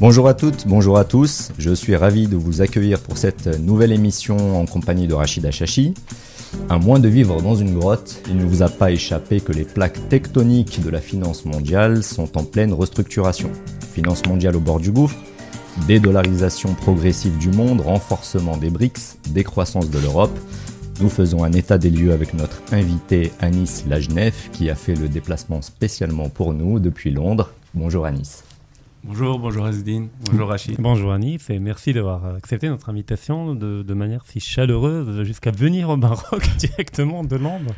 Bonjour à toutes, bonjour à tous. Je suis ravi de vous accueillir pour cette nouvelle émission en compagnie de Rachid Achachi. À moins de vivre dans une grotte, il ne vous a pas échappé que les plaques tectoniques de la finance mondiale sont en pleine restructuration. Finance mondiale au bord du gouffre, dédollarisation progressive du monde, renforcement des BRICS, décroissance de l'Europe. Nous faisons un état des lieux avec notre invité Anis Lajnef qui a fait le déplacement spécialement pour nous depuis Londres. Bonjour Anis. Bonjour, bonjour Azdine, bonjour Rachid. Bonjour Anis et merci d'avoir accepté notre invitation de, manière si chaleureuse jusqu'à venir au Maroc directement de Londres.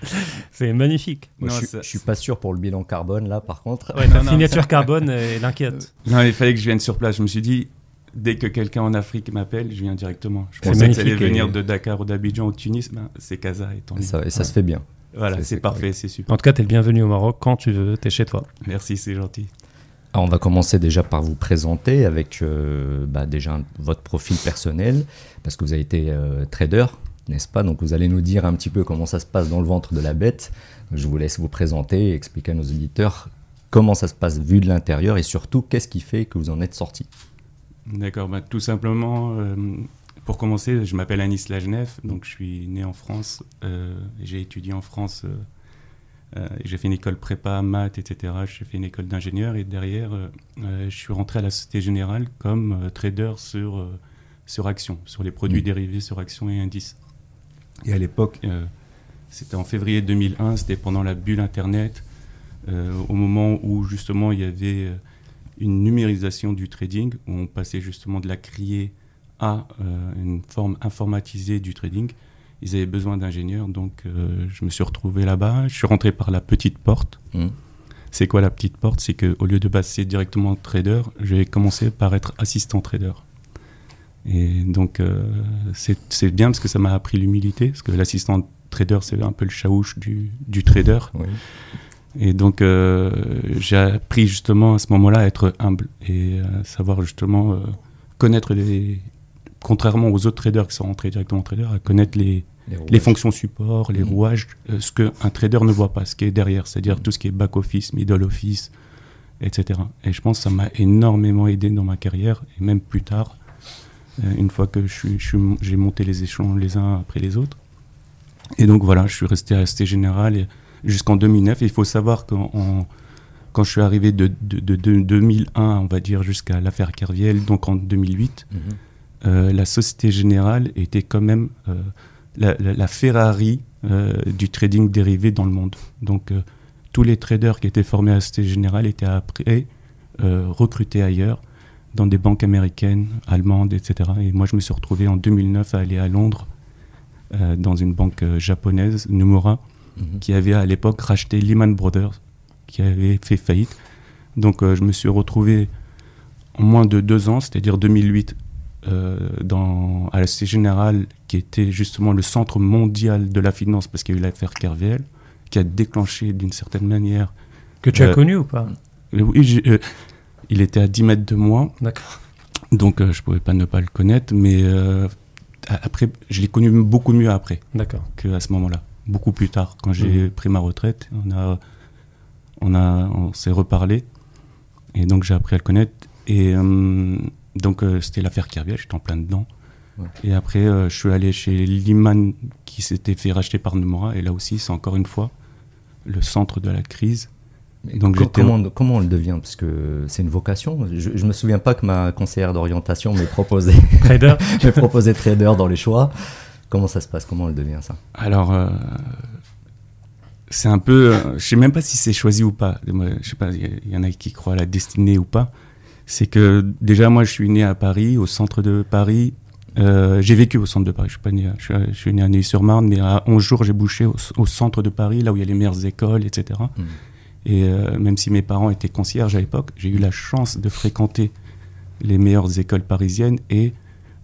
C'est magnifique. je, ne suis pas sûr pour le bilan carbone là par contre. la signature carbone est inquiète. Non, il fallait que je vienne sur place. Je me suis dit, dès que quelqu'un en Afrique m'appelle, je viens directement. Je pensais que ça allait venir de Dakar ou d'Abidjan ou de Tunis. Ben, c'est Casa et Et ça, et ça se fait bien. Voilà, c'est parfait, c'est super. En tout cas, tu es le bienvenu au Maroc quand tu veux, tu es chez toi. Merci, c'est gentil. On va commencer déjà par vous présenter avec euh, bah, déjà votre profil personnel, parce que vous avez été euh, trader, n'est-ce pas? Donc vous allez nous dire un petit peu comment ça se passe dans le ventre de la bête. Je vous laisse vous présenter et expliquer à nos auditeurs comment ça se passe vu de l'intérieur et surtout qu'est-ce qui fait que vous en êtes sorti? D'accord, bah, tout simplement, euh, pour commencer, je m'appelle Anis Lajnef, donc je suis né en France, j'ai étudié en France, j'ai fait une école prépa, maths, etc. J'ai fait une école d'ingénieur et derrière, je suis rentré à la Société Générale comme trader sur, sur actions, sur les produits mmh. dérivés sur actions et indices. Et à l'époque, c'était en février 2001, c'était pendant la bulle Internet, au moment où justement il y avait une numérisation du trading, où on passait justement de la criée à euh, une forme informatisée du trading. Ils avaient besoin d'ingénieurs, donc euh, je me suis retrouvé là-bas. Je suis rentré par la petite porte. Mmh. C'est quoi la petite porte? C'est qu'au lieu de passer directement trader, j'ai commencé par être assistant trader. Et donc euh, c'est bien parce que ça m'a appris l'humilité, parce que l'assistant trader, c'est un peu le chaouche du, du trader. Oui. Et donc, euh, j'ai appris justement à ce moment-là à être humble et à savoir justement connaître les. Contrairement aux autres traders qui sont rentrés directement en trader, à connaître les, les, fonctions support, les mmh. rouages, euh, ce qu'un trader ne voit pas, ce qui est derrière, c'est-à-dire tout ce qui est back-office, middle office, etc. Et je pense que ça m'a énormément aidé dans ma carrière et même plus tard, une fois que j'ai je suis, monté les échelons les uns après les autres. Et donc voilà, je suis resté à ST Général jusqu'en 2009. il faut savoir que quand je suis arrivé de, de, 2001, on va dire, jusqu'à l'affaire Kerviel, donc en 2008, mhm. euh, la Société Générale était quand même euh, la, Ferrari euh, du trading dérivé dans le monde. Donc tous les traders qui étaient formés à la Société Générale étaient après recrutés ailleurs, dans des banques américaines, allemandes, etc. Et moi, je me suis retrouvé en 2009 à aller à Londres, dans une banque japonaise, Nomura, Mhm. qui avait à l'époque racheté Lehman Brothers, qui avait fait faillite. Donc euh, je me suis retrouvé en moins de deux ans, c'est-à-dire 2008, euh, dans, à la Société Générale, qui était justement le centre mondial de la finance, parce qu'il y a eu l'affaire Kerviel, qui a déclenché d'une certaine manière. Que tu as euh, connu ou pas Oui, il était à 10 mètres de moi. D'accord. Donc je ne pouvais pas ne pas le connaître, mais après, je l'ai connu beaucoup mieux après qu'à ce moment-là beaucoup plus tard, quand j'ai mhm. pris ma retraite. On, a, on, a, on s'est reparlé. Et donc j'ai appris à le connaître. Et euh, donc euh, c'était l'affaire Kerviel, j'étais en plein dedans. Et après, euh, je suis allé chez Liman qui s'était fait racheter par Nomura. Et là aussi, c'est encore une fois le centre de la crise. donc comment, comment on le devient? Parce que c'est une vocation. Je, ne me souviens pas que ma conseillère d'orientation m'ait proposé trader, proposé trader dans les choix. Comment ça se passe? Comment elle devient ça? Alors, euh, c'est un peu. Euh, je sais même pas si c'est choisi ou pas. Je sais pas, il y, en a qui croient à la destinée ou pas. C'est que déjà, moi, je suis né à Paris, au centre de Paris. Euh, j'ai vécu au centre de Paris. Je suis, pas né, je suis, né à Neuilly-sur-Marne, mais à 11 jours, j'ai bouché au, centre de Paris, là où il y a les meilleures écoles, etc. Et mmh. même si mes parents étaient concierges à l'époque, j'ai eu la chance de fréquenter les meilleures écoles parisiennes et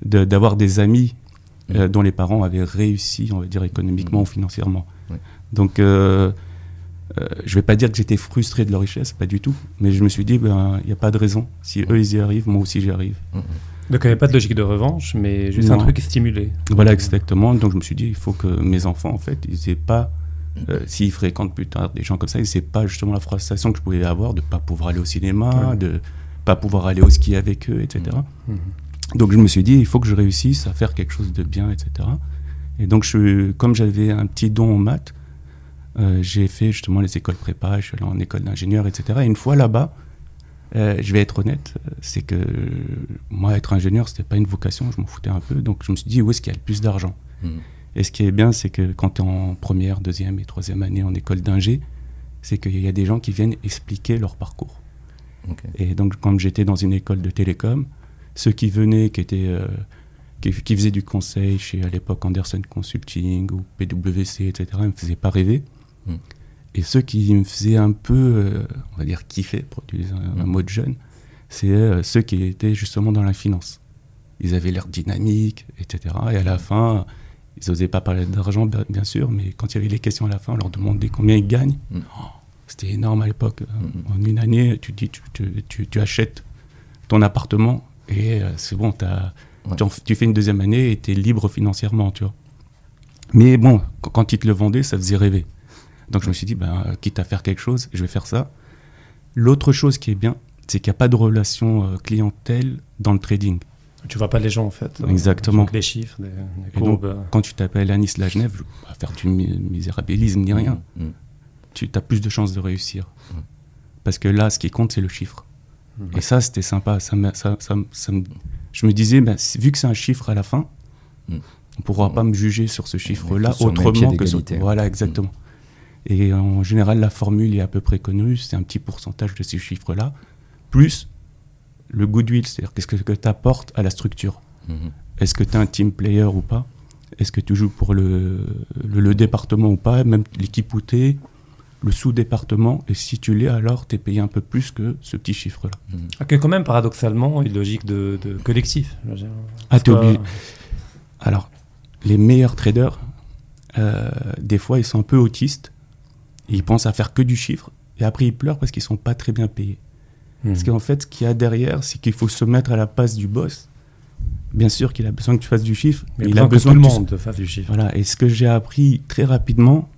d'avoir des amis euh, dont les parents avaient réussi, on va dire, économiquement ou financièrement. Donc, euh, euh, je ne vais pas dire que j'étais frustré de leur richesse, pas du tout. Mais je me suis dit, ben, il n'y a pas de raison. Si eux, ils y arrivent, moi aussi, j'y arrive. Donc, il n'y avait pas de logique de revanche, mais juste un truc stimulé. Voilà, exactement. Donc, je me suis dit, il faut que mes enfants, en fait, ils n'aient pas s'ils fréquentent plus tard des gens comme ça, ils n'aient pas justement la frustration que je pouvais avoir de ne pas pouvoir aller au cinéma, de pas pouvoir aller au ski avec eux, etc. Mhm. Donc je me suis dit, il faut que je réussisse à faire quelque chose de bien, etc. Et donc, je, comme j'avais un petit don en maths, euh, j'ai fait justement les écoles prépa, je suis allé en école d'ingénieur, etc. Et une fois là-bas, euh, je vais être honnête, c'est que moi, être ingénieur, c'était pas une vocation, je m'en foutais un peu. Donc je me suis dit, où est-ce qu'il y a le plus d'argent? Mhm. Et ce qui est bien, c'est que quand tu es en première, deuxième et troisième année en école d'ingé, c'est qu'il y a des gens qui viennent expliquer leur parcours. Et donc, comme j'étais dans une école de télécom, ceux qui venaient, qui, étaient, euh, qui, qui faisaient du conseil chez à l'époque Anderson Consulting ou PwC, etc., ils me faisaient pas rêver. Mm. Et ceux qui me faisaient un peu, euh, on va dire, kiffer, pour utiliser un, un Mm. mot de jeune, c'est euh, ceux qui étaient justement dans la finance. Ils avaient l'air dynamiques, etc. Et à la fin, ils n'osaient pas parler d'argent, bien sûr, mais quand il y avait les questions à la fin, on leur demandait combien ils gagnent. Mm. Oh, C'était énorme à l'époque. Mm. En une année, tu dis, tu, tu- tu- tu achètes ton appartement et euh, c'est bon, Ouais. tu, fais une deuxième année et tu es libre financièrement, tu vois. Mais bon, qu- quand ils te le vendaient, ça faisait rêver. Donc je me suis dit, ben, euh, quitte à faire quelque chose, je vais faire ça. L'autre chose qui est bien, c'est qu'il n'y a pas de relation euh, clientèle dans le trading. Tu vois pas les gens en fait. Exactement. Donc les chiffres, des, des Et donc, courbes. euh, Quand tu t'appelles Anis la Genève, je vais pas faire du mi- misérabilisme ni rien. Mhm. tu as plus de chances de réussir. Mm. Parce que là, ce qui compte, c'est le chiffre. Et ça, c'était sympa. Ça, ça, ça, ça me- je me disais, ben, vu que c'est un chiffre à la fin, Mm. on ne pourra Mm. pas me juger sur ce chiffre-là autrement que sur... Mm. Voilà, exactement. Et en général, la formule est à peu près connue. C'est un petit pourcentage de ces chiffres-là, plus le goodwill, c'est-à-dire qu'est-ce que, tu apportes à la structure? Mhm. Est-ce que tu es un team player ou pas? Est-ce que tu joues pour le, le, le département ou pas? Même l'équipe où tu es, le sous-département. Et si tu l'es, alors tu es payé un peu plus que ce petit chiffre-là. Mhm. Ah, que quand même, paradoxalement, une logique de, de collectif. Ah, t'es obligé. Alors, les meilleurs traders, euh, des fois, ils sont un peu autistes. Ils pensent à faire que du chiffre. Et après, ils pleurent parce qu'ils sont pas très bien payés. Mhm. Parce qu'en fait, ce qu'il y a derrière, c'est qu'il faut se mettre à la place du boss. Bien sûr qu'il a besoin que tu fasses du chiffre, Mais mais il a que besoin tout le que tu- monde fasse du chiffre. Voilà, et ce que j'ai appris très rapidement,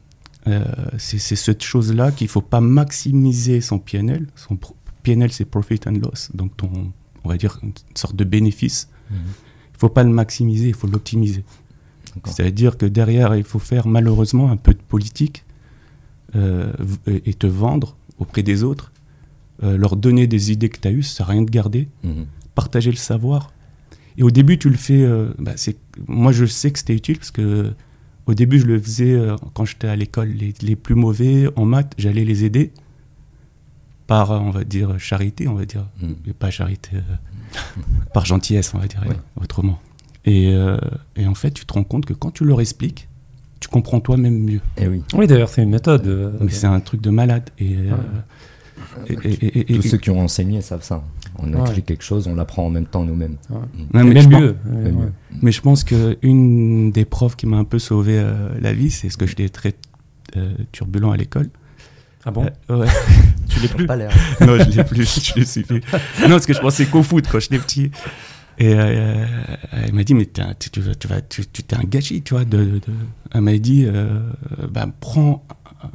euh, c'est cette chose-là qu'il ne faut pas maximiser son PNL. Son pro- PNL, c'est Profit and Loss, donc ton, on va dire une sorte de bénéfice. Mhm. Il ne faut pas le maximiser, il faut l'optimiser. C'est-à-dire que derrière, il faut faire malheureusement un peu de politique euh, et te vendre auprès des autres, euh, leur donner des idées que tu as eues, ça sert à rien de garder Mhm. partager le savoir. Et au début, tu le fais. euh, bah, c'est, moi, je sais que c'était utile parce que au début, je le faisais quand j'étais à l'école. Les, les plus mauvais en maths, j'allais les aider par, on va dire, charité, on va dire. Mhm. Mais pas charité, par gentillesse, on va dire, Ouais. autrement. Et, et en fait, tu te rends compte que quand tu leur expliques, tu comprends toi-même mieux. Eh oui. Oui, d'ailleurs, c'est une méthode. euh, Mais c'est un truc de malade. Et, euh, Ouais. et- et- et- et- Tous ceux qui ont enseigné savent ça. On Ouais. explique quelque chose, on l'apprend en même temps nous-mêmes. Ouais. Et mais même je pense- mieux. Même ouais. mieux. Mais je pense qu'une des profs qui m'a un peu sauvé euh, la vie, c'est ce que j'étais très euh, turbulent à l'école. Ah bon Euh, ouais. Tu l'es plus Pas l'air. non, je l'ai plus, je plus. Non, parce que je pensais qu'au foot quand j'étais petit. Et euh, elle m'a dit, mais t'es un- tu, tu, tu, tu, t'es un gâchis, tu vois. De, de- Elle m'a dit, euh, bah, prends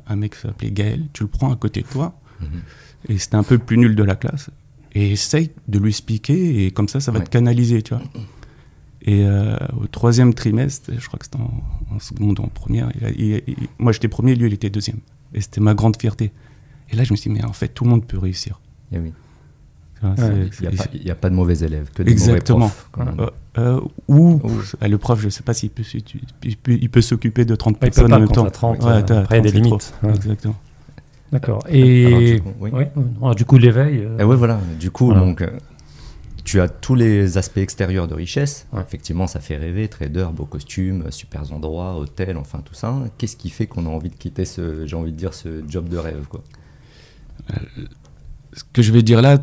un- mec qui s'appelait Gaël, tu le prends à côté de toi, Mhm. et c'était un peu le plus nul de la classe, et essaye de lui expliquer, et comme ça, ça va Ouais. te canaliser, tu vois. Et euh, au troisième trimestre, je crois que c'était en, en seconde ou en première, il a- il- il- moi j'étais premier, lui il était deuxième. Et c'était ma grande fierté. Et là, je me suis dit, mais en fait, tout le monde peut réussir. Eh oui. Tu vois, Ouais, c'est- Il n'y a, pas- il y a pas de mauvais élèves, que des Exactement. mauvais profs. Euh, euh, ou Ou- euh, le prof, je sais pas s'il peut, il peut, il peut s'occuper de 30 Ouais, il peut personnes en même temps. t'as 30, Ouais, euh, après, il y a des 30, c'est limites. Ouais. Exactement. D'accord. Alors, Et du coup, oui. ouais. Alors, du coup, l'éveil. euh, Et ouais, voilà. Du coup, Voilà. donc, tu as tous les aspects extérieurs de richesse. Ouais. Effectivement, ça fait rêver. Trader, beaux costumes, super endroits, hôtels, enfin tout ça. Qu'est-ce qui fait qu'on a envie de quitter ce, j'ai envie de dire, ce job de rêve, quoi? Ce que je vais dire là,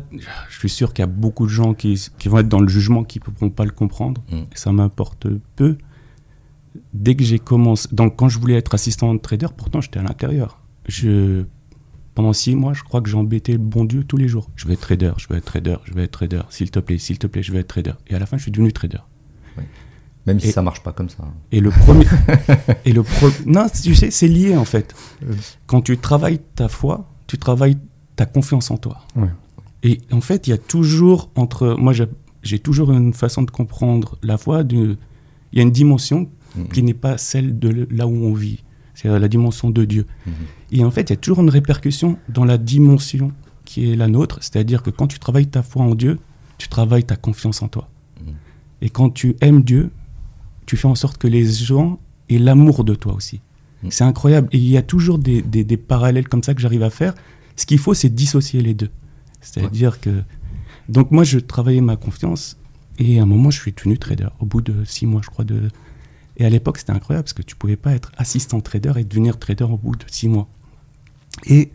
je suis sûr qu'il y a beaucoup de gens qui, qui vont être dans le jugement qui ne pourront pas le comprendre. Mm. Ça m'importe peu. Dès que j'ai commencé, donc quand je voulais être assistant de trader, pourtant j'étais à l'intérieur. Je, pendant six mois, je crois que j'ai embêté le bon Dieu tous les jours. Je vais être trader, je vais être trader, je vais être trader. S'il te plaît, s'il te plaît, je vais être trader. Et à la fin, je suis devenu trader. Même si Et- ça marche pas comme ça. Et le premier. et le pro- Non, tu sais, c'est lié en fait. Euh. Quand tu travailles ta foi, tu travailles ta confiance en toi. Ouais. Et en fait, il y a toujours entre. Moi, j'ai- toujours une façon de comprendre la foi. Il y a une dimension Mhm. qui n'est pas celle de là où on vit. C'est la dimension de Dieu. Mhm. Et en fait, il y a toujours une répercussion dans la dimension qui est la nôtre. C'est-à-dire que quand tu travailles ta foi en Dieu, tu travailles ta confiance en toi. Mhm. Et quand tu aimes Dieu, tu fais en sorte que les gens aient l'amour de toi aussi. C'est incroyable. Et il y a toujours des, des- des parallèles comme ça que j'arrive à faire. Ce qu'il faut, c'est dissocier les deux. C'est-à-dire que. Donc, moi, je travaillais ma confiance. Et à un moment, je suis devenu trader. Au bout de six mois, je crois. De... Et à l'époque, c'était incroyable parce que tu pouvais pas être assistant trader et devenir trader au bout de six mois. Et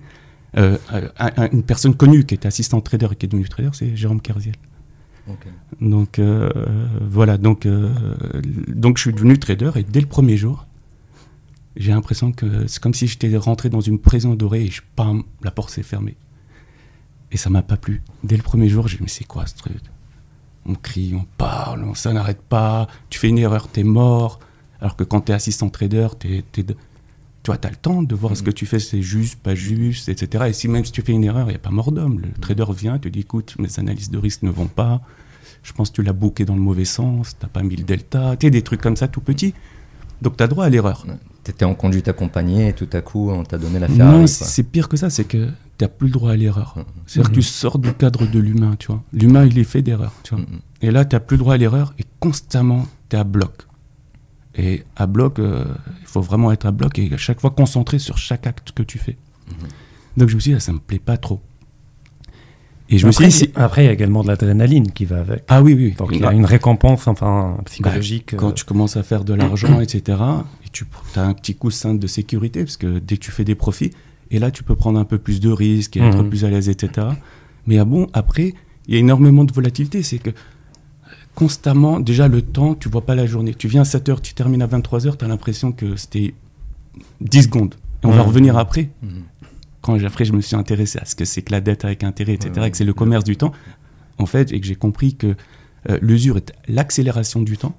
euh, un- un- une personne connue qui était assistant trader et qui est devenu trader, c'est Jérôme Kerziel. Donc euh, voilà, donc, euh, donc je suis devenu trader et dès le premier jour, j'ai l'impression que c'est comme si j'étais rentré dans une prison dorée et je, pam, la porte s'est fermée. Et ça m'a pas plu. Dès le premier jour, j'ai dit mais c'est quoi ce truc? On crie, on parle, on- ça n'arrête pas, tu fais une erreur, t'es mort. Alors que quand t'es assistant trader, t'es, t'es de- tu vois, t'as le temps de voir ce que tu fais, c'est juste, pas juste, etc. Et si même si tu fais une erreur, il n'y a pas mort d'homme. Le trader vient, te dit écoute, mes analyses de risque ne vont pas. Je pense que tu l'as booké dans le mauvais sens, t'as pas mis le delta, sais, des trucs comme ça tout petits. Donc tu as droit à l'erreur. T'étais en conduite accompagnée et tout à coup, on t'a donné la Ferrari. Non, c'est pire que ça, c'est que tu n'as plus le droit à l'erreur. Mhm. C'est-à-dire que tu sors du cadre de l'humain, tu vois. L'humain, il est fait d'erreurs, tu vois. Mhm. Et là, tu n'as plus le droit à l'erreur et constamment, tu es à bloc. Et à bloc, euh, il faut vraiment être à bloc et à chaque fois concentré sur chaque acte que tu fais. Donc je me suis dit, ah, ça me plaît pas trop. Et je me suis après, dit, après, il y a également de l'adrénaline qui va avec. ah oui, oui. Donc il y Bah, a une récompense enfin psychologique. Quand euh, tu commences à faire de l'argent, etc., et tu as un petit coussin de sécurité, parce que dès que tu fais des profits, et là, tu peux prendre un peu plus de risques et être Mhm. plus à l'aise, etc. Mais ah bon, après, il y a énormément de volatilité. C'est que constamment, déjà, le temps, tu vois pas la journée. Tu viens à 7 heures, tu termines à 23 heures, tu as l'impression que c'était 10 secondes. Et on va Mhm. revenir après. Mhm. Quand après, je me suis intéressé à ce que c'est que la dette avec intérêt, etc., ouais. et que c'est le commerce du temps, en fait, et que j'ai compris que euh, l'usure est l'accélération du temps.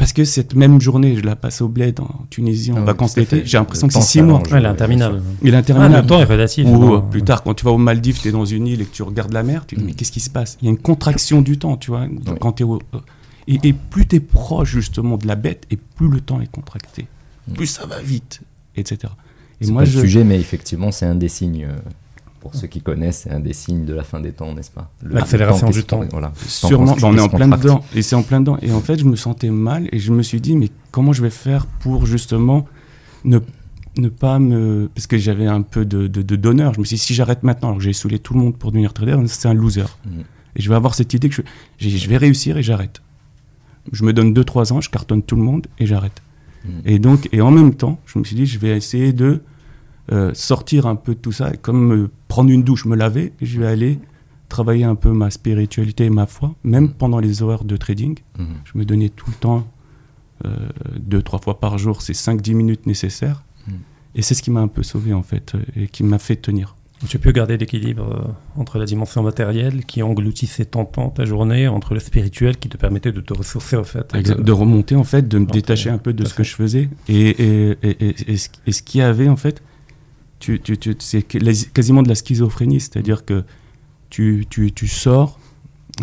Parce que cette même journée, je la passe au bled en Tunisie en Ah ouais, vacances d'été, j'ai l'impression Le que c'est 6 mois. s'allonge. ouais, l'interminable. Il est Ah, interminable. le temps est relatif. Ou non euh, plus tard, quand tu vas aux Maldives, tu es dans une île et que tu regardes la mer, tu te dis, Mm. mais qu'est-ce qui se passe? Il y a une contraction du temps, tu vois. Oui. Quand t'es au- et, et plus tu es proche justement de la bête, et plus le temps est contracté. Mm. Plus ça va vite, etc. Et C'est moi, pas le sujet, mais effectivement, c'est un des signes. euh, Pour ceux qui connaissent, c'est un des signes de la fin des temps, n'est-ce pas Le- L'accélération du temps. Voilà. Sûrement, on est en plein dedans. Et c'est en plein dedans. Et en fait, je me sentais mal et je me suis dit, mais comment je vais faire pour justement ne, ne pas me. Parce que j'avais un peu de, de. Je me suis dit, si j'arrête maintenant, alors que j'ai saoulé tout le monde pour devenir trader, c'est un loser. Mhm. Et je vais avoir cette idée que je, je vais réussir et j'arrête. Je me donne 2-3 ans, je cartonne tout le monde et j'arrête. Mhm. Et donc, et en même temps, je me suis dit, je vais essayer de euh, sortir un peu de tout ça, comme me prendre une douche, me laver, et je vais aller travailler un peu ma spiritualité et ma foi, même Mhm. pendant les horaires de trading. Mhm. Je me donnais tout le temps, euh, deux, trois fois par jour, ces 5-10 minutes nécessaires. Mhm. Et c'est ce qui m'a un peu sauvé, en fait, euh, et qui m'a fait tenir. Tu peux garder l'équilibre euh, entre la dimension matérielle qui engloutissait ton temps, ta journée, entre le spirituel qui te permettait de te ressourcer au fait. Exact. De remonter, en fait, de me détacher un peu de ce que je faisais. Et, et, et, et, et ce, et ce qu'il y avait, en fait, tu, tu, tu, c'est quasiment de la schizophrénie. C'est-à-dire que tu, tu, tu sors,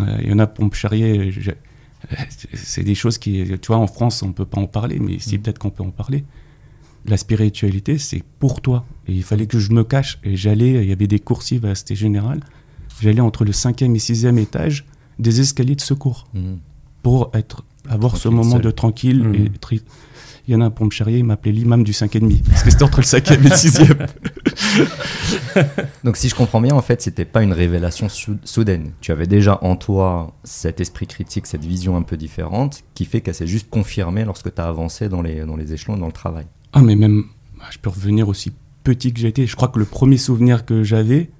euh, il y en a pour me charrier. C'est des choses qui, tu vois, en France, on peut pas en parler, mais ici, Mm. peut-être qu'on peut en parler. La spiritualité, c'est pour toi. Et il fallait que je me cache. Et j'allais, il y avait des coursives à la Cité Générale. J'allais entre le cinquième et sixième étage des escaliers de secours Mhm. pour être, avoir ce moment seul. de tranquille. Mhm. Et Il y en a un pour me charrier, il m'appelait l'imam du 5,5. Parce que c'était entre le 5e et le 6e. Donc, si je comprends bien, en fait, c'était pas une révélation sou- soudaine. Tu avais déjà en toi cet esprit critique, cette vision un peu différente, qui fait qu'elle s'est juste confirmée lorsque tu as avancé dans les, dans les échelons, dans le travail. Ah, mais même, bah, je peux revenir aussi petit que j'étais. Je crois que le premier souvenir que j'avais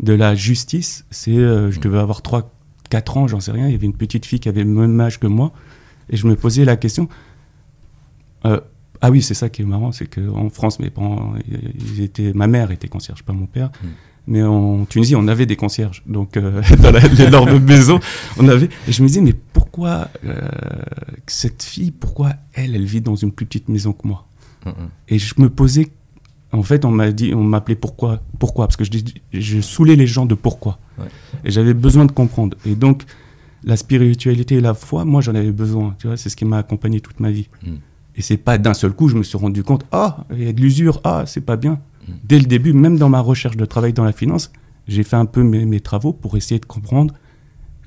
de la justice, c'est euh, je devais avoir 3, 4 ans, j'en sais rien. Il y avait une petite fille qui avait le même âge que moi. Et je me posais la question. Euh, ah oui, c'est ça qui est marrant, c'est qu'en France, mes parents, ils étaient, ma mère était concierge, pas mon père. Mm. Mais en Tunisie, on avait des concierges. Donc, euh, dans l'énorme maison, on avait. Et je me disais, mais pourquoi euh, cette fille, pourquoi elle, elle vit dans une plus petite maison que moi? Mhm. et je me posais En fait, on m'a dit, on m'appelait pourquoi, pourquoi, parce que je, je saoulais les gens de pourquoi. Ouais. Et j'avais besoin de comprendre. Et donc, la spiritualité et la foi, moi, j'en avais besoin. Tu vois, c'est ce qui m'a accompagné toute ma vie. Et c'est pas d'un seul coup, je me suis rendu compte, ah, il y a de l'usure, ah, c'est pas bien. Dès le début, même dans ma recherche de travail dans la finance, j'ai fait un peu mes, mes travaux pour essayer de comprendre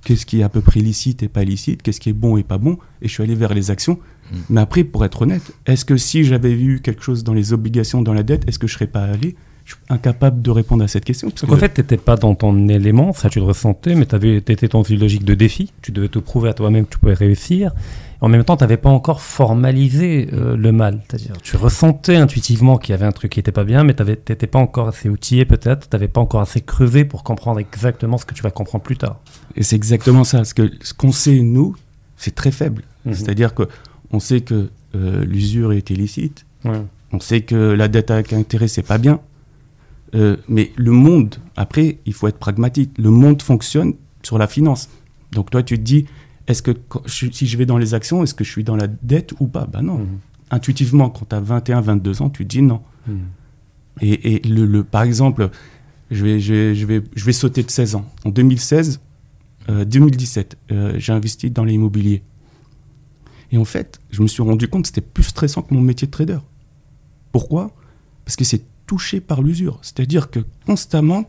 qu'est-ce qui est à peu près licite et pas licite, qu'est-ce qui est bon et pas bon, et je suis allé vers les actions. Mm. Mais après, pour être honnête, est-ce que si j'avais eu quelque chose dans les obligations, dans la dette, est-ce que je serais pas allé? Je suis incapable de répondre à cette question. parce Donc que- en fait, tu n'étais pas dans ton élément, ça tu le ressentais, mais tu étais dans une logique de défi. Tu devais te prouver à toi-même que tu pouvais réussir. En même temps, tu n'avais pas encore formalisé euh, le mal. C'est-à-dire, tu ressentais intuitivement qu'il y avait un truc qui n'était pas bien, mais tu n'étais pas encore assez outillé peut-être, tu n'avais pas encore assez creusé pour comprendre exactement ce que tu vas comprendre plus tard. Et c'est exactement ça. Parce que ce qu'on sait, nous, c'est très faible. Mhm. C'est-à-dire que on sait que euh, l'usure est illicite, Ouais. on sait que la dette avec intérêt, c'est pas bien. Euh, mais le monde, après, il faut être pragmatique. Le monde fonctionne sur la finance. Donc toi, tu te dis, est-ce que quand je- si je vais dans les actions, est-ce que je suis dans la dette ou pas? Ben non. Mhm. Intuitivement, quand tu as 21, 22 ans, tu te dis non. Mhm. Et, et le, le- par exemple, je vais, je, vais, je, vais, je vais sauter de 16 ans. En 2016, euh, 2017, euh, j'ai investi dans l'immobilier. Et en fait, je me suis rendu compte que c'était plus stressant que mon métier de trader. Pourquoi? Parce que c'est touché par l'usure. C'est-à-dire que constamment,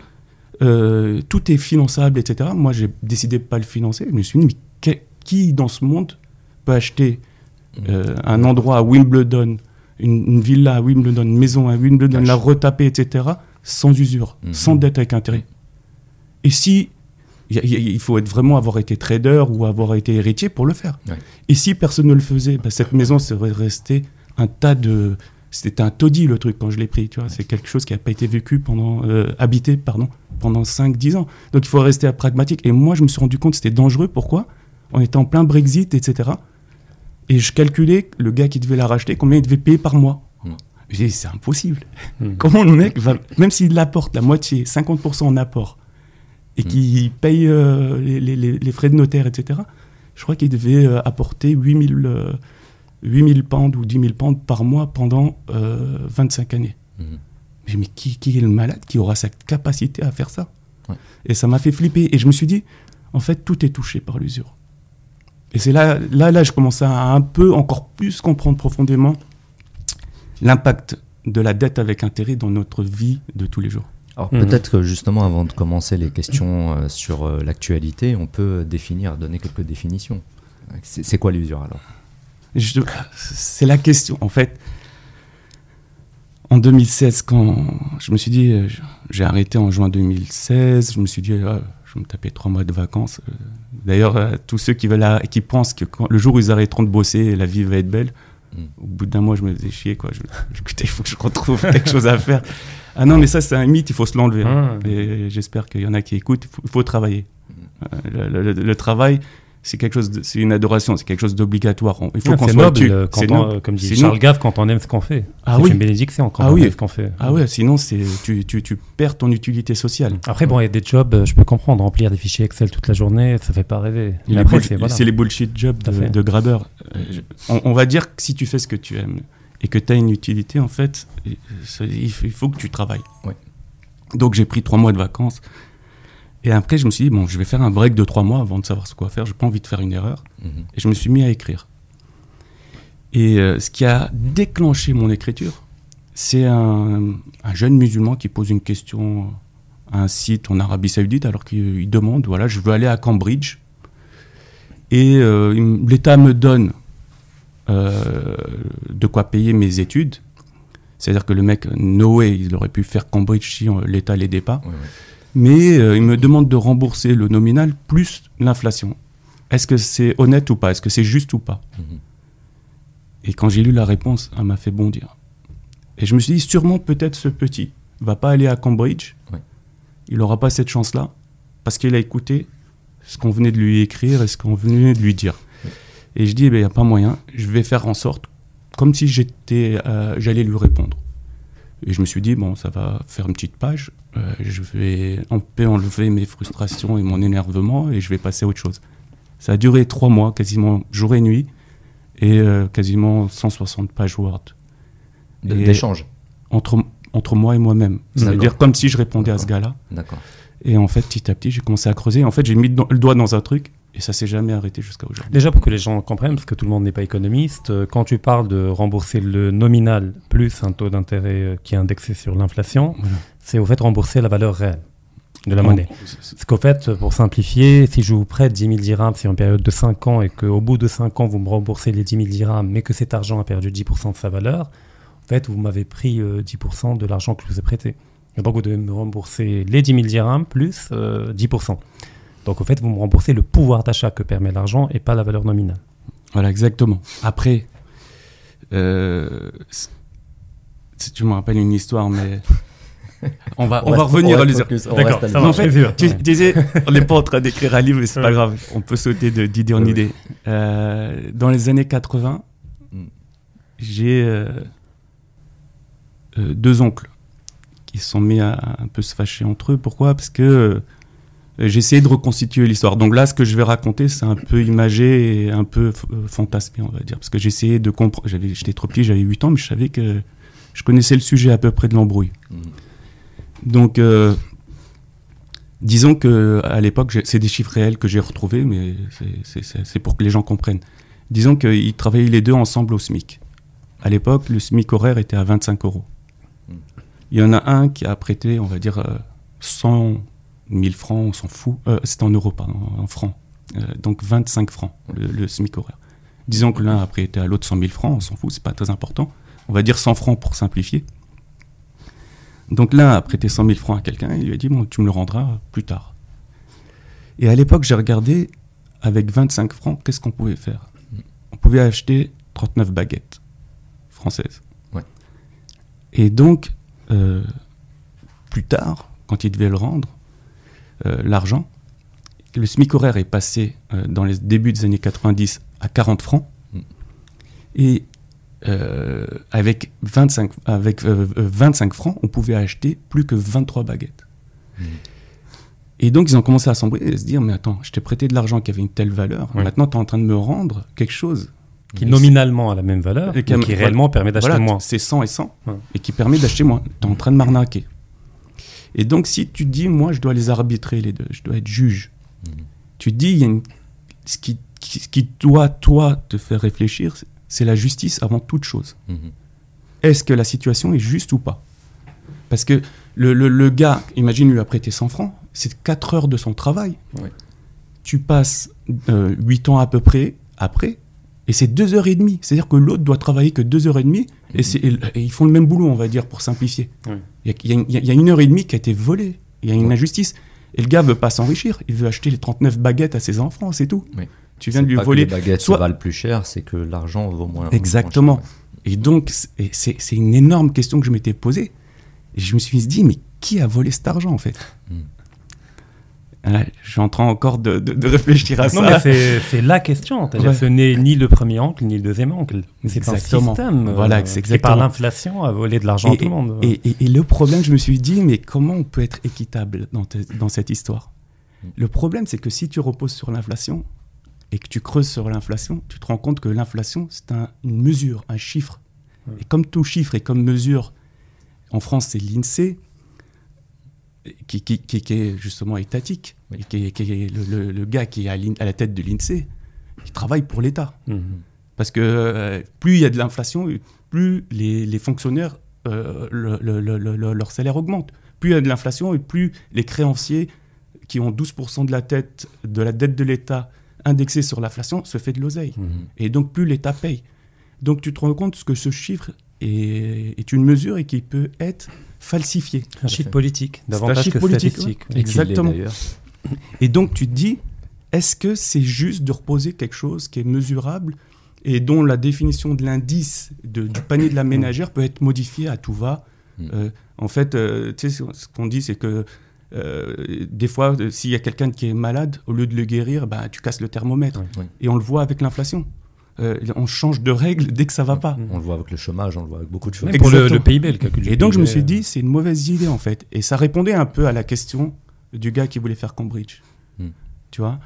euh, tout est finançable, etc. Moi, j'ai décidé de ne pas le financer. Je me suis dit, mais qui dans ce monde peut acheter euh, un endroit à Wimbledon, une, une villa à Wimbledon, une maison à Wimbledon, la retaper, etc., sans usure, Mhm. sans dette avec intérêt. Et si il faut être vraiment avoir été trader ou avoir été héritier pour le faire. Ouais. Et si personne ne le faisait, bah, cette maison serait restée un tas de. C'était un taudis le truc quand je l'ai pris, tu vois. C'est quelque chose qui n'a pas été vécu pendant. euh, habité, pardon, pendant 5-10 ans. Donc il faut rester pragmatique. Et moi, je me suis rendu compte que c'était dangereux. Pourquoi? On était en plein Brexit, etc. Et je calculais le gars qui devait la racheter, combien il devait payer par mois. Mm. J'ai dit, c'est impossible. Mhm. Comment le mec va, même s'il apporte la moitié, 50% en apport, et Mm. qu'il paye euh, les, les- les- les frais de notaire, etc., je crois qu'il devait euh, apporter 8000 euh, 8000 pounds ou 10 000 pounds par mois pendant euh, 25 années. Mhm. J'ai dit, mais qui, qui est le malade qui aura cette capacité à faire ça? Ouais. Et ça m'a fait flipper. Et je me suis dit, en fait, tout est touché par l'usure. Et c'est là, là, là, je commençais à un peu encore plus comprendre profondément l'impact de la dette avec intérêt dans notre vie de tous les jours. Alors Mhm. peut-être que justement avant de commencer les questions euh, sur euh, l'actualité, on peut définir, donner quelques définitions. C'est c'est quoi l'usure alors? Je- C'est la question. En fait, en 2016, quand je me suis dit, euh, j'ai arrêté en juin 2016, je me suis dit, je me taper trois mois de vacances. Euh, D'ailleurs, euh, tous ceux qui, veulent qui pensent que quand- le jour où ils arrêteront de bosser, la vie va être belle, Mm. au bout d'un mois, je me faisais chier. Quoi. Je, écoutez, il faut que je retrouve quelque chose à faire. Ah non, mais ça, c'est un mythe, il faut se l'enlever. hein. Ah. Et j'espère qu'il y en a qui écoutent, il faut, il faut travailler. Euh, Le, le- le travail, c'est quelque chose, c'est une adoration, c'est quelque chose d'obligatoire. Il faut Ah, qu'on soit noble, quand C'est on- noble. euh, comme dit Charles. Gave, quand on aime ce qu'on fait. Ah c'est oui. une bénédiction quand Ah on oui. aime ce qu'on fait. Ah ouais, sinon c'est tu, tu, tu perds ton utilité sociale. Après, bon, il y a des jobs, euh, je peux comprendre, remplir des fichiers Excel toute la journée, ça fait pas rêver. Mais Les après, c'est voilà. c'est les bullshit jobs de, de grabeur. Euh, on, on va dire que si tu fais ce que tu aimes et que tu as une utilité, en fait, ça- il faut, il faut que tu travailles. Ouais. Donc j'ai pris trois mois de vacances. Et après, je me suis dit, bon, je vais faire un break de trois mois avant de savoir ce quoi faire. J'ai pas envie de faire une erreur. Mhm. Et je me suis mis à écrire. Et euh, ce qui a déclenché mon écriture, c'est un, un jeune musulman qui pose une question à un site en Arabie Saoudite alors qu'il il demande, voilà, je veux aller à Cambridge. Et euh, l'État me donne euh, de quoi payer mes études. C'est-à-dire que le mec, no way, il aurait pu faire Cambridge si l'État l'aidait pas Ouais, ouais. Mais euh, il me demande de rembourser le nominal plus l'inflation. Est-ce que c'est honnête ou pas? Est-ce que c'est juste ou pas? Mhm. Et quand j'ai lu la réponse, elle m'a fait bondir. Et je me suis dit, sûrement peut-être ce petit va pas aller à Cambridge, Ouais. il n'aura pas cette chance-là, parce qu'il a écouté ce qu'on venait de lui écrire et ce qu'on venait de lui dire. Et je dis, il n'y a pas moyen, je vais faire en sorte, comme si j'étais, euh, j'allais lui répondre. Et je me suis dit, bon, ça va faire une petite page, euh, je vais enlever mes frustrations et mon énervement et je vais passer à autre chose. Ça a duré trois mois, quasiment jour et nuit, et euh, quasiment 160 pages Word. De- Et- D'échange. Entre, entre moi et moi-même. C'est-à-dire comme si je répondais à ce gars-là. D'accord. Et en fait, petit à petit, j'ai commencé à creuser. En fait, j'ai mis le doigt dans un truc et ça s'est jamais arrêté jusqu'à aujourd'hui. Déjà pour que les gens comprennent, parce que tout le monde n'est pas économiste, euh, quand tu parles de rembourser le nominal plus un taux d'intérêt euh, qui est indexé sur l'inflation, Voilà. c'est au fait rembourser la valeur réelle de la En- monnaie. Parce qu'au fait, pour simplifier, si je vous prête 10 000 dirhams sur une période de 5 ans et qu'au bout de 5 ans, vous me remboursez les 10 000 dirhams, mais que cet argent a perdu 10% de sa valeur, en fait, vous m'avez pris euh, 10% de l'argent que je vous ai prêté. Et donc, vous devez me rembourser les 10 000 dirhams plus euh, 10%. Donc, au fait, vous me remboursez le pouvoir d'achat que permet l'argent et pas la valeur nominale. Voilà, exactement. Après, euh, si tu me rappelles une histoire, mais on va, on va reste- revenir à on D'accord, ça va. en fait, tu disais, on n'est pas en train d'écrire un livre, mais c'est pas grave. On peut sauter de- d'idée en idée. Euh, dans les années 80, Mm. j'ai euh, euh, deux oncles qui se sont mis à un peu se fâcher entre eux. Pourquoi? Parce que euh, j'ai essayé de reconstituer l'histoire. Donc là, ce que je vais raconter, c'est un peu imagé et un peu euh, fantasmé, on va dire. Parce que j'ai essayé de comprendre. J'avais- J'étais trop petit, j'avais 8 ans, mais je savais que je connaissais le sujet à peu près de l'embrouille. Mhm. Donc, euh, disons que à l'époque, c'est des chiffres réels que j'ai retrouvés, mais c'est- pour que les gens comprennent. Disons qu'ils travaillaient les deux ensemble au SMIC. À l'époque, le SMIC horaire était à 25 euros. Mm. Il y en a un qui a prêté, on va dire, euh, 100 000 francs, on s'en fout. Euh, C'était en euros, pardon, en francs. Euh, donc 25 francs, le, le SMIC horaire. Disons que l'un a prêté à l'autre 100 000 francs, on s'en fout, c'est pas très important. On va dire 100 francs pour simplifier. Donc l'un a prêté 100 000 francs à quelqu'un et il lui a dit bon, tu me le rendras plus tard. Et à l'époque, j'ai regardé avec 25 francs, qu'est-ce qu'on pouvait faire? On pouvait acheter 39 baguettes françaises. Ouais. Et donc, euh, plus tard, quand il devait le rendre, l'argent, le SMIC horaire est passé euh, dans les débuts des années 90 à 40 francs. Mm. Et euh, avec, 25, avec euh, euh, 25 francs, on pouvait acheter plus que 23 baguettes. Mhm. Et donc, ils ont commencé à s'embrouiller et se dire Mais attends, je t'ai prêté de l'argent qui avait une telle valeur. Maintenant, tu es en train de me rendre quelque chose. Qui nominalement a la même valeur, Et qui réellement permet d'acheter Voilà, moins. C'est 100 et 100 Ouais. et qui permet d'acheter moins. Tu es en train de m'arnaquer. Et donc, si tu dis Moi, je dois les arbitrer les deux, je dois être juge, Mhm. tu dis il y a une- ce, qui, qui- ce qui doit, toi, te faire réfléchir, c'est- la justice avant toute chose. Mhm. Est-ce que la situation est juste ou pas? Parce que le, le- le gars, imagine, lui a prêté 100 francs, c'est 4 heures de son travail. Ouais. Tu passes 8 ans à peu près après, et c'est 2 heures et demie. C'est-à-dire que l'autre doit travailler que 2 heures et demie, et, et ils font le même boulot, on va dire, pour simplifier. Ouais. Il y, a- y une- il y a une heure et demie qui a été volée. Il y a une Ouais. injustice. Et le gars veut pas s'enrichir, il veut acheter les 39 baguettes à ses enfants, c'est tout. Oui. Tu viens de lui pas que voler. les baguettes soit- valent plus cher, c'est que l'argent vaut moins. Exactement. moins cher, Et donc, c'est- une énorme question que je m'étais posée. Et je me suis dit, mais qui a volé cet argent, en fait? Mm. Je suis en train encore de, de- de réfléchir à Non, ça. mais c'est la question. Ouais. Ce n'est ni le premier oncle, ni le deuxième oncle. C'est un système Voilà, euh, c'est qui, par l'inflation, a volé de l'argent à tout le monde. Et, et- et le problème, je me suis dit, mais comment on peut être équitable dans, te- dans cette histoire? Le problème, c'est que si tu reposes sur l'inflation et que tu creuses sur l'inflation, tu te rends compte que l'inflation, c'est un- une mesure, un chiffre. Et comme tout chiffre et comme mesure, en France, c'est l'INSEE, qui, qui- qui- qui est justement étatique. Oui. Et qui est, qui le, le- le gars qui est à, la tête de l'INSEE, il travaille pour l'État. Mhm. Parce que euh, plus il y a de l'inflation, plus les, les fonctionnaires, euh, le- le- le- le- leur salaire augmente. Plus il y a de l'inflation et plus les créanciers qui ont 12% de la, tête, de la dette de l'État indexée sur l'inflation se fait de l'oseille. Mhm. Et donc plus l'État paye. Donc tu te rends compte que ce chiffre est, est une mesure et qui peut être falsifié. Un chiffre politique, davantage chiffre que politique, statistique. L'est Exactement. Et donc tu te dis, est-ce que c'est juste de reposer quelque chose qui est mesurable et dont la définition de l'indice du panier de la ménagère peut être modifiée à tout va Mm. Euh, En fait, euh, tu sais, ce qu'on dit, c'est que euh, des fois, euh, s'il y a quelqu'un qui est malade, au lieu de le guérir, bah, tu casses le thermomètre. Ouais. Ouais. Et on le voit avec l'inflation. Euh, on change de règle dès que ça va pas. On le voit avec le chômage, on le voit avec beaucoup de choses. Même pour le, le PIB, le calcul du Et donc je me suis dit, c'est une mauvaise idée en fait. Et ça répondait un peu à la question du gars qui voulait faire Cambridge. Hmm. Tu vois?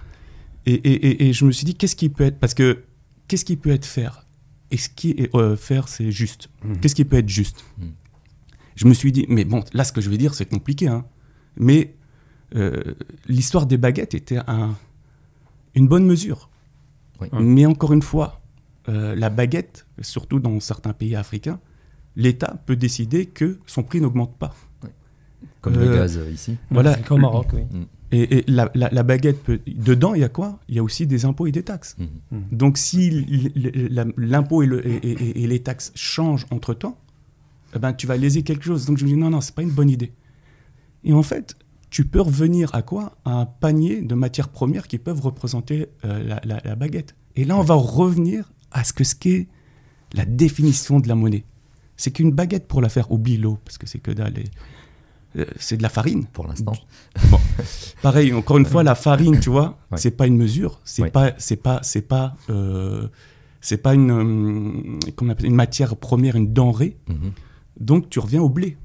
Et, et, et, et je me suis dit, qu'est-ce qui peut être. Parce que qu'est-ce qui peut être faire? Et ce qui est euh, faire, c'est juste. Mhm. Qu'est-ce qui peut être juste? Hmm. je me suis dit, mais bon, là, ce que je vais dire, c'est compliqué, hein. Mais euh, l'histoire des baguettes était un, une bonne mesure. Oui. Mais encore une fois, euh, la baguette, surtout dans certains pays africains, l'État peut décider que son prix n'augmente pas. Comme Euh, le gaz euh, ici. Voilà. C'est comme au Maroc, oui. Et, et la, la- la baguette, peut... dedans, il y a quoi? Il y a aussi des impôts et des taxes. Mhm. Donc si l'impôt et, le- et- et- et les taxes changent entre-temps, eh ben, tu vas léser quelque chose. Donc je me dis, non, non, c'est pas une bonne idée. Et en fait, tu peux revenir à quoi? À un panier de matières premières qui peuvent représenter euh, la, la- la baguette. Et là, on va revenir à ce que ce qu'est la définition de la monnaie. C'est qu'une baguette, pour la faire, oublie l'eau, parce que c'est que dalle. euh, c'est de la farine. Pour l'instant. Pareil, encore une fois, la farine, tu vois, Ouais. c'est pas une mesure, c'est Ouais. pas, c'est pas, c'est pas, euh, c'est pas une, comment on appelle, une matière première, une denrée. Mhm. Donc tu reviens au blé.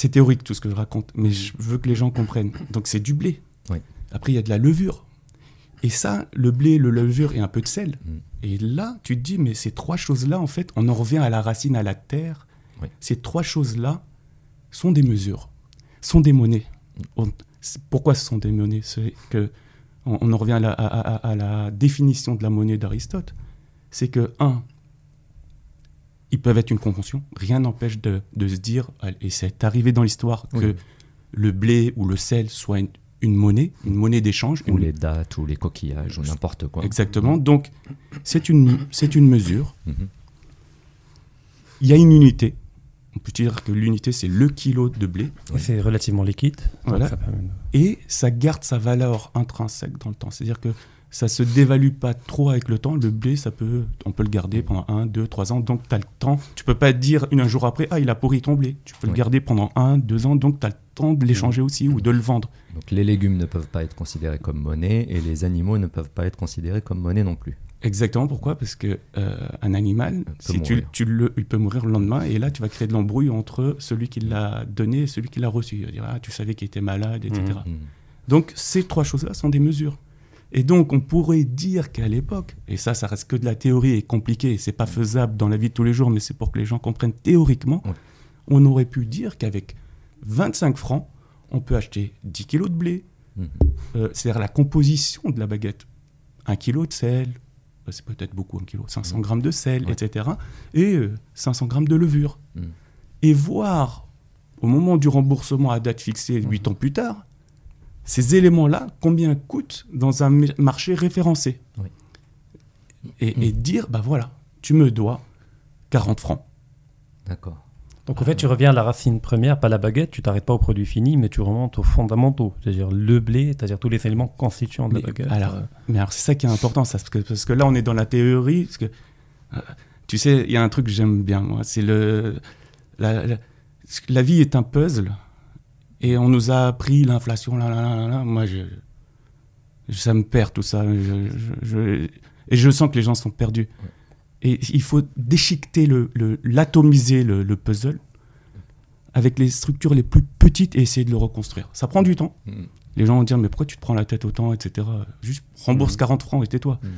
C'est théorique tout ce que je raconte, mais je veux que les gens comprennent. Donc c'est du blé. Oui. Après il y a de la levure. Et ça, le blé, le levure et un peu de sel. Mm. Et là, tu te dis, mais ces trois choses-là, en fait, on en revient à la racine, à la terre. Oui. Ces trois choses-là sont des mesures, sont des monnaies. On- c'est- pourquoi ce sont des monnaies? C'est que on, on en revient à la, à- à- à la définition de la monnaie d'Aristote. C'est que, un, ils peuvent être une convention. Rien n'empêche de, de se dire, et c'est arrivé dans l'histoire, que Oui. le blé ou le sel soit une, une monnaie, une monnaie d'échange. Ou une- les dates, ou les coquillages, ou n'importe quoi. Exactement. Donc, c'est une, c'est une mesure. Mhm. Il y a une unité. On peut dire que l'unité, c'est le kilo de blé. C'est relativement liquide. donc Voilà. ça permet de- Et ça garde sa valeur intrinsèque dans le temps. C'est-à-dire que ça se dévalue pas trop avec le temps. Le blé, ça peut, on peut le garder pendant un, deux, trois ans. Donc, tu as le temps. Tu peux pas dire une, un jour après, ah, il a pourri ton blé. Tu peux le garder pendant un, deux ans. Donc, tu as le temps de l'échanger aussi ou de le vendre. Donc les légumes ne peuvent pas être considérés comme monnaie, et les animaux ne peuvent pas être considérés comme monnaie non plus. Exactement. Pourquoi? Parce que euh, un animal, si tu, le, il peut mourir le lendemain, et là, tu vas créer de l'embrouille entre celui qui l'a donné et celui qui l'a reçu. Il va dire, ah, tu savais qu'il était malade, etc. Mhm. Donc, ces trois choses-là sont des mesures. Et donc, on pourrait dire qu'à l'époque, et ça, ça reste que de la théorie et compliqué, et c'est pas faisable dans la vie de tous les jours, mais c'est pour que les gens comprennent théoriquement, Ouais. on aurait pu dire qu'avec 25 francs, on peut acheter 10 kilos de blé, Mhm. euh, c'est-à-dire la composition de la baguette. Un kilo de sel, euh, c'est peut-être beaucoup un kilo, 500 grammes de sel, Ouais. etc. Et euh, 500 grammes de levure. Mhm. Et voir, au moment du remboursement à date fixée, 8 ans plus tard, ces éléments-là, combien coûtent dans un marché référencé. Oui. Et, et dire, bah voilà, tu me dois 40 francs. D'accord. Donc en fait, tu reviens à la racine première, pas la baguette, tu t'arrêtes pas au produit fini, mais tu remontes aux fondamentaux, c'est-à-dire le blé, c'est-à-dire tous les éléments constituants de la baguette. alors, Euh, Mais alors, c'est ça qui est important, ça, parce que, parce que là, on est dans la théorie. Parce que, euh, tu sais, il y a un truc que j'aime bien, moi. C'est le. La, la, la vie est un puzzle. Et on nous a appris l'inflation, là, là, là, là, là. Moi, je, ça me perd tout ça. Je- je- je- et je sens que les gens sont perdus. Et il faut déchiqueter, le, le- l'atomiser, le, le puzzle, avec les structures les plus petites et essayer de le reconstruire. Ça prend du temps. Mhm. Les gens vont dire, mais pourquoi tu te prends la tête autant, etc. Juste rembourse Mhm. 40 francs et tais-toi. Mhm.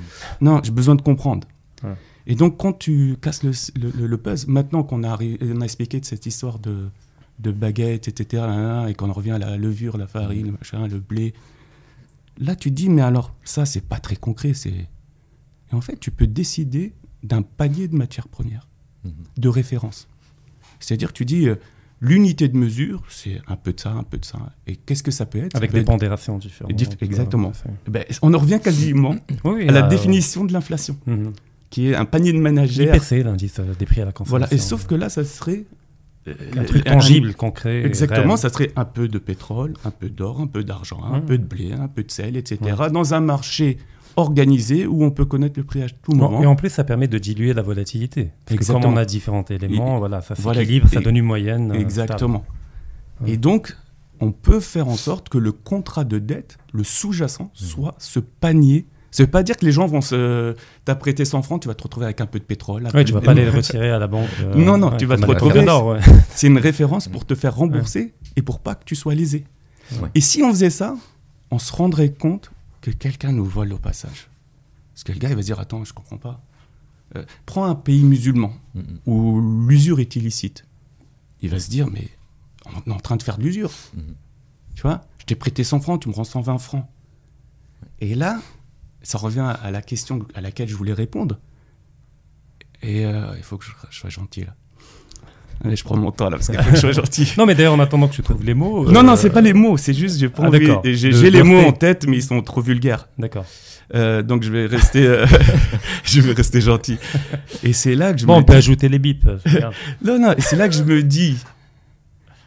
Non, j'ai besoin de comprendre. Ouais. Et donc, quand tu casses le, le, le- le puzzle, maintenant qu'on a, on a expliqué de cette histoire de, de baguette, etc., et qu'on revient à la levure, la farine, le machin, le blé, là, tu te dis, mais alors, ça, c'est pas très concret. c'est Et en fait, tu peux décider d'un panier de matières premières, Mhm. de référence. C'est-à-dire, tu dis, euh, l'unité de mesure, c'est un peu de ça, un peu de ça. Et qu'est-ce que ça peut être? Avec peut des être- pondérations différentes. Dif- vois, exactement. c'est- Ben, on en revient quasiment Oui, à la euh, définition de l'inflation, mhm. qui est un panier de ménagères. L'IPC, l'indice euh, des prix à la consommation. Voilà, et sauf que là, ça serait. Euh, Un truc tangible, concret. Exactement, réel. ça serait un peu de pétrole, un peu d'or, un peu d'argent, un Mhm. peu de blé, un peu de sel, etc. Dans un marché organisé où on peut connaître le prix à tout moment. et en plus, ça permet de diluer la volatilité. Parce que Exactement. comme on a différents éléments, Et- voilà, ça voilà, s'équilibre, ça et- donne une moyenne. euh, Exactement. Et donc, on peut faire en sorte que le contrat de dette, le sous-jacent, Mhm. soit ce panier. Ça veut pas dire que les gens vont se t'apprêter 100 francs, tu vas te retrouver avec un peu de pétrole. peu tu vas pas aller le retirer à la banque. euh, Non, non, ouais, tu vas te retrouver- ouais. C'est une référence pour te faire rembourser et pour pas que tu sois lésé. Ouais. Et si on faisait ça, on se rendrait compte que quelqu'un nous vole au passage. Parce que le gars, il va se dire Attends, je comprends pas. Euh, prends un pays musulman où l'usure est illicite. il va se dire, mais on est en train de faire de l'usure. Tu vois, je t'ai prêté 100 francs, tu me rends 120 francs. Et là, ça revient à- la question à laquelle je voulais répondre. Et euh, il faut que je, je sois gentil là. Allez, je prends mon temps là parce qu'il faut que je sois gentil. Non, mais d'ailleurs, en attendant que tu trouves les mots. Non, euh, non, c'est pas les mots, c'est juste, j'ai pas Ah, envie-. J'ai les mots en tête, mais ils sont trop vulgaires. D'accord. Euh, donc je vais rester, euh, je vais rester gentil. Et c'est là que je Bon, me on peut dis- ajouter les bips. Non, non, et c'est là que je me dis,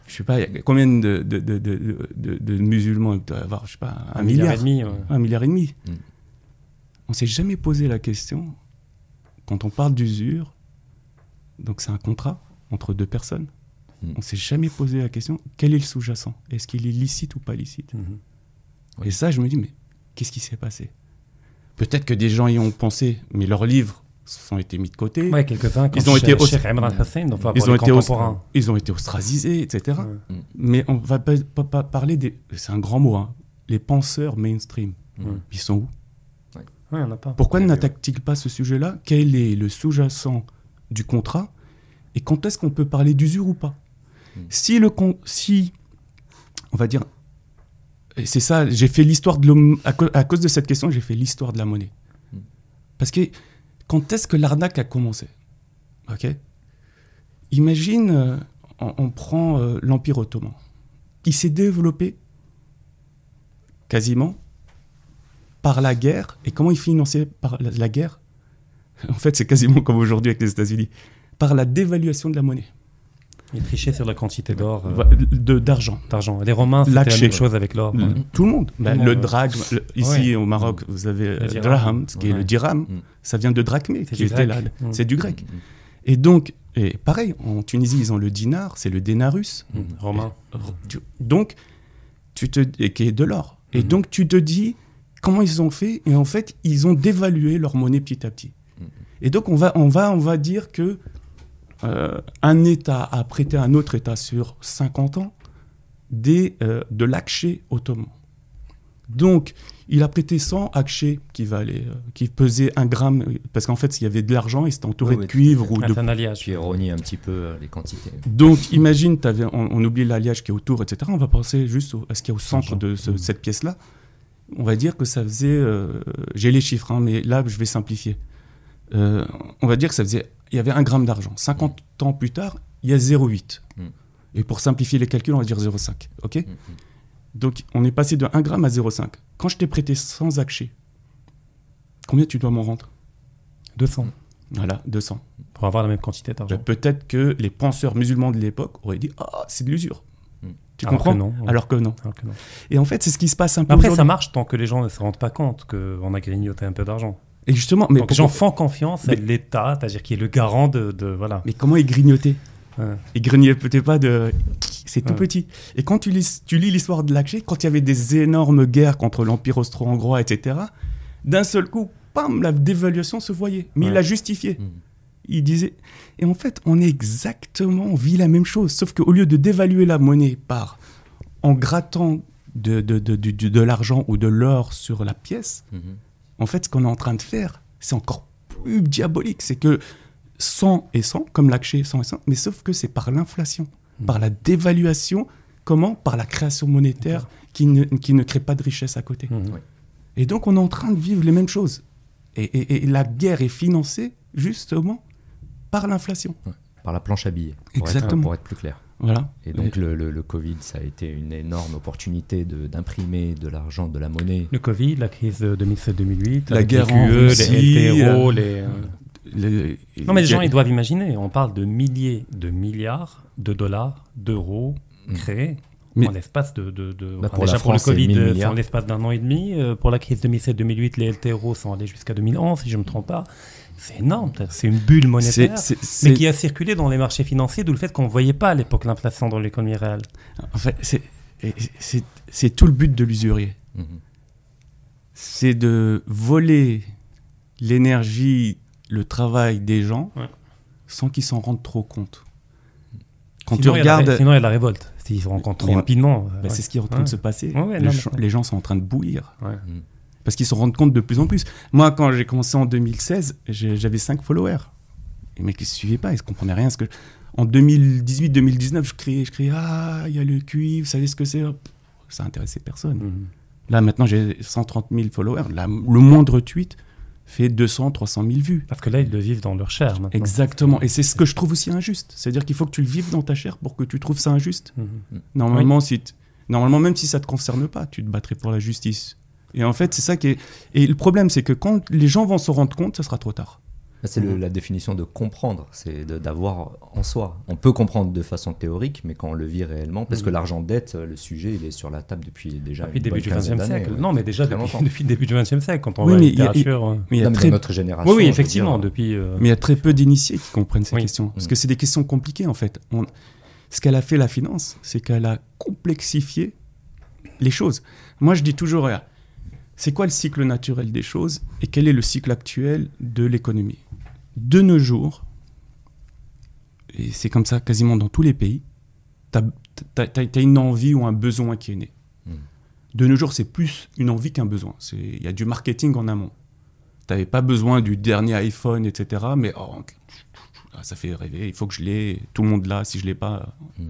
je sais pas, il y a combien de, de, de, de, de- de musulmans il doit y avoir, je sais pas, un, milliard, et demi. ouais. un milliard et demi. Mm. On s'est jamais posé la question, quand on parle d'usure, donc c'est un contrat entre deux personnes, Mm. on s'est jamais posé la question, quel est le sous-jacent? Est-ce qu'il est licite ou pas licite? Mhm. Et ça, je me dis, mais qu'est-ce qui s'est passé? Peut-être que des gens y ont pensé, mais leurs livres ont été mis de côté. Ouais. Ils ont été ils, ont été os- contemporains. ils ont été ostracisés, etc. Ouais. Mais on va pas, pas- pas parler des. C'est un grand mot, hein, les penseurs mainstream. Ils sont où? Ouais, on n'a pas. Pourquoi n'attaque-t-il pas ce sujet-là? Quel est le sous-jacent du contrat? Et quand est-ce qu'on peut parler d'usure ou pas? Mm. Si le con- si on va dire, et c'est ça, j'ai fait l'histoire de l'homme à, cause de cette question, j'ai fait l'histoire de la monnaie. Mm. Parce que quand est-ce que l'arnaque a commencé? Ok? Imagine, euh, on, on prend euh, l'Empire ottoman. Il s'est développé quasiment par la guerre. Et comment il finançait par la, la guerre En fait, c'est quasiment comme aujourd'hui avec les États-Unis. Par la dévaluation de la monnaie, Ils trichaient sur la quantité d'or, euh, d'argent. d'argent. Les Romains, c'était la même chose avec l'or. Ouais. Tout le monde. Bah, le drachme, ici Ouais. au Maroc, vous avez euh, Le dirham. draham, ce qui est le dirham. Mm. Ça vient de drachmé, C'est qui du était grec. là. Mm. C'est du grec. Mm. Et donc, et pareil, en Tunisie, ils ont le dinar, c'est le denarus. Romains. Tu- Donc, tu te, et qui est de l'or. Et donc, tu te dis comment ils ont fait. Et en fait, ils ont dévalué leur monnaie petit à petit. Et donc, on va, on va, on va dire que euh, un État a prêté à un autre État sur 50 ans des, euh, de l'akché ottoman. Donc, il a prêté 100 akshés qui, valaient, euh, qui pesaient un gramme, parce qu'en fait, s'il y avait de l'argent, il s'était entouré Oui, oui, de cuivre ou Ah, de c'est un alliage. Puis renie un petit peu euh, les quantités. donc, imagine, on, on oublie l'alliage qui est autour, etc. On va penser juste au- à ce qu'il y a au centre de ce- cette pièce-là. On va dire que ça faisait. euh, J'ai les chiffres, hein, mais là, je vais simplifier. Euh, on va dire que ça faisait. Il y avait un gramme d'argent. 50 ans plus tard, il y a 0,8. Mhm. Et pour simplifier les calculs, on va dire 0,5. OK Mm. Donc, on est passé de 1 gramme à 0,5. Quand je t'ai prêté 100 akshés, combien tu dois m'en rendre? 200 Voilà, 200. pour avoir la même quantité d'argent. Ben, Peut-être que les penseurs musulmans de l'époque auraient dit Ah, c'est de l'usure. Tu Alors comprends que non, ouais. Alors que non. Alors que non. Et en fait, c'est ce qui se passe un peu Après, ça marche tant que les gens ne se rendent pas compte qu'on a grignoté un peu d'argent. Et justement, mais, Donc les gens font confiance à l'État, c'est-à-dire qui est le garant de, de- voilà. mais comment ils grignotaient Ouais. Grignotaient pas de. C'est tout Ouais. petit. Et quand tu lis, tu lis l'histoire de l'Akché, quand il y avait des énormes guerres contre l'Empire austro-hongrois, etc., d'un seul coup, pam, la dévaluation se voyait. Mais il l'a justifié. Mm. Il disait. Et en fait, on est exactement, on vit la même chose. Sauf qu'au lieu de dévaluer la monnaie par. en grattant de, de, de, du- de l'argent ou de l'or sur la pièce, Mhm. en fait, ce qu'on est en train de faire, c'est encore plus diabolique. C'est que 100 et 100, comme l'Akché 100 et 100, mais sauf que c'est par l'inflation, Mm. par la dévaluation. Comment? Par la création monétaire qui ne, qui ne crée pas de richesse à côté. Mhm. Ouais. Et donc, on est en train de vivre les mêmes choses. Et, et- et la guerre est financée justement par l'inflation. Par la planche à billets. Pour Exactement. Être, pour être plus clair. Voilà. Et donc le, le- le Covid, ça a été une énorme opportunité de- d'imprimer de l'argent, de la monnaie. Le Covid, la crise de 2007-2008, La guerre les en QE, Russie, les LTRO, euh, les... euh, Les- Non mais les gens, ils doivent imaginer, on parle de milliers de milliards de dollars, d'euros Mm. créés Mais- en l'espace de... de, de- Bah, enfin, pour déjà pour le Covid, 1000 euh, en l'espace d'un an et demi. Euh, pour la crise 2007-2008, les LTRO sont allés jusqu'à 2011, si je ne me trompe pas. C'est énorme, c'est une bulle monétaire. c'est- Mais c'est- qui a circulé dans les marchés financiers, d'où le fait qu'on ne voyait pas à l'époque l'inflation dans l'économie réelle. En fait, c'est- tout le but de l'usurier. Mhm. C'est de voler l'énergie, le travail des gens Ouais. sans qu'ils s'en rendent trop compte. Quand sinon, tu la- regardes, sinon, il y a la révolte. S'ils se rencontrent trop Mais- rapidement. bah, euh, c'est ce qui est en train Ouais. de se passer. Ouais, ouais, les, non, gens- mais- les gens sont en train de bouillir ouais. Parce qu'ils se rendent compte de plus en plus. Moi, quand j'ai commencé en 2016, j'ai- j'avais 5 followers. Et mais qui ne suivaient pas, ils ne comprenaient rien. que... En 2018-2019, je criais, je criais, ah, il y a le cuivre, vous savez ce que c'est? Ça intéressait personne. Mhm. Là, maintenant, j'ai 130 000 followers. Là, le moindre tweet fait 200, 300 000 vues. Parce que là, ils le vivent dans leur chair maintenant. Exactement. Et c'est ce que je trouve aussi injuste. C'est-à-dire qu'il faut que tu le vives dans ta chair pour que tu trouves ça injuste. Mhm. Normalement, si t- Normalement, même si ça te concerne pas, tu te battrais pour la justice. Et en fait, c'est ça qui est. Et le problème, c'est que quand les gens vont se rendre compte, ça sera trop tard. C'est le- la définition de comprendre, c'est d'avoir en soi. On peut comprendre de façon théorique, mais quand on le vit réellement, parce que Mhm. l'argent dette, le sujet, il est sur la table depuis déjà Depuis le début du XXe siècle. ouais. Non, mais déjà depuis, longtemps. depuis le début du XXe siècle, quand on Oui, voit mais la il y a- littérature. euh, Mais il y a Non, mais très, de notre génération. Oui, effectivement, dire. depuis. euh, mais il y a très peu d'initiés qui comprennent ces Oui. questions. Parce Mm. que c'est des questions compliquées, en fait. On- Ce qu'elle a fait, la finance, c'est qu'elle a complexifié les choses. Moi, je dis toujours, regarde, c'est quoi le cycle naturel des choses et quel est le cycle actuel de l'économie? De nos jours, et c'est comme ça quasiment dans tous les pays, tu as, une envie ou un besoin qui est né. Mm. De nos jours, c'est plus une envie qu'un besoin. C'est- Il y a du marketing en amont. Tu n'avais pas besoin du dernier iPhone, etc. Mais oh, ah, ça fait rêver, il faut que je l'ai, tout le monde l'a, si je ne l'ai pas. Mm.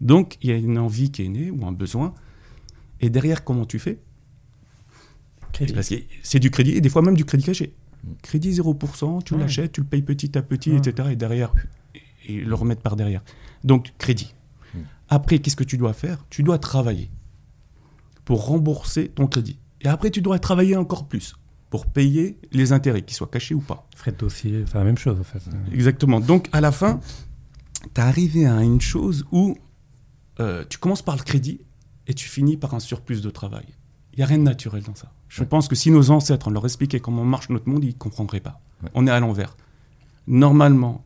Donc, il y a une envie qui est née ou un besoin. Et derrière, comment tu fais? Crédit. Parce que c'est du crédit, et des fois même du crédit caché. Mm. Crédit 0%, tu Ouais. l'achètes, tu le payes petit à petit, Ouais. etc. Et derrière, et le remettre par derrière. Donc, crédit. Mm. Après, qu'est-ce que tu dois faire? Tu dois travailler pour rembourser ton crédit. Et après, tu dois travailler encore plus pour payer les intérêts, qu'ils soient cachés ou pas. Frais de dossier, c'est la même chose en fait. Exactement. Donc, à la fin, tu es arrivé à une chose où euh, tu commences par le crédit et tu finis par un surplus de travail. Il n'y a rien de naturel dans ça. Je Ouais. pense que si nos ancêtres, on leur expliquait comment marche notre monde, ils ne comprendraient pas. Ouais. On est à l'envers. Normalement,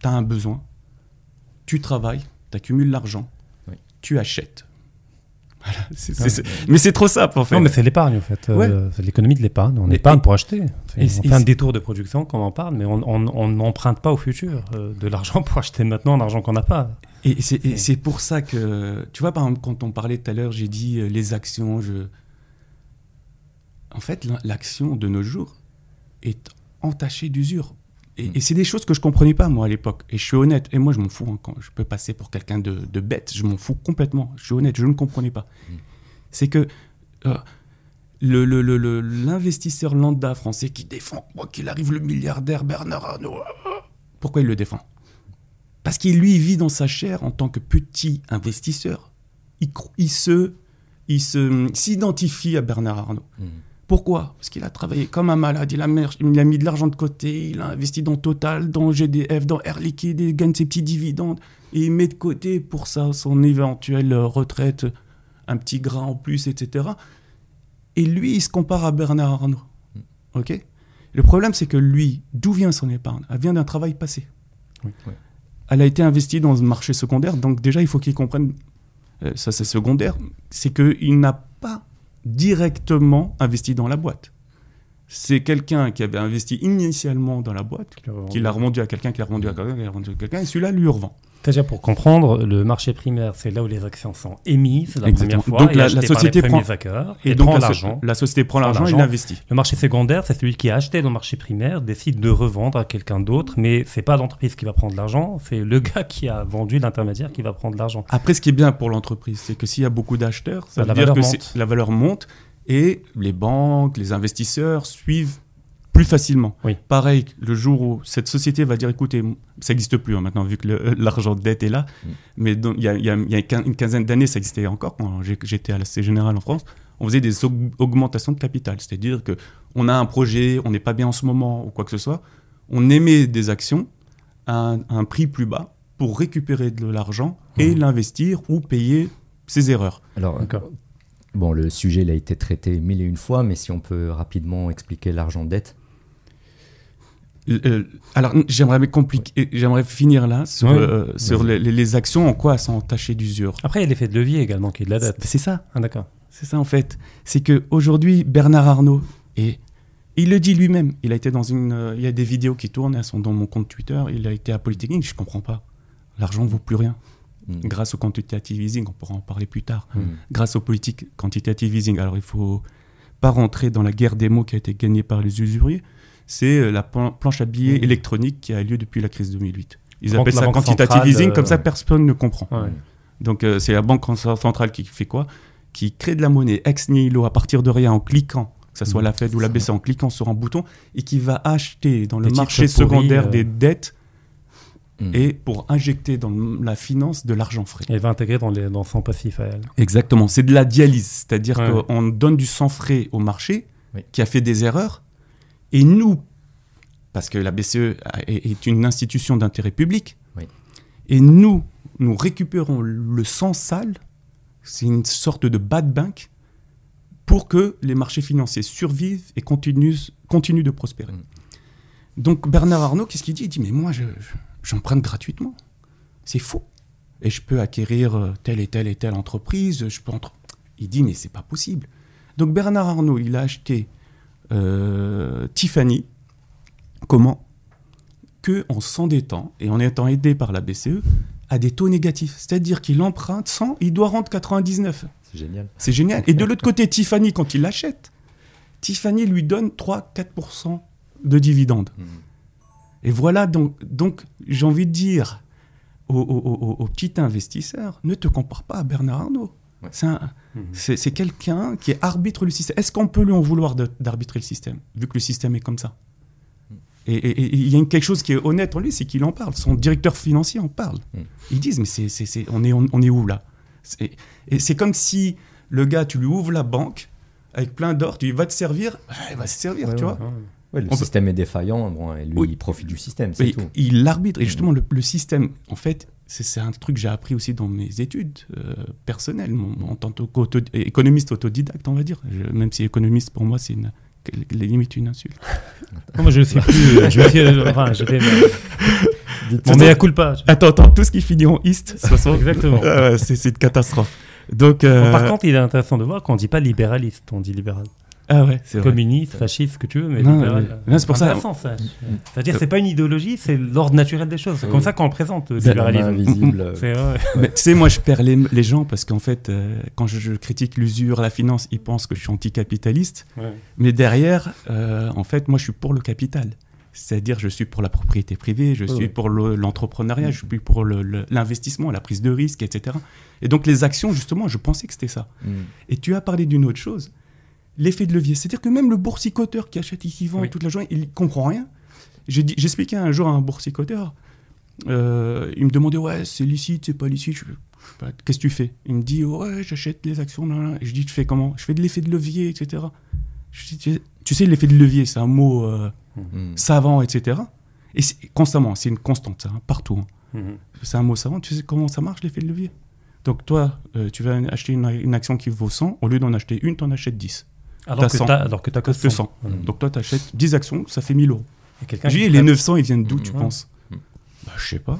tu as un besoin, tu travailles, tu accumules l'argent, Oui. tu achètes. Voilà, Mais c'est trop simple en fait. Non, mais c'est l'épargne en fait. Euh, c'est l'économie de l'épargne. On épargne et- pour acheter. C'est- et- on et fait un détour de production, comme on en parle, mais on n'emprunte pas au futur euh, de l'argent pour acheter maintenant l'argent qu'on n'a pas. Et c'est pour ça que, tu vois, par exemple, quand on parlait tout à l'heure, j'ai dit euh, les actions, je... En fait, l'action de nos jours est entachée d'usure. Et, Mm. et c'est des choses que je comprenais pas, moi, à l'époque. Et je suis honnête. Et moi, je m'en fous. hein, quand je peux passer pour quelqu'un de, de bête. Je m'en fous complètement. Je suis honnête. Je ne comprenais pas. Mm. C'est que euh, le, le- le- le- l'investisseur lambda français qui défend, quoi qu'il arrive, le milliardaire Bernard Arnault, euh, pourquoi il le défend? Parce qu'il lui vit dans sa chair en tant que petit investisseur. Il, il se, il se, s'identifie à Bernard Arnault. Mm. Pourquoi? Parce qu'il a travaillé comme un malade, il a, mer- il a mis de l'argent de côté, il a investi dans Total, dans GDF, dans Air Liquide, il gagne ses petits dividendes, et il met de côté pour ça son éventuelle retraite, un petit grain en plus, etc. Et lui, il se compare à Bernard Arnault. Mm. Ok? Le problème, c'est que lui, d'où vient son épargne? Elle vient d'un travail passé. Oui. Oui. Elle a été investie dans un marché secondaire, donc déjà, il faut qu'il comprenne, euh, ça c'est secondaire, c'est qu'il n'a pas directement investi dans la boîte. C'est quelqu'un qui avait investi initialement dans la boîte, qui l'a revendu à quelqu'un, qui l'a revendu à quelqu'un, qui l'a revendu à quelqu'un, et celui-là lui revend. C'est-à-dire pour comprendre, le marché primaire, c'est là où les actions sont émises la Exactement. première fois Donc et la- société prend- Et, et donc prend la, so- l'argent. la société prend l'argent et l'investit. Le marché secondaire, c'est celui qui a acheté dans le marché primaire, décide de revendre à quelqu'un d'autre, mais c'est pas l'entreprise qui va prendre l'argent, c'est le gars qui a vendu l'intermédiaire qui va prendre l'argent. Après, ce qui est bien pour l'entreprise, c'est que s'il y a beaucoup d'acheteurs, ça veut la dire valeur que la valeur monte et les banques, les investisseurs suivent plus facilement. Oui. Pareil, le jour où cette société va dire écoutez, ça n'existe plus hein, maintenant vu que l'argent de dette est là, Mm. mais il y a, il y a- il y a quin- une quinzaine d'années, ça existait encore quand j'étais à la Société Générale en France. On faisait des aug- augmentations de capital, c'est-à-dire que on a un projet, on n'est pas bien en ce moment ou quoi que ce soit, on émet des actions à un, à un prix plus bas pour récupérer de l'argent et Mhm. l'investir ou payer ses erreurs. Alors, D'accord. bon, le sujet il a été traité mille et une fois, mais si on peut rapidement expliquer l'argent dette. Euh, alors, j'aimerais compliquer, j'aimerais finir là sur, Oui. euh, sur les, actions, en quoi elles sont entachées d'usure. Après, il y a l'effet de levier également qui est de la dette. C'est ça, Ah, d'accord. c'est ça en fait. C'est que aujourd'hui, Bernard Arnault, et il le dit lui-même, il a été dans une, euh, il y a des vidéos qui tournent, elles sont dans mon compte Twitter, il a été à Polytechnique, je comprends pas. L'argent ne vaut plus rien. Mm. Grâce au quantitative easing, on pourra en parler plus tard. Mm. grâce aux politiques quantitative easing. Alors il faut pas rentrer dans la guerre des mots qui a été gagnée par les usuriers. C'est euh, la plan- planche à billets Mhm. électronique qui a lieu depuis la crise 2008. Ils Banque- appellent ça quantitative centrale, easing, euh, comme ça personne ne comprend. Ouais. Donc euh, c'est la banque centrale qui fait quoi? Qui crée de la monnaie ex nihilo à partir de rien en cliquant, que ce soit Mhm. la Fed ou la. BCE, en cliquant sur un bouton, et qui va acheter dans le Des marché secondaire euh. des dettes Mm. et pour injecter dans la finance de l'argent frais. Elle va intégrer dans, les, dans son passif à elle. Exactement, c'est de la dialyse, c'est-à-dire Ouais. qu'on donne du sang frais au marché Oui. qui a fait des erreurs, et nous, parce que la BCE est une institution d'intérêt public, Oui. et nous, nous récupérons le sang sale, c'est une sorte de bad bank, pour que les marchés financiers survivent et continuent, continuent de prospérer. Donc Bernard Arnault, qu'est-ce qu'il dit? Il dit, mais moi, je- je- j'emprunte gratuitement. C'est faux. Et je peux acquérir euh, telle et telle et telle entreprise. Je peux entre... Il dit, mais c'est pas possible. Donc Bernard Arnault, il a acheté euh, Tiffany. Comment Que en s'endettant et en étant aidé par la BCE à des taux négatifs. C'est-à-dire qu'il emprunte 100, il doit rendre 99. C'est génial. C'est génial. Et de l'autre côté, Tiffany, quand il l'achète, Tiffany lui donne 3-4% de dividendes. Mm. Et voilà, donc, donc j'ai envie de dire aux, aux- aux- aux petits investisseurs, ne te compare pas à Bernard Arnault. Ouais. C'est un- C'est c'est quelqu'un qui arbitre le système. Est-ce qu'on peut lui en vouloir d'arbitrer le système, vu que le système est comme ça? Et et- il y a une- quelque chose qui est honnête en lui, c'est qu'il en parle. Son directeur financier en parle. Mm. Ils disent, mais c'est on, est, on, on est où là? C'est- Et c'est comme si le gars, tu lui ouvres la banque avec plein d'or, tu dis, va te servir, il va se servir, Ouais, tu ouais. vois. Ouais, le On peut- système est défaillant, bon, et lui, Oui. il profite du système, c'est Mais tout. il l'arbitre. Et justement, le, le système, en fait, c'est un truc que j'ai appris aussi dans mes études euh, personnelles, mon- en tant qu'économiste autodidacte, on va dire. Je- même si économiste, pour moi, c'est une, limite une insulte. Non, moi, je ne suis plus. euh, je euh, enfin, je fais. Dites- Mon mea culpa. Attends, attends, tout ce qui finit en ist, 60, Exactement. Ah c'est c'est une catastrophe. Donc, euh, Bon, par contre, il est intéressant de voir qu'on ne dit pas libéraliste, on dit libéral. Ah ouais, c'est vrai. Communiste, fasciste, ce que tu veux, mais Non, libéral. mais- non, c'est pour ça- intéressant, ça. C'est-à-dire, c'est pas une idéologie, c'est l'ordre naturel des choses. C'est comme ça qu'on le présente, le C'est la main libéralisme. invisible. C'est ouais. Mais tu sais, moi, je perds les, les gens parce qu'en fait, euh, quand je, je critique l'usure, la finance, ils pensent que je suis anticapitaliste. Ouais. Mais derrière, euh, en fait, moi, je suis pour le capital. C'est-à-dire, je suis pour la propriété privée, je suis pour le- l'entrepreneuriat, je suis pour le- le- l'investissement, la prise de risque, etc. Et donc, les actions, justement, je pensais que c'était ça. mm. Et tu as parlé d'une autre chose, l'effet de levier. C'est-à-dire que même le boursicoteur qui achète et qui vend Oui. toute la journée, il comprend rien. J'expliquais un jour à un boursicoteur, euh, il me demandait Ouais, c'est licite, c'est pas licite. Je- je sais pas, Qu'est-ce que tu fais? Il me dit Ouais, j'achète les actions. nan. Et je dis Tu fais comment? Je fais de l'effet de levier, etc. Je dis, tu, sais- tu sais, l'effet de levier, c'est un mot euh, Mm. savant, etc. Et constamment, c'est une constante, ça, hein, partout. hein. Mhm. C'est un mot savant. Tu sais comment ça marche, l'effet de levier? Donc, toi, euh, tu vas acheter une, une action qui vaut 100. Au lieu d'en acheter une, tu en achètes 10. Alors que 100. t'as- alors que tu as que Que 100. 100. Mhm. Donc, toi, tu achètes 10 actions, ça fait 1000 euros. Et quelqu'un Je dis, qui les prête- 900, ils viennent d'où, Mhm. tu Ouais. penses Mhm. Bah, je sais pas.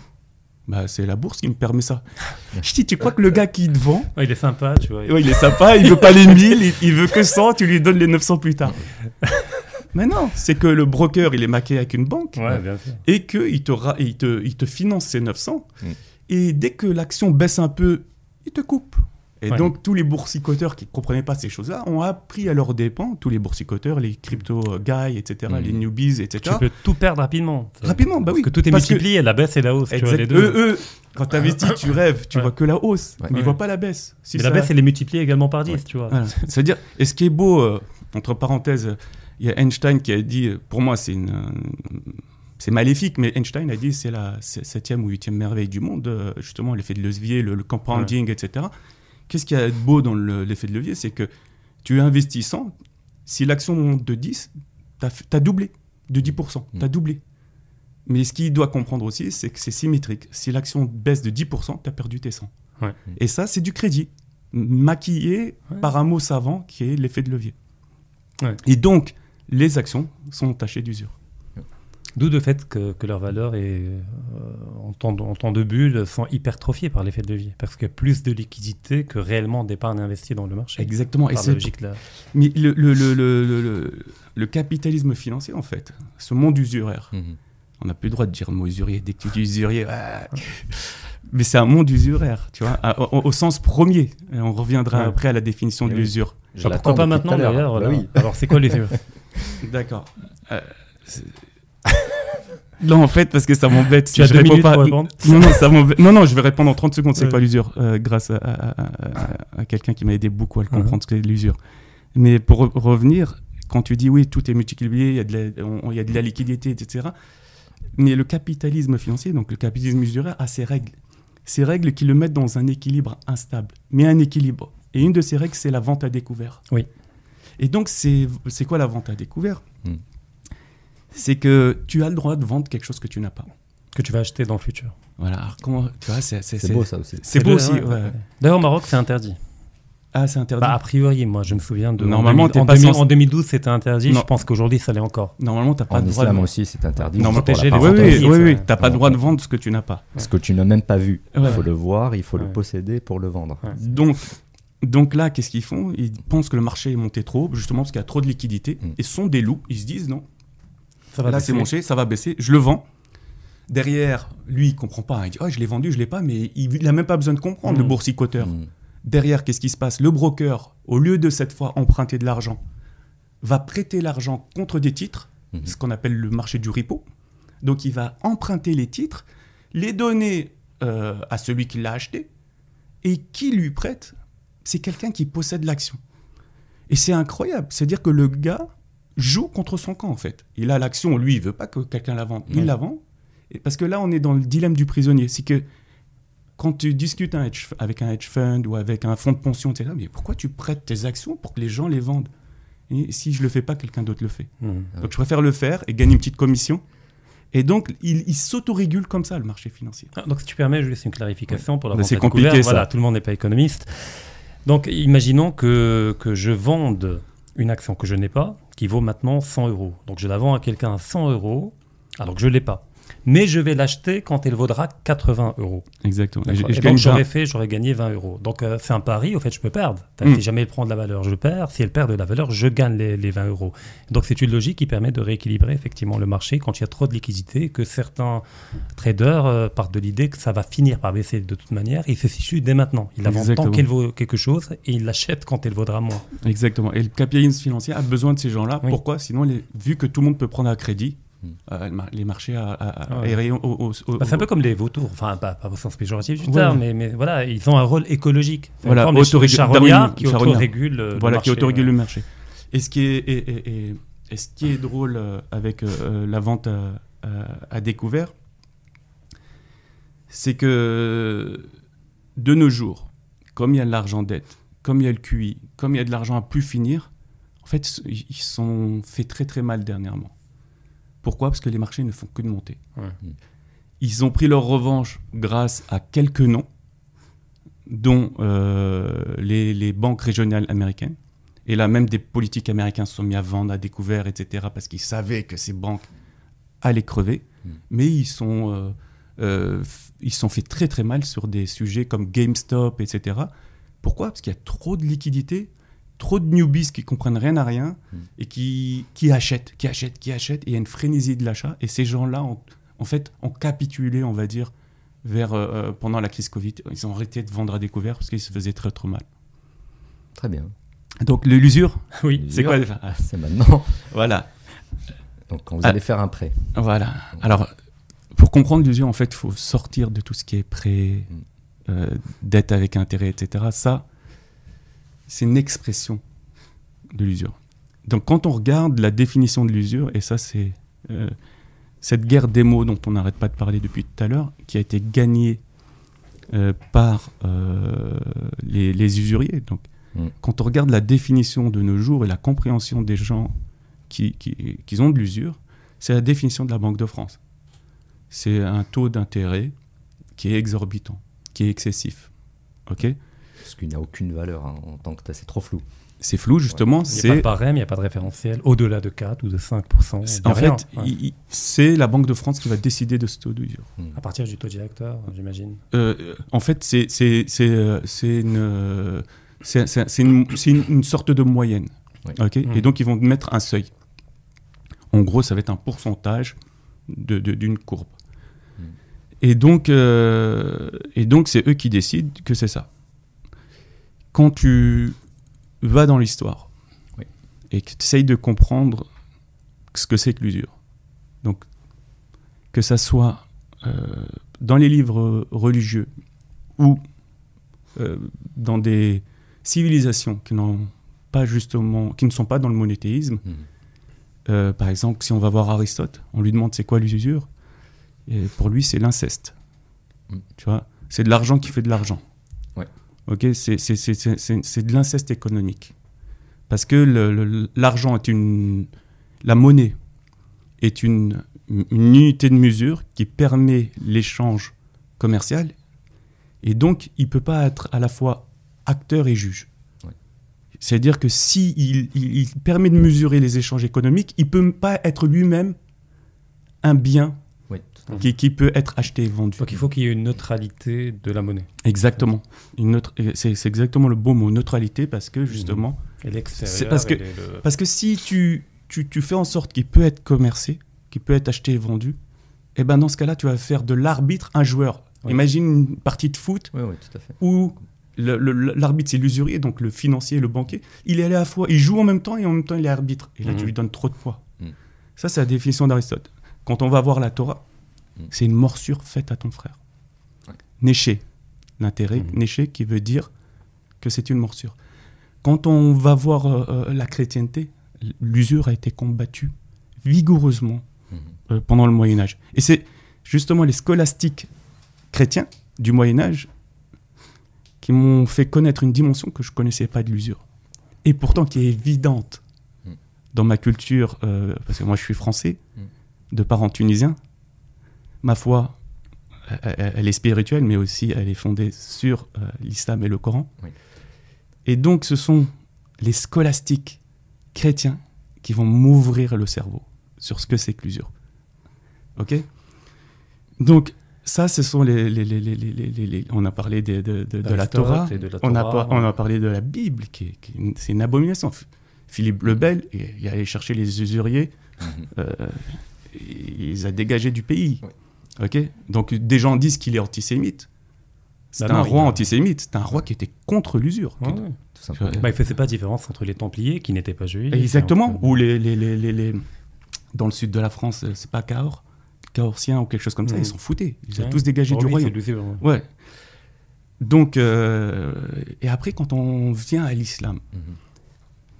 Bah, c'est la bourse qui me permet ça. Je dis, tu crois que le gars qui te vend, Ouais, il est sympa, tu vois. ouais, il est sympa, il veut pas les 1000, il, il veut que 100, tu lui donnes les 900 plus tard. Mais non, c'est que le broker, il est maqué avec une banque Ouais, bien sûr. et qu'il te, ra- il te, il te finance ces 900. Mm. Et dès que l'action baisse un peu, il te coupe. Et Ouais. donc, tous les boursicoteurs qui ne comprenaient pas ces choses-là ont appris à leurs dépens, tous les boursicoteurs, les crypto guys, etc., Mm. les newbies, Tu etc. peux tout perdre rapidement. Rapidement, bah Parce oui. que tout est Parce que- multiplié, la baisse et la hausse, tu vois, les deux. Eux, eux, quand tu investis, tu rêves, tu Ouais. vois que la hausse, Ouais. mais ils Ouais. voient pas la baisse. Si Mais ça- la baisse, elle est multipliée également par 10, Ouais. tu vois. Voilà. C'est-à-dire, et ce qui est beau, euh, entre parenthèses, euh, il y a Einstein qui a dit, euh, pour moi c'est une, euh, c'est maléfique, mais Einstein a dit c'est la septième ou huitième merveille du monde, justement l'effet de levier, le, le compounding, etc. Qu'est-ce qu'il y a de beau dans le- l'effet de levier C'est que tu investis 100, si l'action monte de 10, tu as, doublé, de 10%, tu as Mm. doublé. Mais ce qu'il doit comprendre aussi, c'est que c'est symétrique. Si l'action baisse de 10%, tu as perdu tes 100. Ouais. Et ça, c'est du crédit, maquillé Ouais. par un mot savant qui est l'effet de levier. Ouais. Et donc, les actions sont tachées d'usure. D'où le fait que, que leur valeur est, euh, en, temps, de- en temps de bulle sont hypertrophiées par l'effet de levier. Parce qu'il y a plus de liquidité que réellement d'épargne investie dans le marché. Exactement. Et c'est la logique là. mais le, le, le, le, le- le- le capitalisme financier, en fait, ce monde usuraire, Mhm. on n'a plus le droit de dire le mot usurier. Dès que tu dis usurier, ah. mais c'est un monde usuraire, tu vois, à- au, au sens premier. Et on reviendra Ouais. après à la définition de Oui. l'usure. Pourquoi pas maintenant d'ailleurs Bah oui. Alors c'est quoi yeux D'accord. Euh, Non, en fait, parce que ça m'embête. Tu as deux minutes pas. pour répondre. Non, non, ça non, non, je vais répondre en 30 secondes. C'est Ouais. quoi l'usure euh, Grâce à, à- à- à- à quelqu'un qui m'a aidé beaucoup à le comprendre ce qu'est l'usure. Mais pour re- revenir, quand tu dis oui, tout est multiplié, il y, a de la- on- y a de la liquidité, etc. Mais le capitalisme financier, donc le capitalisme usuraire, a ses règles. Ces règles qui le mettent dans un équilibre instable, mais un équilibre. Et une de ces règles, c'est la vente à découvert. Oui. Et donc, c'est quoi la vente à découvert? C'est que tu as le droit de vendre quelque chose que tu n'as pas. Que tu vas acheter dans le futur. Voilà, alors comment, tu vois, c'est c'est- C'est c'est- beau ça aussi. C'est beau aussi. ouais, ouais. ouais. D'ailleurs, au Maroc, c'est interdit. Ah, c'est interdit. Bah, a priori, moi, je me souviens de. Normalement, en, t'es 2000 en, pas 2000 censé- en 2012, c'était interdit. Non. Je pense qu'aujourd'hui, ça l'est encore. Normalement, t'as pas En le droit islam de... aussi, c'est interdit. Non, protéger les Oui, oui, oui, t'as pas le droit de vendre ce que tu n'as pas. Ce que tu n'as même pas vu. Il faut le voir, il faut le posséder pour le vendre. Donc, donc là, qu'est-ce qu'ils font? Ils pensent que le marché est monté trop, justement parce qu'il y a trop de liquidités. Mm. Et ce sont des loups. Ils se disent non, Ça va là baisser. c'est mon ça va baisser, je le vends. Derrière, lui, il comprend pas. Il dit, oh, je l'ai vendu, je l'ai pas, mais il n'a même pas besoin de comprendre, Mm. le boursicoteur. Mm. Derrière, qu'est-ce qui se passe? Le broker, au lieu de cette fois emprunter de l'argent, va prêter l'argent contre des titres, Mhm. ce qu'on appelle le marché du repo. Donc il va emprunter les titres, les donner euh, à celui qui l'a acheté, et qui lui prête, c'est quelqu'un qui possède l'action. Et c'est incroyable, c'est-à-dire que le gars joue contre son camp en fait. Il a l'action, lui, il veut pas que quelqu'un la vende, il la vend. Et parce que là, on est dans le dilemme du prisonnier, c'est que quand tu discutes un hedge- avec un hedge fund ou avec un fonds de pension, etc., mais pourquoi tu prêtes tes actions pour que les gens les vendent? Et si je le fais pas, quelqu'un d'autre le fait. Mhm. Donc je préfère le faire et gagner une petite commission. Et donc, il, il s'autorégule comme ça, le marché financier. Ah, Donc, si tu permets, juste une clarification pour la vente c'est compliqué, ça. Voilà, tout le monde n'est pas économiste. Donc, imaginons que, que je vende une action que je n'ai pas, qui vaut maintenant 100 euros. Donc, je la vends à quelqu'un à 100 euros, alors que je ne l'ai pas. Mais je vais l'acheter quand elle vaudra 80 euros. Exactement. Et et donc, j'aurais fait, j'aurais gagné 20 euros. Donc, euh, c'est un pari, au fait, je peux perdre. Mm. Si jamais elle prend de la valeur, je perds. Si elle perd de la valeur, je gagne les, les 20 euros. Donc, c'est une logique qui permet de rééquilibrer effectivement le marché quand il y a trop de liquidités, que certains traders euh, partent de l'idée que ça va finir par baisser de toute manière. Et il se situe dès maintenant. Il la vend tant qu'elle vaut quelque chose et il l'achète quand elle vaudra moins. Exactement. Et le capitalisme financier a besoin de ces gens-là. Oui. Pourquoi? Sinon, les- vu que tout le monde peut prendre à crédit. Euh, les marchés à, à- Ah ouais. aérés au- au- au- Bah, c'est un peu comme les vautours, enfin pas, pas au sens péjoratif du Ouais. terme, mais, mais voilà, ils ont un rôle écologique. Voilà, une forme de autorégul- charognard Darwin, qui autorégule euh, le voilà, marché, qui autorégule le marché. Et ce qui est, et, et- et- et ce qui est drôle euh, avec euh, euh, la vente à, à- découvert, c'est que de nos jours, comme il y a de l'argent dette, comme il y a le QI, comme il y a de l'argent à plus finir, en fait, ils sont fait très très mal dernièrement. Pourquoi? Parce que les marchés ne font que de monter. Ouais. Ils ont pris leur revanche grâce à quelques noms, dont euh, les, les banques régionales américaines. Et là, même des politiques américains se sont mis à vendre à découvert, etc., parce qu'ils savaient que ces banques allaient crever. Mm. Mais ils sont, euh, euh, ils se sont fait très très mal sur des sujets comme GameStop, etc. Pourquoi? Parce qu'il y a trop de liquidités, trop de newbies qui comprennent rien à rien Mm. et qui, qui achètent, qui achètent, qui achètent. Et il y a une frénésie de l'achat. Et ces gens-là, ont, en fait, ont capitulé, on va dire, vers, euh, euh, pendant la crise Covid. Ils ont arrêté de vendre à découvert parce qu'ils se faisaient très trop mal. Très bien. Donc l'usure, Oui, c'est quoi Ah, C'est maintenant. Voilà. Donc quand vous Ah. allez faire un prêt. Voilà. Alors, pour comprendre l'usure, en fait, il faut sortir de tout ce qui est prêt, Mm. euh, dette avec intérêt, etc. Ça, c'est une expression de l'usure. Donc, quand on regarde la définition de l'usure, et ça, c'est euh, cette guerre des mots dont on n'arrête pas de parler depuis tout à l'heure, qui a été gagnée euh, par euh, les, les usuriers. Donc, Mm. quand on regarde la définition de nos jours et la compréhension des gens qui, qui, qui ont de l'usure, c'est la définition de la Banque de France. C'est un taux d'intérêt qui est exorbitant, qui est excessif. Ok? Parce qu'il n'a aucune valeur hein, en tant que tel. C'est trop flou. C'est flou, justement. Il n'y a pas c'est de barème, il n'y a pas de référentiel au-delà de 4 ou de 5%. il y a En rien. fait, Ouais. c'est la Banque de France qui va décider de ce taux d'usure. À partir du taux directeur, j'imagine. Euh, en fait, c'est c'est- c'est, c'est une, c'est- c'est- c'est une, c'est une- une sorte de moyenne. Mhm. Et donc, ils vont mettre un seuil. En gros, ça va être un pourcentage de- de- d'une courbe. Mhm. Et donc, euh, et donc, c'est eux qui décident que c'est ça. Quand tu vas dans l'histoire Oui. et que tu essayes de comprendre ce que c'est que l'usure, donc que ça soit euh, dans les livres religieux ou euh, dans des civilisations qui n'ont pas justement, qui ne sont pas dans le monothéisme. Mhm. Euh, par exemple, si on va voir Aristote, on lui demande c'est quoi l'usure, et pour lui c'est l'inceste. Mm. Tu vois, c'est de l'argent qui fait de l'argent. Ok, c'est de l'inceste économique. Parce que l'argent est une, la monnaie est une, une unité de mesure qui permet l'échange commercial, et donc il peut pas être à la fois acteur et juge. Ouais. C'est-à-dire que si il, permet de mesurer les échanges économiques, il peut pas être lui-même un bien Fait. qui, qui peut être acheté et vendu. Donc il faut qu'il y ait une neutralité de la monnaie. Exactement. Une neutre- c'est, exactement le beau mot, neutralité, parce que justement, Et l'extérieur. Parce que- et les- le- parce que si tu, tu, tu fais en sorte qu'il peut être commercé, qu'il peut être acheté et vendu, et ben dans ce cas-là, tu vas faire de l'arbitre un joueur. Oui. Imagine une partie de foot Oui, oui, tout à fait. où l'arbitre c'est l'usurier, donc le financier, le banquier. Il est à la fois, il joue en même temps et en même temps il est arbitre. Et là, Mhm. tu lui donnes trop de poids. Mhm. Ça, c'est la définition d'Aristote. Quand on va voir la Torah, Mhm. c'est une morsure faite à ton frère. Ouais. Néché, l'intérêt, Mhm. néché qui veut dire que c'est une morsure. Quand on va voir euh, euh, la chrétienté, l'usure a été combattue vigoureusement Mhm. euh, pendant le Moyen Âge. Et c'est justement les scolastiques chrétiens du Moyen Âge qui m'ont fait connaître une dimension que je connaissais pas de l'usure. Et pourtant qui est évidente Mm. dans ma culture, euh, parce que moi je suis français, Mm. de parents tunisiens. Ma foi, elle, est spirituelle, mais aussi elle est fondée sur euh, l'islam et le Coran. Oui. Et donc ce sont les scolastiques chrétiens qui vont m'ouvrir le cerveau sur ce que c'est que l'usure. Ok? Donc, ça, ce sont les. on a parlé des- de, de- de la Torah. de la On, a, Torah, on a parlé de la Bible, qui, c'est une abomination. Philippe le Bel, il il est allé chercher les usuriers, Mhm. euh, il les a dégagés du pays. Oui. Ok? Donc, des gens disent qu'il est antisémite. C'est Bah un non, roi il antisémite, c'est un roi qui était contre l'usure. Ouais. Bah, il faisait pas différence entre les Templiers qui n'étaient pas juifs. Exactement. Ou les, les, les, les- les- dans le sud de la France, euh, c'est pas Cahors, Cahorsiens ou quelque chose comme ça, ils s'en foutaient. Ils ont tous dégagé du royaume. c'est l'usure, ouais. Ouais. Donc, euh, et après, quand on vient à l'islam, Mhm.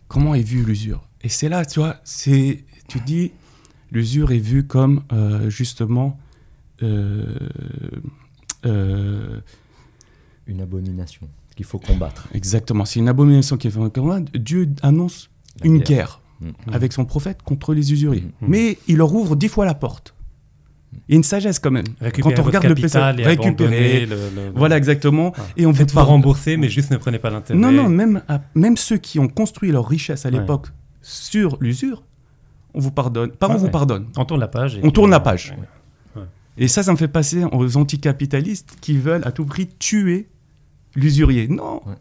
comment est vue l'usure? Et c'est là, tu vois, c'est, tu dis, l'usure est vue comme euh, justement. Euh, euh, Une abomination qu'il faut combattre. exactement, c'est une abomination qui est faite. Dieu annonce La une guerre. guerre. Mhm. avec son prophète contre les usuriers. Mhm. Mais il leur ouvre dix fois la porte. Il y a une sagesse quand même. Récupérer Quand on votre regarde le capital PC, et récupérer. le- le- Voilà, exactement. Ah. Et on Faites-vous parle. rembourser, mais juste ne prenez pas l'intérêt. Non, non, même, à- même ceux qui ont construit leur richesse à Ouais. l'époque sur l'usure, on vous pardonne. Pas Ouais, on vous pardonne. On tourne la page. et On tourne la page. Ouais. Et ça, ça me fait passer aux anticapitalistes qui veulent à tout prix tuer l'usurier. Non. Ouais.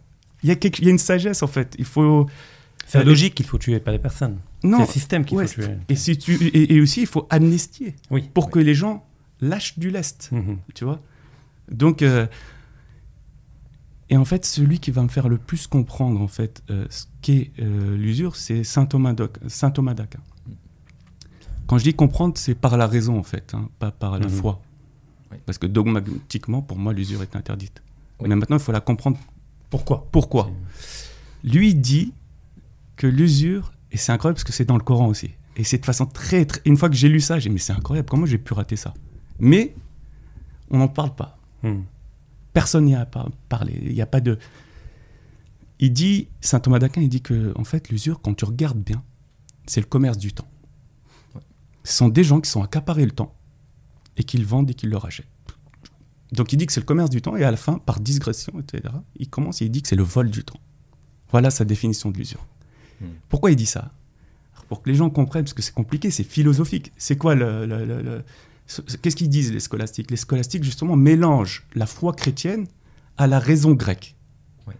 Il y, a quelque- il y a une sagesse en fait. Il faut. C'est la logique qu'il faut tuer, pas les personnes. C'est le système qu'il Ouais, faut tuer. et, si tu, et, et aussi, il faut amnistier Oui. pour que les gens lâchent du lest. Mhm. tu vois donc euh, et en fait celui qui va me faire le plus comprendre en fait euh, ce qu'est euh, l'usure c'est saint Thomas d'Aquin- saint Thomas d'Aquin quand je dis comprendre c'est par la raison en fait hein, pas par la Mhm. foi Oui. parce que dogmatiquement pour moi l'usure est interdite Oui. mais maintenant il faut la comprendre Pourquoi? Pourquoi? Lui dit que l'usure, et c'est incroyable parce que c'est dans le Coran aussi, et c'est de façon très, très- Une fois que j'ai lu ça, j'ai dit, mais c'est incroyable, comment j'ai pu rater ça? Mais on n'en parle pas. Mhm. Personne n'y a pas parlé. Il n'y a pas de. Il dit, saint Thomas d'Aquin, il dit que, en fait, l'usure, quand tu regardes bien, c'est le commerce du temps. Ce sont des gens qui sont accaparés le temps et qui le vendent et qui le rachètent. Donc il dit que c'est le commerce du temps et à la fin, par digression, etc., il commence et il dit que c'est le vol du temps. Voilà sa définition de l'usure. Hmm. Pourquoi il dit ça? Alors, Pour que les gens comprennent, parce que c'est compliqué, c'est philosophique. C'est quoi le. le- le- le- ce- ce- Qu'est-ce qu'ils disent les scolastiques? Les scolastiques, justement, mélangent la foi chrétienne à la raison grecque. Ouais.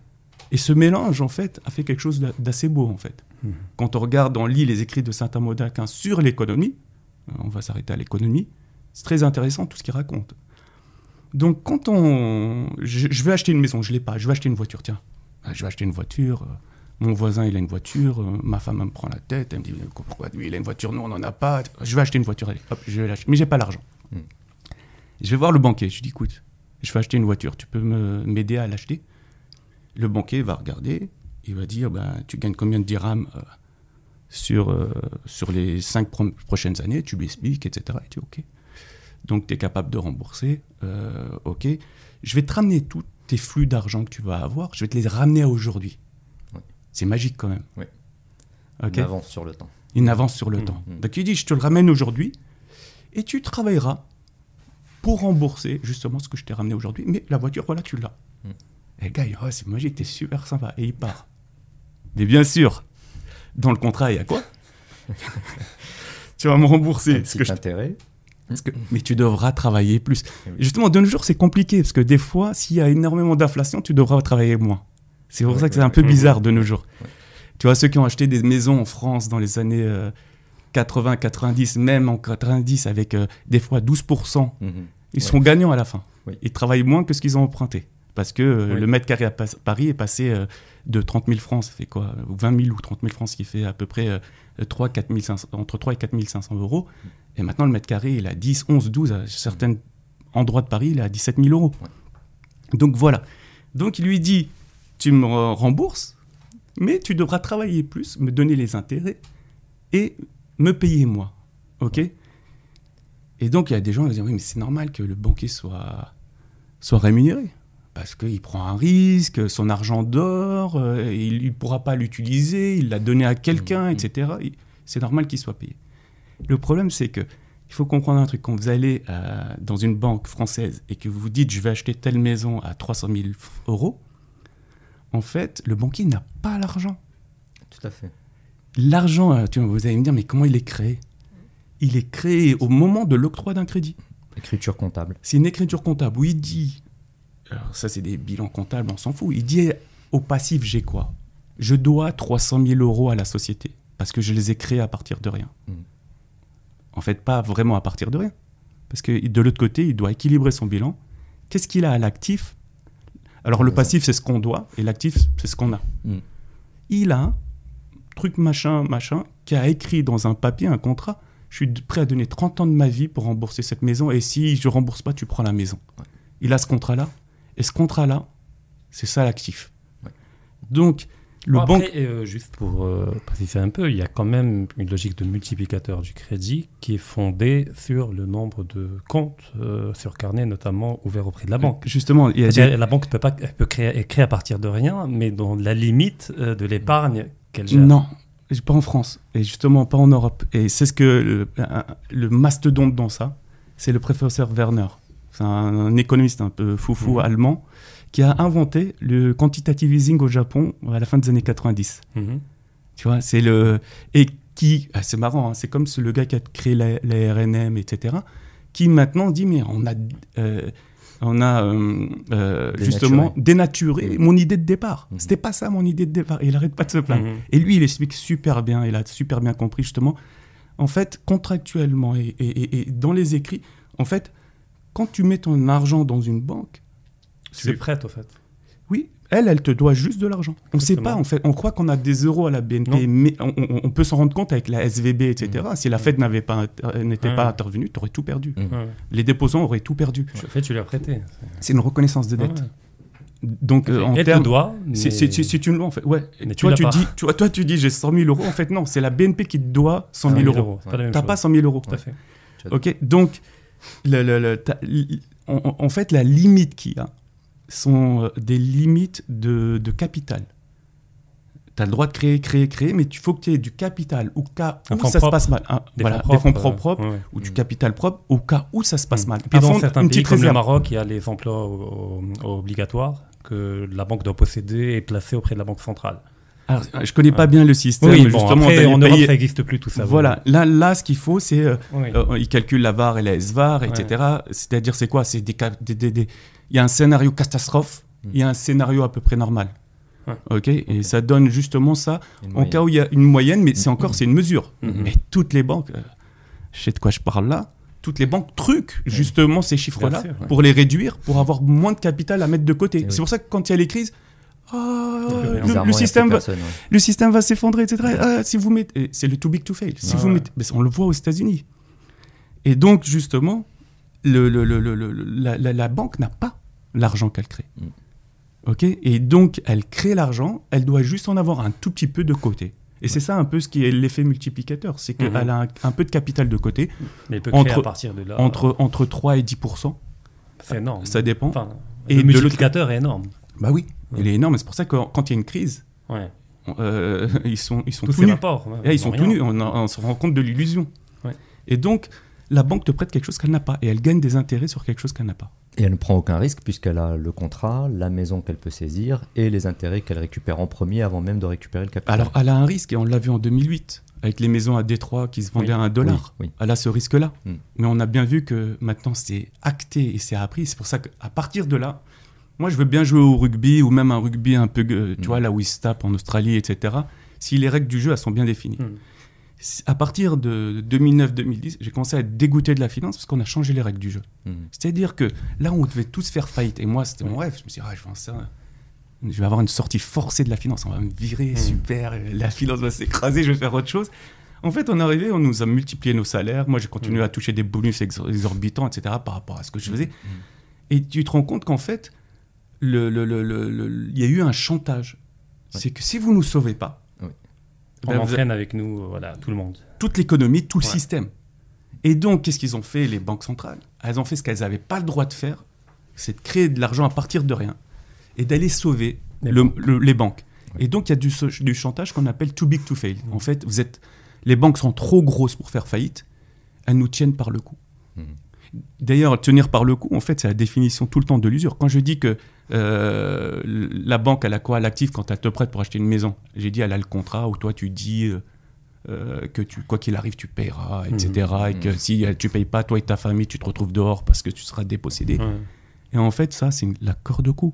Et ce mélange, en fait, a fait quelque chose d'a- d'assez beau, en fait. Mhm. Quand on regarde, on lit les écrits de saint Amos d'Aquin sur l'économie, on va s'arrêter à l'économie, c'est très intéressant tout ce qu'il raconte. Donc, quand on. Je, je veux acheter une maison, je ne l'ai pas, je veux acheter une voiture, tiens. Ah, Je vais acheter une voiture, mon voisin il a une voiture, ma femme elle me prend la tête, elle me dit pourquoi lui il a une voiture, nous on n'en a pas. Je vais acheter une voiture, allez, hop, je vais l'acheter. Mais j'ai pas l'argent. Mm. Je vais voir le banquier. Je dis, écoute, je vais acheter une voiture. Tu peux m'aider à l'acheter? Le banquier va regarder. Il va dire, ben, tu gagnes combien de dirhams euh, sur, euh, sur les cinq pro- prochaines années Tu lui expliques, etc. Il dit, ok. Donc, tu es capable de rembourser. euh, ok. Je vais te ramener tous tes flux d'argent que tu vas avoir. Je vais te les ramener à aujourd'hui. C'est magique quand même. Ok. On avance sur le temps. Une avance sur le Mhm. temps. Mhm. Donc il dit, je te le ramène aujourd'hui et tu travailleras pour rembourser justement ce que je t'ai ramené aujourd'hui. Mais la voiture, voilà, tu l'as. Mhm. Et le gars, oh, c'est magique, t'es super sympa. Et il part. Mais bien sûr, dans le contrat, il y a quoi Tu vas me rembourser. Un ce que je intérêt. que- mais tu devras travailler plus. Eh. Et Justement, de nos jours, c'est compliqué parce que des fois, s'il y a énormément d'inflation, tu devras travailler moins. C'est pour Ouais, ça que ouais, c'est un peu bizarre de nos jours. Tu vois, ceux qui ont acheté des maisons en France dans les années euh, 80, 90, même en 90, avec euh, des fois 12%, Mhm. ils Ouais. seront gagnants à la fin. Oui. Ils travaillent moins que ce qu'ils ont emprunté. Parce que euh, Oui. le mètre carré à Paris est passé euh, de 30 000 francs, ça fait quoi Ou 20 000 ou 30 000 francs, ce qui fait à peu près euh, 3, 4 500, entre 3 et 4 500 euros. Et maintenant, le mètre carré, il est à 10, 11, 12. À certains endroits de Paris, il est à 17 000 euros. Donc voilà. Donc il lui dit Tu me rembourses, mais tu devras travailler plus, me donner les intérêts et me payer moi. OK? Et donc il y a des gens qui disent Oui, mais c'est normal que le banquier soit, soit rémunéré. Parce qu'il prend un risque, son argent dort, euh, il ne pourra pas l'utiliser, il l'a donné à quelqu'un, Mhm. etc. C'est normal qu'il soit payé. Le problème, c'est que il faut comprendre un truc. Quand vous allez euh, dans une banque française et que vous vous dites je vais acheter telle maison à 300 000 f- euros, en fait, le banquier n'a pas l'argent. Tout à fait. L'argent, euh, vous allez me dire, mais comment il est créé? Il est créé au moment de l'octroi d'un crédit. Écriture comptable. C'est une écriture comptable où il dit, alors ça c'est des bilans comptables, on s'en fout, il dit au passif j'ai quoi? Je dois 300 000 euros à la société parce que je les ai créés à partir de rien. Mm. En fait, pas vraiment à partir de rien. Parce que de l'autre côté, il doit équilibrer son bilan. Qu'est-ce qu'il a à l'actif? Alors le passif c'est ce qu'on doit et l'actif c'est ce qu'on a. Mm. Il a un truc machin, machin, qui a écrit dans un papier, un contrat, je suis prêt à donner 30 ans de ma vie pour rembourser cette maison, et si je rembourse pas, tu prends la maison. Ouais. Il a ce contrat-là, et ce contrat-là, c'est ça l'actif. Ouais. Donc, le Bon, après, banque... euh, juste pour euh, préciser un peu, il y a quand même une logique de multiplicateur du crédit qui est fondée sur le nombre de comptes euh, sur carnet, notamment ouverts auprès de la banque. Justement, il y a C'est-à-dire, des- La banque peut pas, elle peut créer, elle crée à partir de rien, mais dans la limite de l'épargne qu'elle gère. Non, pas en France, et justement pas en Europe. Et c'est ce que le, le mastodonte dans ça, c'est le professeur Werner. C'est un, un économiste un peu foufou Mhm. allemand qui a inventé le quantitative easing au Japon à la fin des années 90. Mhm. Tu vois, c'est le. Et qui. ah, c'est marrant, hein, c'est comme ce- le gars qui a créé la, la RNM, etc., qui maintenant dit Mais on a. euh, on a euh, euh, Dénaturé. justement dénaturé Mhm. mon idée de départ. Mhm. C'était pas ça mon idée de départ. Et il arrête pas de se plaindre. Mhm. Et lui, il explique super bien, il a super bien compris justement. En fait, contractuellement et, et- et- et dans les écrits, en fait, quand tu mets ton argent dans une banque, Tu es prête, au fait. oui, elle, elle te doit juste de l'argent. On ne sait pas, en fait. On croit qu'on a des euros à la BNP, Non. mais on, on- on peut s'en rendre compte avec la SVB, etc. Si la Fed n'avait pas, euh, n'était Ouais. pas intervenue, tu aurais tout perdu. Mm. Les déposants auraient tout perdu. En fait, tu l'as prêté. C'est une reconnaissance de dette. Ouais. Donc, euh, en Elle termes. te doit, C'est- mais- C'est c'est- c'est une loi en fait. Ouais. Mais tu toi, tu pas. dis, tu toi, tu dis j'ai 100 000 euros. En fait, non, c'est la BNP qui te doit 100 000 euros. C'est pas la même T'as chose. pas 100 000 euros. Tout à fait. Ok, donc, le, le- le- t'as- l- en, en fait, la limite qu'il y a sont euh, des limites de, de capital. Tu as le droit de créer, créer, créer, mais il faut que tu aies du capital au cas où ça se passe mal. Des voilà, fonds des fonds propres, propres euh, ouais. ou du Mm. capital propre au cas où ça se passe mal. Puis Un dans certains pays comme le. Maroc, il y a les emplois obligatoires que la banque doit posséder et placer auprès de la banque centrale. Alors, je connais pas bien le système, Oui, bon, justement. après, en Europe, ça n'existe plus tout ça. Voilà, là, là, ce qu'il faut, c'est euh, Oui. Euh, ils calculent la VAR et la SVAR, etc. C'est-à-dire, c'est quoi? C'est des, Il y a un scénario catastrophe, Mm. il y a un scénario à peu près normal. Ouais. Ok? Et ça donne justement ça Une en moyenne. cas où il y a une moyenne, mais c'est encore c'est une mesure. Mhm. Mais toutes les banques, euh, je sais de quoi je parle là. Toutes les banques truquent justement ces chiffres-là pour les réduire, pour avoir moins de capital à mettre de côté. C'est oui. pour ça que quand il y a les crises, rien. le- système va, personne, ouais. le système va s'effondrer, etc. Ah, si vous mettez, et c'est le too big to fail. Si Ah vous mettez, mais on le voit aux États-Unis. Et donc justement, le, la, la- la banque n'a pas l'argent qu'elle crée. Mm. Ok? Et donc, elle crée l'argent, elle doit juste en avoir un tout petit peu de côté. Et c'est ça un peu ce qui est l'effet multiplicateur, c'est qu'elle Mhm. a un, un peu de capital de côté, Mais peut créer Entre- à partir de là. entre, entre 3 et 10%, C'est énorme. ça dépend. Enfin, Et le multiplicateur est énorme. Bah oui, Ouais. il est énorme, c'est pour ça que quand il y a une crise, Ouais. euh, ils sont, ils sont Tous tout ces nus. rapports. ouais, Et ils sont rien. tout nus, on, on se rend compte de l'illusion. Ouais. Et donc, la banque te prête quelque chose qu'elle n'a pas, et elle gagne des intérêts sur quelque chose qu'elle n'a pas. Et elle ne prend aucun risque puisqu'elle a le contrat, la maison qu'elle peut saisir et les intérêts qu'elle récupère en premier avant même de récupérer le capital. Alors, elle a un risque, et on l'a vu en 2008, avec les maisons à Détroit qui se vendaient Oui. à un dollar. Oui, oui. Elle a ce risque-là. Mm. Mais on a bien vu que maintenant, c'est acté et c'est appris. C'est pour ça qu'à partir de là, moi, je veux bien jouer au rugby, ou même un rugby un peu, euh, tu Mm. vois, là où ils se tapent en Australie, etc. Si les règles du jeu, elles sont bien définies. Si- À partir de 2009-2010, j'ai commencé à être dégoûté de la finance parce qu'on a changé les règles du jeu. Mhm. C'est-à-dire que là, on devait tous faire faillite. Et moi, c'était mon rêve. Je me suis dit, ah, je vais, ça. je vais avoir une sortie forcée de la finance. On va me virer, Mm. super. La finance va s'écraser, je vais faire autre chose. En fait, on est arrivé, on nous a multiplié nos salaires. Moi, j'ai continué Mm. à toucher des bonus exor- exorbitants, etc., par rapport à ce que je faisais. Et tu te rends compte qu'en fait, le- le- le- le- le- il y a eu un chantage. Ouais. C'est que si vous ne nous sauvez pas, Oui. On ben, entraîne avec nous, euh, voilà, tout le monde. toute l'économie, tout le Ouais. système. Et donc, qu'est-ce qu'ils ont fait, les banques centrales? Elles ont fait ce qu'elles n'avaient pas le droit de faire, c'est de créer de l'argent à partir de rien et d'aller sauver Les le- banques. le- les banques. Oui. Et donc, il y a du, chantage qu'on appelle too big to fail. En fait, vous êtes, les banques sont trop grosses pour faire faillite, elles nous tiennent par le cou. D'ailleurs, tenir par le cou, en fait, c'est la définition tout le temps de l'usure. Quand je dis que euh, la banque, elle a quoi? L'actif quand elle te prête pour acheter une maison J'ai dit, elle a le contrat, ou toi, tu dis euh, euh, que tu, quoi qu'il arrive, tu payeras, etc. Et que Mhm. si tu payes pas, toi et ta famille, tu te retrouves dehors parce que tu seras dépossédé. Et en fait, ça, c'est la corde au cou.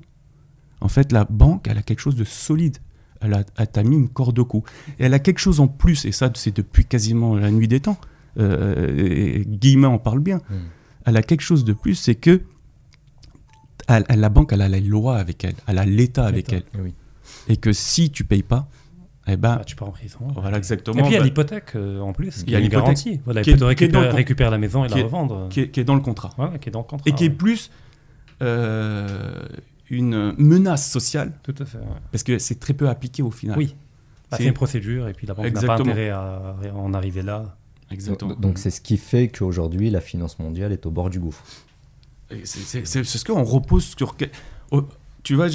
En fait, la banque, elle a quelque chose de solide. Elle a- elle t'a mis une corde au cou. Et elle a quelque chose en plus, et ça, c'est depuis quasiment la nuit des temps. Euh, et Guillemin en parle bien. Elle a quelque chose de plus, c'est que elle- elle- la banque, elle a la loi avec elle, elle a l'État avec elle. Oui. Et que si tu payes pas, eh ben, Bah, tu pars en prison. voilà exactement. Et puis il y a bah, l'hypothèque euh, en plus, Il y a une l'hypothèque garantie. Voilà, qui il est- peut te qui est dans récupérer, le- récupérer la maison et la est- revendre. qui, est, qui est dans le contrat. Ouais, qui est dans le contrat. Et qui est plus euh, une menace sociale, Tout à fait. ouais. parce que c'est très peu appliqué au final. Oui. Bah, C'est- une procédure et puis la banque n'a pas intérêt à en arriver là. Exactement. Donc c'est ce qui fait qu'aujourd'hui la finance mondiale est au bord du gouffre. C'est ce qu'on repose sur. oh, tu vois,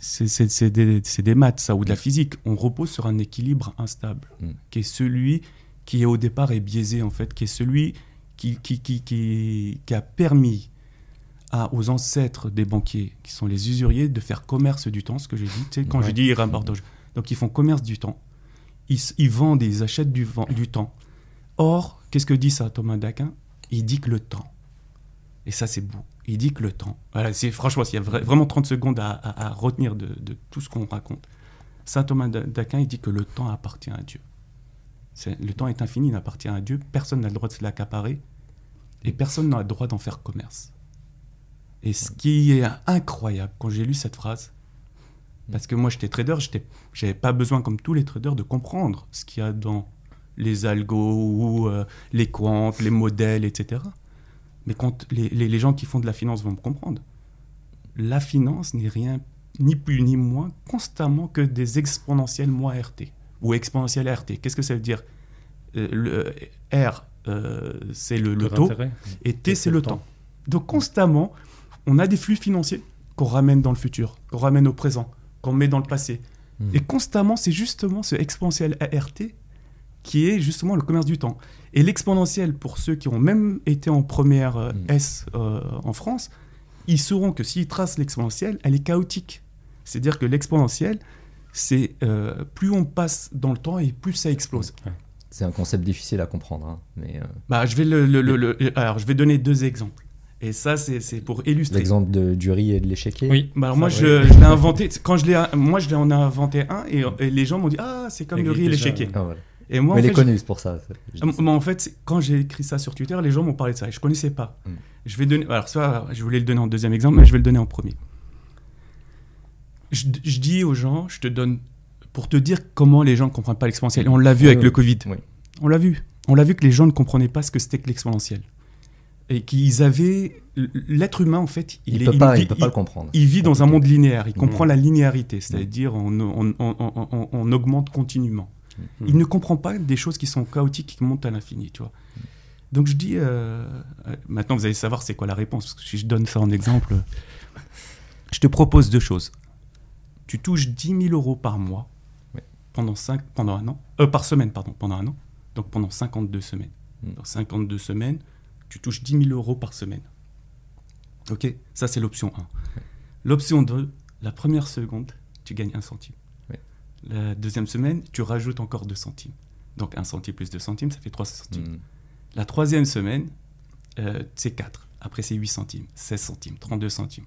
c'est des maths, ça, ou de la physique. On repose sur un équilibre instable, Mm. qui est celui qui, au départ, est biaisé, en fait, qui est celui qui, qui, qui, qui, qui a permis à, aux ancêtres des banquiers, qui sont les usuriers, de faire commerce du temps, ce que j'ai dit. Tu sais, quand Ouais. je dis d'argent. Donc, ils font commerce du temps. Ils, vendent et ils achètent du, temps. Or, qu'est-ce que dit ça, Thomas d'Aquin? Il dit que le temps. Et ça, c'est beau. Il dit que le temps. Voilà, franchement, s'il y a vra- vraiment 30 secondes à, retenir de, de tout ce qu'on raconte. Saint Thomas d'A- d'Aquin, il dit que le temps appartient à Dieu. Le temps est infini, il appartient à Dieu. Personne n'a le droit de se l'accaparer. Et personne n'a le droit d'en faire commerce. Et ce qui est incroyable, quand j'ai lu cette phrase, parce que moi j'étais trader, j'avais pas besoin, comme tous les traders, de comprendre ce qu'il y a dans les algos ou euh, les quants, les modèles, etc. Mais quand les, les- les gens qui font de la finance vont me comprendre, la finance n'est rien, ni plus ni moins, constamment que des exponentielles moins RT ou exponentielles RT. Qu'est-ce que ça veut dire? Euh, le, R, euh, c'est le, le Taux et T, c'est le temps. Donc constamment, on a des flux financiers qu'on ramène dans le futur, qu'on ramène au présent, qu'on met dans le passé. Mhm. Et constamment, c'est justement ce exponentiel ART qui est justement le commerce du temps. Et l'exponentiel, pour ceux qui ont même été en première euh, Mhm. S euh, en France, ils sauront que s'ils tracent l'exponentielle, elle est chaotique. C'est-à-dire que l'exponentielle, c'est euh, plus on passe dans le temps et plus ça explose. Ouais. C'est un concept difficile à comprendre, hein, mais euh, Bah, je vais le, le- le- le- alors, je vais donner deux exemples. Et ça, c'est pour illustrer. l'exemple de- du riz et de l'échiquier. Oui. Bah alors moi, Ça, je, je l'ai inventé. Quand je l'ai, moi, je l'ai en ai inventé un et, et les gens m'ont dit ah c'est comme le riz et l'échiquier. Ah, voilà. Et moi, mais en il est fait, connu, c'est pour ça. ça. moi, en fait, quand j'ai écrit ça sur Twitter, les gens m'ont parlé de ça et je connaissais pas. Mm. Je vais donner. Alors ça, je voulais le donner en deuxième exemple, mais je vais le donner en premier. Je, je dis aux gens, je te donne pour te dire comment les gens ne comprennent pas l'exponentiel. On l'a vu Oui, avec le Covid. Oui. On l'a vu. On l'a vu que les gens ne comprenaient pas ce que c'était que l'exponentiel. Et qu'ils avaient. L'être humain, en fait, Il, est- peut pas, il vit- peut pas le comprendre. il vit dans un monde linéaire, il comprend la linéarité, c'est-à-dire on, on- on- on- on- augmente continuellement. Mhm. Il ne comprend pas des choses qui sont chaotiques, qui montent à l'infini, tu vois. Donc je dis, euh, euh, maintenant vous allez savoir c'est quoi la réponse, parce que si je donne ça en exemple, je te propose deux choses. Tu touches 10 000 euros par mois pendant, cinq, pendant un an, euh, par semaine, pardon, pendant un an, donc pendant 52 semaines. Mhm. Dans 52 semaines, tu touches 10 000 euros par semaine. Ok Ça, c'est l'option 1. L'option 2, la première seconde, tu gagnes 1 centime. Oui. La deuxième semaine, tu rajoutes encore 2 centimes. Donc 1 centime plus 2 centimes, ça fait 3 centimes. Mm. La troisième semaine, euh, c'est 4. Après, c'est 8 centimes, 16 centimes, 32 centimes.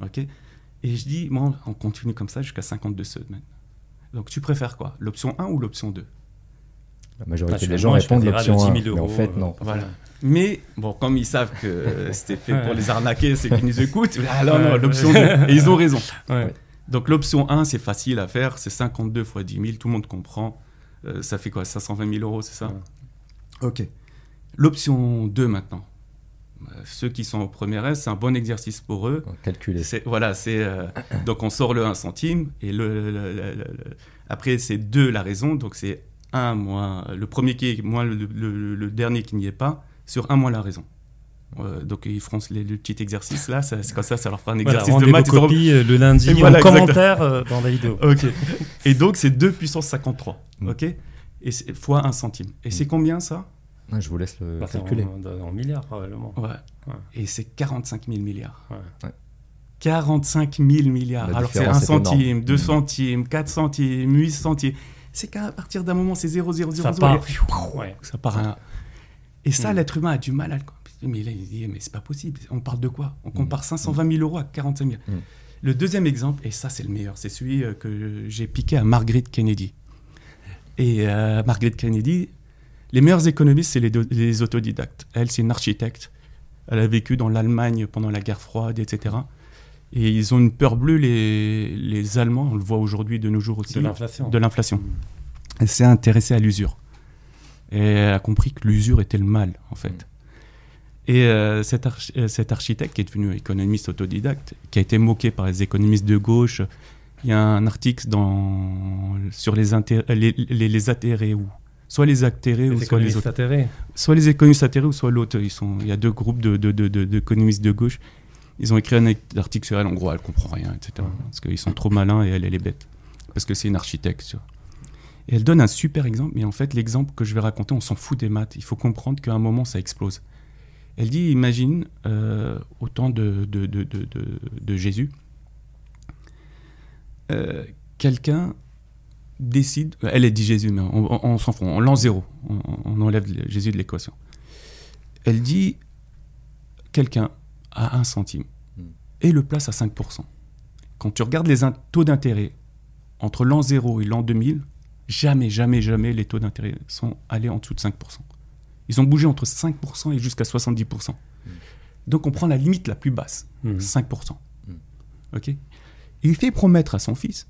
Ok? Et je dis, moi, on continue comme ça jusqu'à 52 semaines. Donc, tu préfères quoi? L'option 1 ou l'option 2 La majorité des gens répondent l'option 1. 10 000 Mais en fait, euh, non. Voilà. Mais, bon, comme ils savent que euh, c'était fait pour les arnaquer, c'est qu'ils nous écoutent. Ah non, l'option 2. Et ils ont raison. Donc, l'option 1, c'est facile à faire. C'est 52 fois 10 000. Tout le monde comprend. Euh, ça fait quoi? 520 000 euros, c'est ça? Ok. L'option 2 maintenant. Euh, Ceux qui sont au premier S, c'est un bon exercice pour eux. Calculer. Voilà, c'est euh, donc on sort le 1 centime et le, le- le- le- après c'est 2 la raison, donc c'est 1 moins le premier qui est moins le dernier qui n'y est pas sur 1 moins la raison. Euh, donc ils feront les- le petit exercice là, ça- c'est comme ça, ça leur fera un Voilà, exercice de rendez maths. vos ils auront- copies euh, le lundi Et voilà, en commentaire euh, dans la vidéo. Ok. Et donc c'est 2 puissance 53. Mm. Ok? Et c'est fois 1 centime. Et c'est combien ça? Ah, Je vous laisse le Bah, calculer. en, en milliards probablement. Ouais. Ouais. Et c'est 45 000 milliards. Ouais. Ouais. 45 000 milliards. La Alors c'est différence 1 est centime, énorme. 2 Mm. centimes, 4 centimes, 8 centimes. C'est qu'à partir d'un moment, c'est 0, 0, 0, Ça 0. part. Ouais. Ça part à un- Et ça, Mm. l'être humain a du mal à le comprendre. Mais là, il dit, mais c'est pas possible. On parle de quoi? On Mm. compare 520 000 euros à 45 000. Mm. Le deuxième exemple, et ça c'est le meilleur, c'est celui euh, que j'ai piqué à Margaret Kennedy. Et euh, Margaret Kennedy, les meilleurs économistes, c'est les, autodidactes. Elle, c'est une architecte. Elle a vécu dans l'Allemagne pendant la guerre froide, etc. Et ils ont une peur bleue, les, les Allemands, on le voit aujourd'hui de nos jours aussi, De l'inflation. de l'inflation. Elle s'est intéressée à l'usure. Et elle a compris que l'usure était le mal, en fait. Et euh, cet, archi- euh, cet architecte qui est devenu économiste autodidacte, qui a été moqué par les économistes de gauche, il y a un article dans, sur les, les, les, les atterrés, ou soit les atterrés ou soit les économistes autres. atterrés. Soit les économistes atterrés ou soit l'autre. Ils sont, il y a deux groupes de, de, de, de- d'économistes de gauche. Ils ont écrit un article sur elle, en gros, elle comprend rien, etc. Parce qu'ils sont trop malins et elle, elle est bête. Parce que c'est une architecte. Et elle donne un super exemple, mais en fait, l'exemple que je vais raconter, on s'en fout des maths. Il faut comprendre qu'à un moment, ça explose. Elle dit, imagine, euh, au temps de, de, de, de, Jésus, euh, quelqu'un décide, elle, elle dit Jésus, mais on, on- on s'en fout, on lance zéro, on, on enlève Jésus de l'équation. Elle dit, quelqu'un a un centime Hmm. et le place à 5%. Quand tu regardes les taux d'intérêt entre l'an 0 et l'an 2000, jamais, jamais, jamais les taux d'intérêt sont allés en dessous de 5%. Ils ont bougé entre 5% et jusqu'à 70%. Donc on prend la limite la plus basse, Mhm. 5%. Mm. Ok? Et Il fait promettre à son fils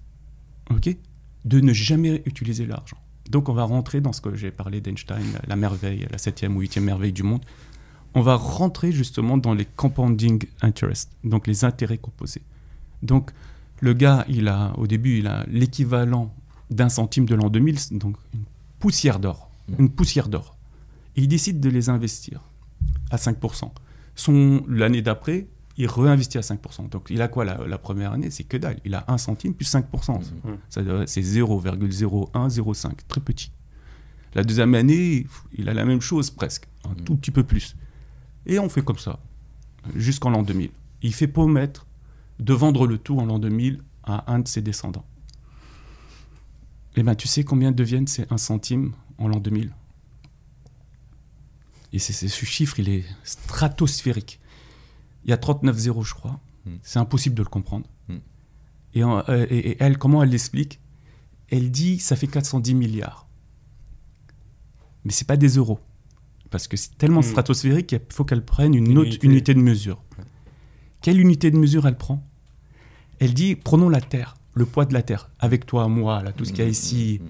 ok, de ne jamais utiliser l'argent. Donc on va rentrer dans ce que j'ai parlé d'Einstein, la- la merveille, la septième ou huitième merveille du monde. On va rentrer justement dans les compounding interest, donc les intérêts composés. Donc le gars, il a au début, il a l'équivalent d'un centime de l'an 2000, donc une poussière d'or, Mm. une poussière d'or. Et il décide de les investir à 5%. Son l'année d'après, il réinvestit à 5%. Donc il a quoi la, la première année? C'est que dalle. Il a 1 centime plus 5%. Mhm. Ça doit- C'est 0,0105, très petit. La deuxième année, il a la même chose presque, un tout petit peu plus. Et on fait comme ça, jusqu'en l'an 2000. Il fait promettre de vendre le tout en l'an 2000 à un de ses descendants. Et ben tu sais combien deviennent ces 1 centime en l'an 2000 Et c'est ce chiffre, il est stratosphérique. Il y a 39 zéros, je crois. Mm. C'est impossible de le comprendre. Mm. Et, en- euh, et- et elle, comment elle l'explique? Elle dit ça fait 410 milliards. Mais c'est pas des euros. Parce que c'est tellement Mm. stratosphérique qu'il faut qu'elle prenne une, Une autre unité. unité de mesure. Quelle unité de mesure elle prend? Elle dit prenons la Terre, le poids de la Terre, avec toi, moi, là, tout ce qu'il y a ici,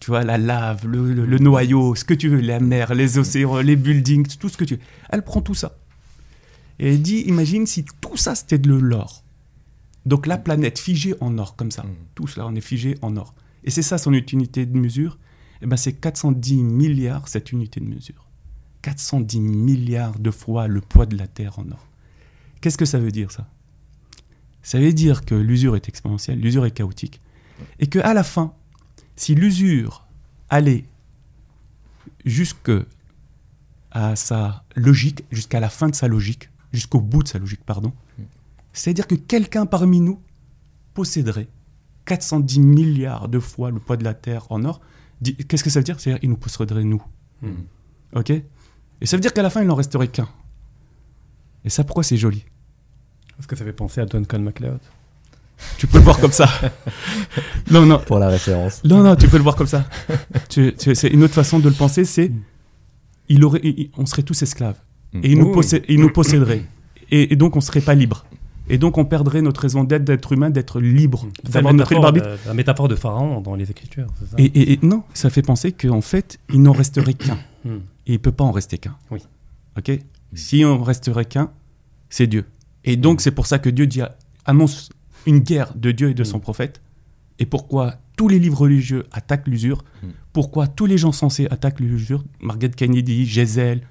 tu vois, la lave, le, le- le noyau, ce que tu veux, la mer, les océans, les buildings, tout ce que tu veux. Elle prend tout ça. Et elle dit, imagine si tout ça c'était de l'or. Donc la planète figée en or, comme ça. Tout cela, on est figé en or. Et c'est ça son unité de mesure. Eh ben, c'est 410 milliards cette unité de mesure. 410 milliards de fois le poids de la Terre en or. Qu'est-ce que ça veut dire ça? Ça veut dire que l'usure est exponentielle, l'usure est chaotique. Et que à la fin, si l'usure allait jusque à sa logique, jusqu'à la fin de sa logique, jusqu'au bout de sa logique, pardon, c'est-à-dire que quelqu'un parmi nous posséderait 410 milliards de fois le poids de la Terre en or. Qu'est-ce que ça veut dire? C'est-à-dire qu'il nous posséderait nous. Mhm. Ok? Et ça veut dire qu'à la fin, il n'en resterait qu'un. Et ça, pourquoi c'est joli? Est-ce que ça fait penser à Duncan MacLeod? Tu peux le voir comme ça. non, non. Pour la référence. Non, non, tu peux le voir comme ça. Tu- tu- c'est une autre façon de le penser, c'est il aurait, il- il- on serait tous esclaves. Mm. Et il nous, possé- il nous posséderait. Et, et donc, on serait pas libre. Et donc, on perdrait notre raison d'être, d'être humain, d'être libre, C'est la d'avoir notre libre métaphore, arbitre. la, la métaphore de Pharaon dans les Écritures, c'est ça? Et, et- et non, ça fait penser qu'en fait, il n'en resterait qu'un. Hmm. Et il peut pas en rester qu'un. Oui. Ok? Si on resterait qu'un, c'est Dieu. Et donc, c'est pour ça que Dieu dit, annonce une guerre de Dieu et de son Mm. prophète. Et pourquoi tous les livres religieux attaquent l'usure? Mm. Pourquoi tous les gens censés attaquent l'usure? Margaret Kennedy, Gézel,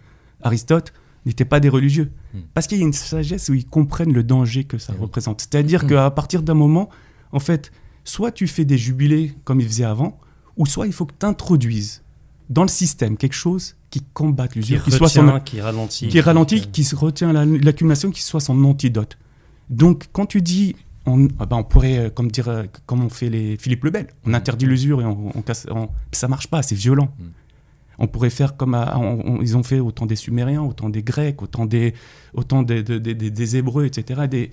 Aristote n'étaient pas des religieux. Mm. Parce qu'il y a une sagesse où ils comprennent le danger que ça représente. C'est-à-dire Mm. qu'à partir d'un moment, en fait, soit tu fais des jubilés comme ils faisaient avant, ou soit il faut que tu introduises dans le système quelque chose qui combatte Qui l'usure, qui, soit son, qui ralentit. qui ralentit, qui se retient la- l'accumulation, qui soit son antidote. Donc, quand tu dis, on, ah ben, on pourrait, euh, comme dire, euh, comme on fait les Philippe le Bel, on interdit l'usure et on, on casse, on- ça marche pas, c'est violent. Mm. On pourrait faire comme à- ils ont fait autant des Sumériens, autant des Grecs, autant des, autant des, des- des- Hébreux, etc. Des,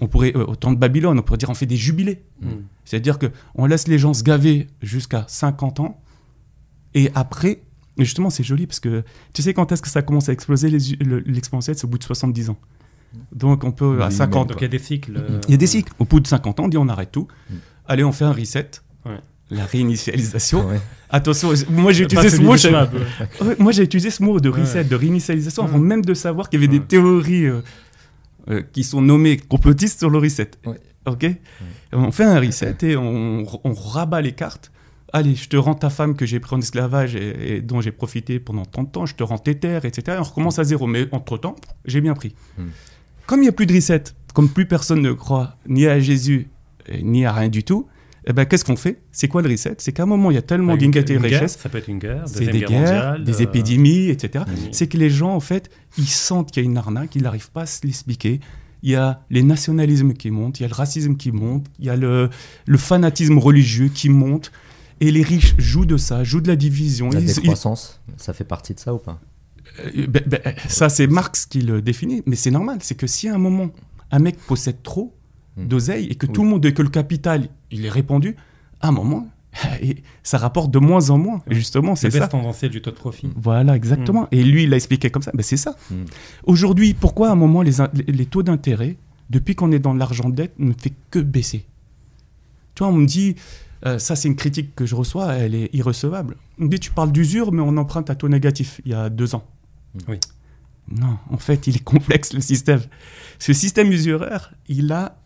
on pourrait euh, autant de Babylone, on pourrait dire on fait des jubilés. Hmm. C'est-à-dire que on laisse les gens se gaver jusqu'à 50 ans, et après, justement, c'est joli parce que tu sais quand est-ce que ça commence à exploser le- l'exponentielle? C'est au bout de 70 ans. Donc on peut à Oui, 50 Donc il y a des cycles. euh, il y a des cycles. Au bout de 50 ans, on dit on arrête tout. Mm. Allez, on fait un reset. Ouais. La réinitialisation. Ouais. Attention, moi j'ai utilisé ce mot. Ouais, moi j'ai utilisé ce mot de Ouais. reset, de réinitialisation, avant Ouais. même de savoir qu'il y avait Ouais. des théories euh, euh, qui sont nommées complotistes sur le reset. Ouais. Ok? On fait un reset et on, on rabat les cartes. Allez, je te rends ta femme que j'ai pris en esclavage et, et dont j'ai profité pendant tant de temps, je te rends tes terres, etc. Et on recommence à zéro. Mais entre-temps, j'ai bien pris. Mm. Comme il n'y a plus de reset, comme plus personne ne croit ni à Jésus et ni à rien du tout, eh ben, qu'est-ce qu'on fait? C'est quoi le reset C'est qu'à un moment, il y a tellement d'inégalités et de richesses Ça peut être une guerre, c'est des guerre guerres, mondiale, des euh, épidémies, etc. C'est que les gens, en fait, ils sentent qu'il y a une arnaque, ils n'arrivent pas à se l'expliquer. Il y a les nationalismes qui montent, il y a le racisme qui monte, il y a le, le fanatisme religieux qui monte. Et les riches jouent de ça, jouent de la division. La Ils- ils- décroissance, ça fait partie de ça ou pas? Euh, ben- ben, ça, c'est Marx qui le définit, mais c'est normal. C'est que si à un moment, un mec possède trop Mm. d'oseille et que Oui. tout le monde, et que le capital, il est répandu, à un moment, et ça rapporte de moins en moins. Justement, C'est c'est la ça. baisse tendancielle du taux de profit. Voilà, exactement. Et lui, il l'a expliqué comme ça. Ben, c'est ça. Mm. Aujourd'hui, pourquoi à un moment les, in- les- taux d'intérêt, depuis qu'on est dans l'argent dette, ne fait que baisser? Tu vois, on me dit, euh, ça c'est une critique que je reçois, elle est irrecevable. On me dit, tu parles d'usure, mais on emprunte à taux négatif il y a deux ans. Oui. Non, en fait, il est complexe le système. Ce système usuraire, il a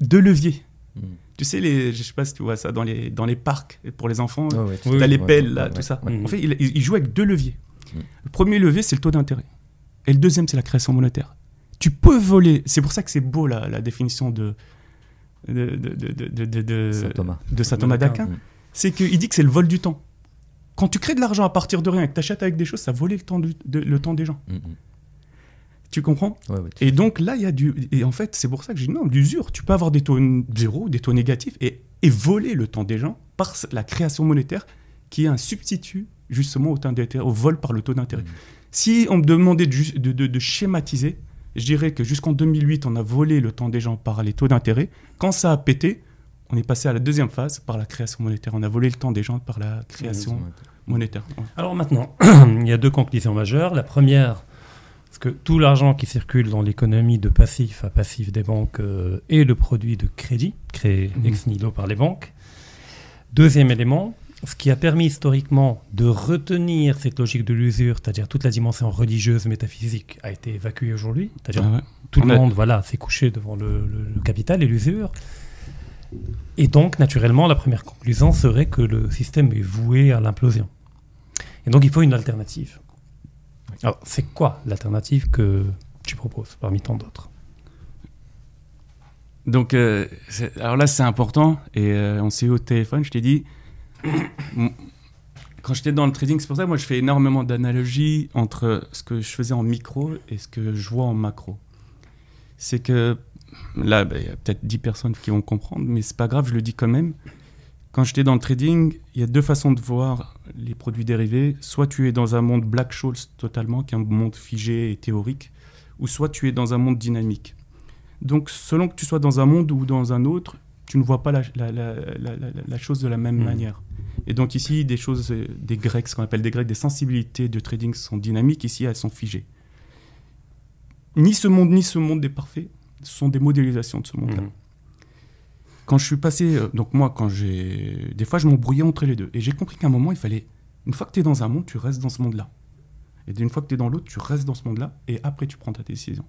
deux leviers. Mm. Tu sais, les, je sais pas si tu vois ça dans les, dans les parcs pour les enfants. Ouais, ouais, Oui, T'as fait. les pelles, ouais, là, ouais, tout ça. ouais. Mhm. En fait, il, il joue avec deux leviers. Mm. Le premier levier, c'est le taux d'intérêt. Et le deuxième, c'est la création monétaire. Tu peux voler. C'est pour ça que c'est beau la, la définition de de, de, de, Saint Thomas. saint Thomas d'Aquin. Mm. C'est qu'il dit que c'est le vol du temps. Quand tu crées de l'argent à partir de rien et que tu achètes avec des choses, ça volait le temps, du- de- le temps des gens. Mm, mm. Tu comprends? Ouais, ouais, Et donc là, il y a du. Et en fait, c'est pour ça que j'ai dit non, l'usure. Tu peux avoir des taux zéro, des taux négatifs et, et voler le temps des gens par la création monétaire qui est un substitut justement au, temps au vol par le taux d'intérêt. Mm. Si on me demandait de- de- de schématiser, je dirais que jusqu'en 2008, on a volé le temps des gens par les taux d'intérêt. Quand ça a pété, on est passé à la deuxième phase par la création monétaire. On a volé le temps des gens par la création monétaire. Ouais. Alors maintenant, il y a deux conclusions majeures. La première, c'est que tout l'argent qui circule dans l'économie de passif à passif des banques euh, est le produit de crédit créé Mhm. ex nihilo par les banques. Deuxième élément, ce qui a permis historiquement de retenir cette logique de l'usure, c'est-à-dire toute la dimension religieuse, métaphysique, a été évacuée aujourd'hui. C'est-à-dire Ah ouais. tout le monde voilà, s'est couché devant le, le- le capital et l'usure. Et donc, naturellement, la première conclusion serait que le système est voué à l'implosion. Et donc, il faut une alternative. Alors, c'est quoi l'alternative que tu proposes parmi tant d'autres? Donc, euh, alors là, c'est important. Et euh, on s'est eu au téléphone, je t'ai dit. quand j'étais dans le trading, c'est pour ça que moi, je fais énormément d'analogies entre ce que je faisais en micro et ce que je vois en macro. C'est que là, ben, il y a peut-être 10 personnes qui vont comprendre, mais c'est pas grave, je le dis quand même. Quand j'étais dans le trading, il y a deux façons de voir les produits dérivés. Soit tu es dans un monde Black Scholes totalement, qui est un monde figé et théorique, ou soit tu es dans un monde dynamique. Donc, selon que tu sois dans un monde ou dans un autre, tu ne vois pas la, la- la- la- la- la chose de la même Mhm. manière. Et donc ici, des choses, des grecs, ce qu'on appelle des grecs, des sensibilités de trading sont dynamiques. Ici, elles sont figées. Ni ce monde, ni ce monde est parfait. Ce sont des modélisations de ce monde-là. Mhm. Quand je suis passé, euh, donc moi, quand j'ai, des fois, je m'embrouillais entre les deux. Et j'ai compris qu'à un moment, il fallait, une fois que tu es dans un monde, tu restes dans ce monde-là. Et une fois que tu es dans l'autre, tu restes dans ce monde-là. Et après, tu prends ta décision.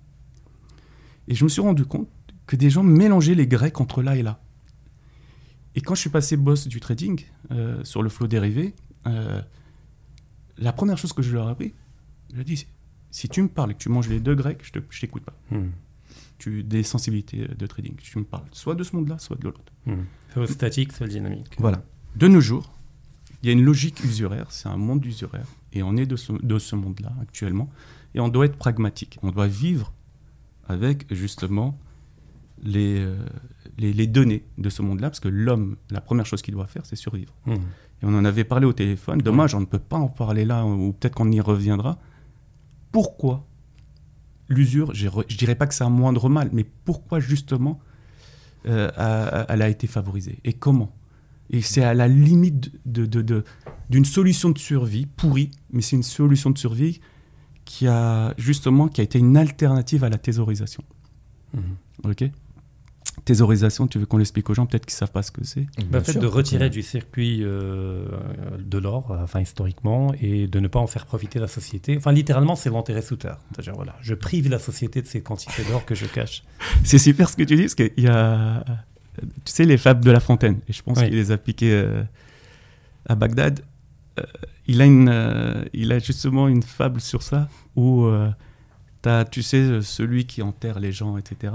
Et je me suis rendu compte que des gens mélangeaient les grecs entre là et là. Et quand je suis passé boss du trading euh, sur le flow dérivé, euh, la première chose que je leur ai appris, je leur ai dit, si tu me parles et que tu manges les deux grecs, je je t'écoute pas. Mhm. Tu des sensibilités de trading. Tu me parles soit de ce monde-là, soit de l'autre. Mhm. Soit statique, soit dynamique. Voilà. De nos jours, il y a une logique usuraire, c'est un monde usuraire, et on est de ce, de ce monde-là actuellement, et on doit être pragmatique. On doit vivre avec justement les, euh, les, les données de ce monde-là, parce que l'homme, la première chose qu'il doit faire, c'est survivre. Mhm. Et on en avait parlé au téléphone. Dommage, on ne peut pas en parler là, ou peut-être qu'on y reviendra. Pourquoi l'usure, je ne dirais pas que c'est un moindre mal, mais pourquoi justement euh, a- a- elle a été favorisée? Et comment? Et c'est à la limite de, de- de- d'une solution de survie pourrie, mais c'est une solution de survie qui a justement qui a été une alternative à la thésaurisation. Mhm. Ok? Thésaurisation, tu veux qu'on l'explique aux gens, peut-être qu'ils savent pas ce que c'est. Bah, le fait de retirer du circuit euh, de l'or, enfin historiquement, et de ne pas en faire profiter la société. Enfin, littéralement, c'est l'enterrer sous terre. C'est-à-dire, voilà, je prive la société de ces quantités d'or que je cache. C'est super ce que tu dis, parce qu'il y a, tu sais, les fables de La Fontaine, et je pense Oui. qu'il les a piquées euh, à Bagdad. Euh, il, a une, euh, il a justement une fable sur ça, où tu as, tu sais, celui qui enterre les gens, etc.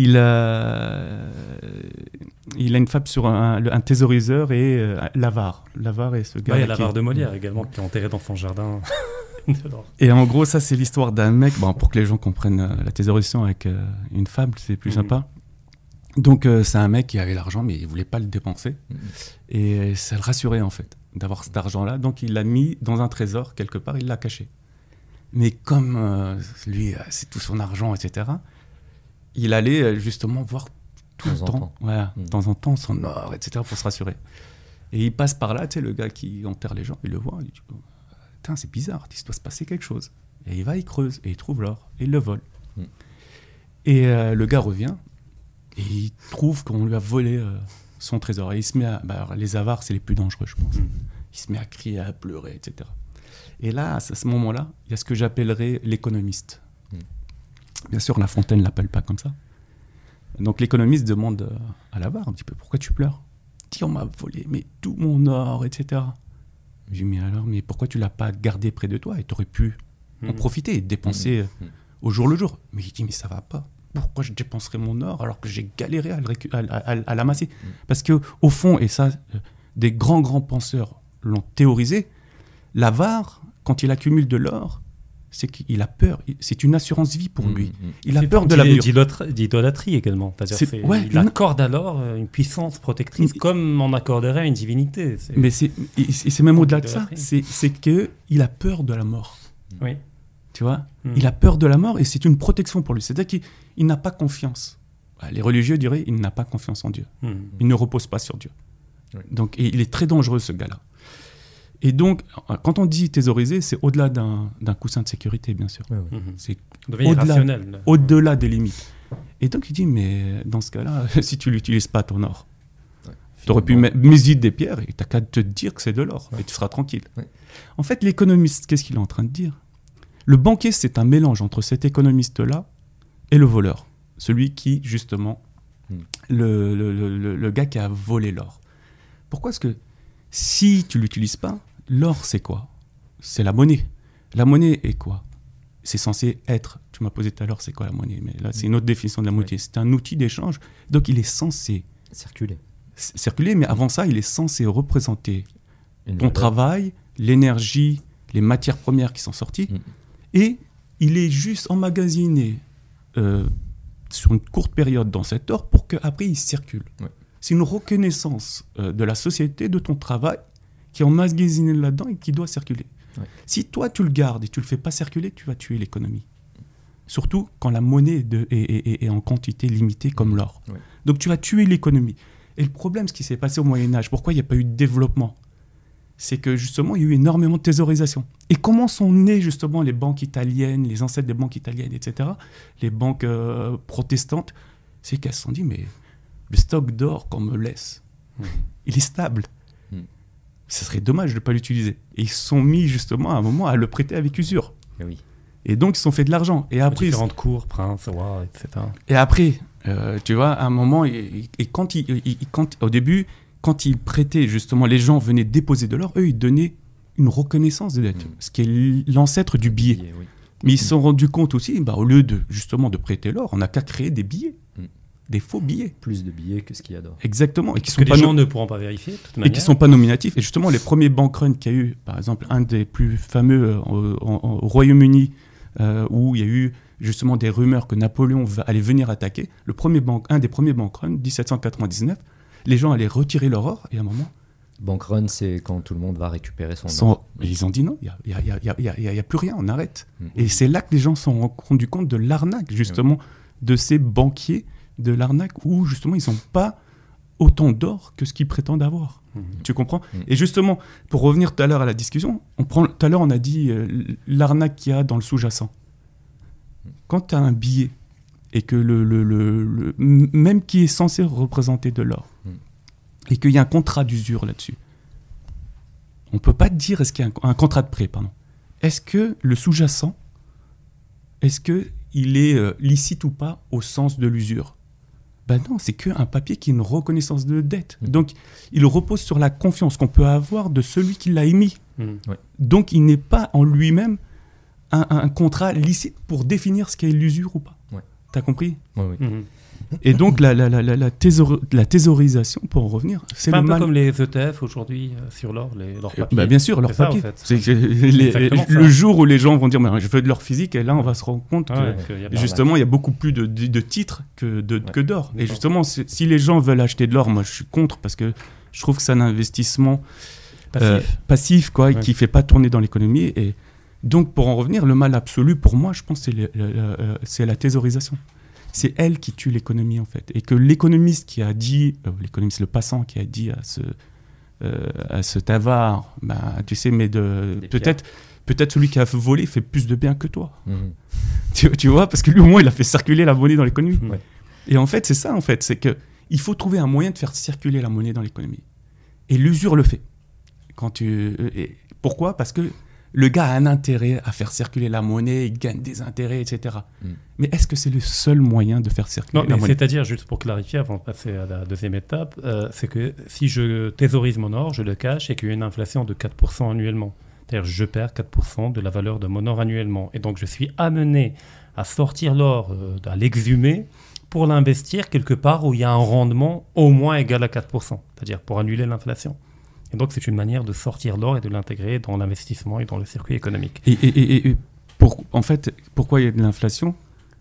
Il a, il a une fable sur un, un thésauriseur et euh, l'avare. L'avare est ce gars. Ouais, il y a qui- l'avare de Molière également, qui est enterré dans son jardin. Et en gros, ça, c'est l'histoire d'un mec. Bon, pour que les gens comprennent euh, la thésaurisation avec euh, une fable, c'est plus Mhm. sympa. Donc, euh, c'est un mec qui avait l'argent, mais il voulait pas le dépenser. Mhm. Et euh, ça le rassurait, en fait, d'avoir cet argent-là. Donc, il l'a mis dans un trésor, quelque part, il l'a caché. Mais comme euh, lui, euh, c'est tout son argent, etc., il allait euh, justement voir tout De le temps en temps, temps. de temps en temps, son or, etc., pour se rassurer. Et il passe par là, tu sais, le gars qui enterre les gens, il le voit, il dit Putain, c'est bizarre, il doit se passer quelque chose. Et il va, il creuse, et il trouve l'or, et il le vole. Mm. Et euh, le gars revient, et il trouve qu'on lui a volé euh, son trésor. Et il se met à. bah, les avares, c'est les plus dangereux, je pense. Mm. Il se met à crier, à pleurer, etc. Et là, à ce ce moment-là, il y a ce que j'appellerais l'économiste. Bien sûr, La Fontaine ne l'appelle pas comme ça. Donc l'économiste demande euh, à l'avare un petit peu pourquoi tu pleures? Dis, on m'a volé mais tout mon or, etc. Je lui dis, mais alors, mais pourquoi tu l'as pas gardé près de toi? Et tu aurais pu en Mhm. profiter et dépenser euh, Mhm. au jour le jour Mais il dit, mais ça va pas. Pourquoi je dépenserais mon or alors que j'ai galéré à l'amasser? Parce que au fond, et ça, euh, des grands grands penseurs l'ont théorisé, l'avare, quand il accumule de l'or, c'est qu'il a peur. C'est une assurance vie pour Mhm. lui. Mhm. Il a peur de l'avenir. D'idolâtrie également. C'est-à-dire C'est- ouais, il non. accorde alors euh, une puissance protectrice Mais- comme on accorderait à une divinité. Mais c'est même au-delà de ça. C'est c'est que il a peur de la mort. Oui. Tu vois? Mm. Il a peur de la mort et c'est une protection pour lui. C'est-à-dire qu'il il n'a pas confiance. Bah, Les religieux diraient il n'a pas confiance en Dieu. Il ne repose pas sur Dieu. Oui. Donc, et il est très dangereux, ce gars-là. Et donc, quand on dit thésauriser, c'est au-delà d'un d'un coussin de sécurité, bien sûr. Ouais, ouais. Mhm. C'est Au-delà- rationnel. là. au-delà des limites. Et donc, il dit, mais dans ce cas-là, si tu l'utilises pas, ton or, Ouais. Tu aurais pu mesurer des pierres et tu n'as qu'à te dire que c'est de l'or et tu seras tranquille. En fait, l'économiste, qu'est-ce qu'il est en train de dire? Le banquier, c'est un mélange entre cet économiste-là et le voleur. Celui qui, justement, hmm. le, le, le, gars qui a volé l'or. Pourquoi Parce que si tu l'utilises pas, l'or, c'est quoi? C'est la monnaie. La monnaie est quoi? C'est censé être, tu m'as posé tout à l'heure, c'est quoi la monnaie? Mais là, c'est une autre définition de la monnaie. C'est un outil d'échange, donc il est censé circuler. Circuler, mais avant ça, il est censé représenter ton travail, l'énergie, les matières premières qui sont sorties, mm. et il est juste emmagasiné euh, sur une courte période dans cet or pour qu'après il circule. C'est une reconnaissance euh, de la société, de ton travail, qui est emmagasiné là-dedans et qui doit circuler. Si toi tu le gardes et tu le fais pas circuler, tu vas tuer l'économie. Surtout quand la monnaie de, est, en quantité limitée comme l'or. Donc tu vas tuer l'économie. Et le problème, ce qui s'est passé au Moyen Âge, pourquoi il n'y a pas eu de développement? C'est que justement, il y a eu énormément de thésaurisation. Et comment sont nées justement les banques italiennes, les ancêtres des banques italiennes, etc., les banques euh, protestantes? C'est qu'elles se sont dit, mais le stock d'or qu'on me laisse, mmh. il est stable. Ce serait dommage de ne pas l'utiliser. Et ils se sont mis justement à un moment à le prêter avec usure. Et, oui. et donc, ils se sont fait de l'argent. Et après. Différentes cours, prince, roi, etc. Et après, euh, tu vois, à un moment, et, quand, il, quand au début, quand ils prêtaient, justement, les gens venaient déposer de l'or, eux, ils donnaient une reconnaissance de dette, mm. ce qui est l'ancêtre du billet. Mais ils se sont rendus compte aussi, bah, au lieu de justement de prêter l'or, on n'a qu'à créer des billets. Des faux billets. Plus de billets que ce qu'il y a d'or. Exactement. Et qui sont que pas les gens ne pourront pas vérifier. et qui ne sont pas nominatifs. Et justement, les premiers bank runs qu'il y a eu, par exemple, un des plus fameux euh, au, Royaume-Uni, euh, où il y a eu justement des rumeurs que Napoléon allait venir attaquer, le premier bank, un des premiers bank runs, 1799, les gens allaient retirer leur or, et à un moment... Bank run, c'est quand tout le monde va récupérer son, or. Ils ont dit non, il n'y a, y a, y a, plus rien, on arrête. Mm. Et c'est là que les gens se sont rendus compte de l'arnaque, justement, de ces banquiers, de l'arnaque où, justement, ils n'ont pas autant d'or que ce qu'ils prétendent avoir. Mm. Tu comprends? Mm. Et justement, pour revenir tout à l'heure à la discussion, on prend, tout à l'heure, on a dit euh, l'arnaque qu'il y a dans le sous-jacent. Quand tu as un billet et que le, le, le, même qui est censé représenter de l'or, hmm. et qu'il y a un contrat d'usure là-dessus, on ne peut pas dire est-ce qu'il y a un, contrat de prêt, pardon. Est-ce que le sous-jacent, est-ce qu'il est, euh, licite ou pas au sens de l'usure? Ben non, c'est qu'un papier qui est une reconnaissance de dette. Hmm. Donc, il repose sur la confiance qu'on peut avoir de celui qui l'a émis. Hmm. Donc, il n'est pas en lui-même un, un, contrat licite pour définir ce qu'est l'usure ou pas. T'as compris? Oui, oui. Mhm. Et donc la, la, la, la, thésaurisation, pour en revenir, c'est un peu comme les ETF aujourd'hui euh, sur l'or, l'or papier. Bah, bien sûr, l'or papier. le jour où les gens vont dire mais je veux de l'or physique, et là on va se rendre compte que justement il y a beaucoup plus de, de, titres que d'or. Que et justement, si les gens veulent acheter de l'or, moi je suis contre parce que je trouve que c'est un investissement passif, euh, passif quoi, qui fait pas tourner dans l'économie. Et donc, pour en revenir, le mal absolu, pour moi, je pense, c'est euh, la thésaurisation. C'est elle qui tue l'économie, en fait. Et que l'économiste qui a dit, euh, l'économiste, le passant qui a dit à ce, euh, à ce avare, bah, tu sais, mais de peut-être peut-être celui qui a volé fait plus de bien que toi. Mhm. Tu, vois, parce que lui, au moins, il a fait circuler la monnaie dans l'économie. Et en fait, c'est ça, en fait. C'est que il faut trouver un moyen de faire circuler la monnaie dans l'économie. Et l'usure le fait. Quand tu, pourquoi? Parce que le gars a un intérêt à faire circuler la monnaie, il gagne des intérêts, etc. Mm. Mais est-ce que c'est le seul moyen de faire circuler la monnaie? C'est-à-dire, juste pour clarifier, avant de passer à la deuxième étape, euh, c'est que si je thésaurise mon or, je le cache et qu'il y a une inflation de 4% annuellement. C'est-à-dire, je perds 4% de la valeur de mon or annuellement. Et donc, je suis amené à sortir l'or, euh, à l'exhumer, pour l'investir quelque part où il y a un rendement au moins égal à 4%, c'est-à-dire pour annuler l'inflation. Et donc, c'est une manière de sortir l'or et de l'intégrer dans l'investissement et dans le circuit économique. Et, pour, en fait, pourquoi il y a de l'inflation?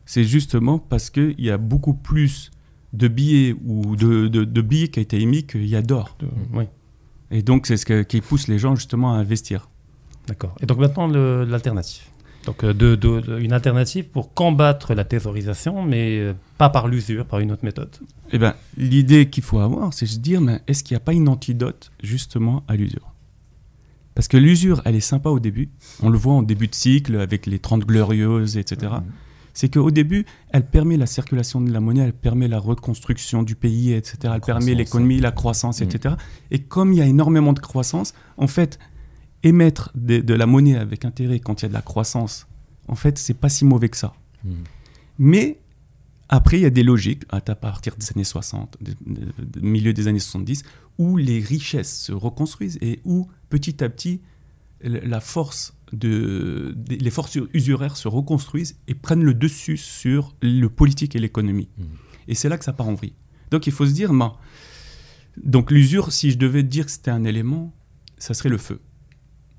C'est justement parce qu'il y a beaucoup plus de billets ou de, de, billets qui ont été émis qu'il y a d'or. Oui. Et donc, c'est ce qui pousse les gens justement à investir. D'accord. Et donc maintenant, l'alternative donc euh, de, une alternative pour combattre la thésaurisation, mais euh, pas par l'usure, par une autre méthode. Eh ben, l'idée qu'il faut avoir, c'est de se dire, mais est-ce qu'il n'y a pas une antidote justement à l'usure? Parce que l'usure, elle est sympa au début. On le voit en début de cycle avec les 30 glorieuses, etc. Mmh. C'est qu'au début, elle permet la circulation de la monnaie, elle permet la reconstruction du pays, etc. Elle permet l'économie, la croissance, etc. Et comme il y a énormément de croissance, en fait, émettre de, de la monnaie avec intérêt quand il y a de la croissance, en fait, c'est pas si mauvais que ça. Mm. Mais après, il y a des logiques, à partir des années 60, de- milieu des années 70, où les richesses se reconstruisent et où petit à petit, la force de, les forces usuraires se reconstruisent et prennent le dessus sur le politique et l'économie. Mhm. Et c'est là que ça part en vrille. Donc il faut se dire, donc l'usure, si je devais dire que c'était un élément, ça serait le feu.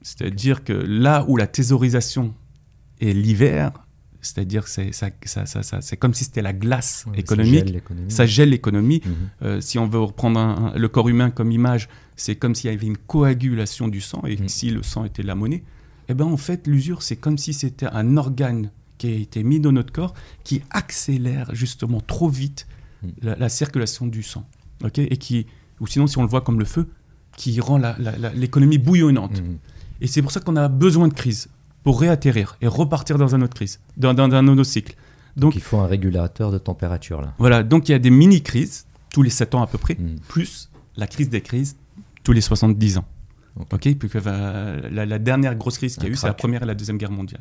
C'est-à-dire que là où la thésaurisation est l'hiver, c'est-à-dire que c'est ça, ça- ça- c'est comme si c'était la glace Ouais, économique, ça gèle l'économie. Mhm. Euh, si on veut reprendre un- un- le corps humain comme image, c'est comme s'il y avait une coagulation du sang, et Mm. si le sang était la monnaie, eh ben en fait, l'usure, c'est comme si c'était un organe qui a été mis dans notre corps, qui accélère justement trop vite Mm. la, la circulation du sang. ok? Et qui, ou sinon, si on le voit comme le feu, qui rend la- la- la- l'économie bouillonnante. Et c'est pour ça qu'on a besoin de crise, pour réatterrir et repartir dans un autre crise, dans, dans, dans un autre cycle. Donc Donc, il faut un régulateur de température là. voilà, donc il y a des mini-crises, tous les 7 ans à peu près, Mhm. plus la crise des crises tous les 70 ans. Ok. Puis que va- la, la dernière grosse crise qu'il y a Un eu, c'est la première et la deuxième guerre mondiale,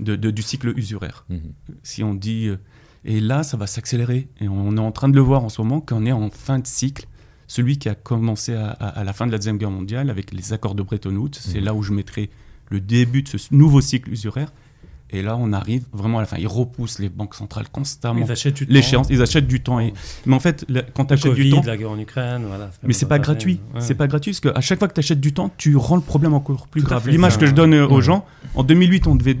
de, de- du cycle usuraire. Mhm. Si on dit, euh, et là, ça va s'accélérer, et on est en train de le voir en ce moment, qu'on est en fin de cycle, celui qui a commencé à, à- à la fin de la deuxième guerre mondiale avec les accords de Bretton Woods, c'est Mhm. là où je mettrai le début de ce nouveau cycle usuraire. Et là, on arrive vraiment à la fin. Ils repoussent les banques centrales constamment. Ils achètent du temps. L'échéance, ils achètent du temps. Et... Mais en fait, quand tu achètes du temps, la guerre en Ukraine, voilà. mais c'est pas gratuit. Ouais. C'est pas gratuit parce qu'à chaque fois que tu achètes du temps, tu rends le problème encore plus Tout grave. fait, L'image ça- que je donne euh, aux gens, en 2008, on devait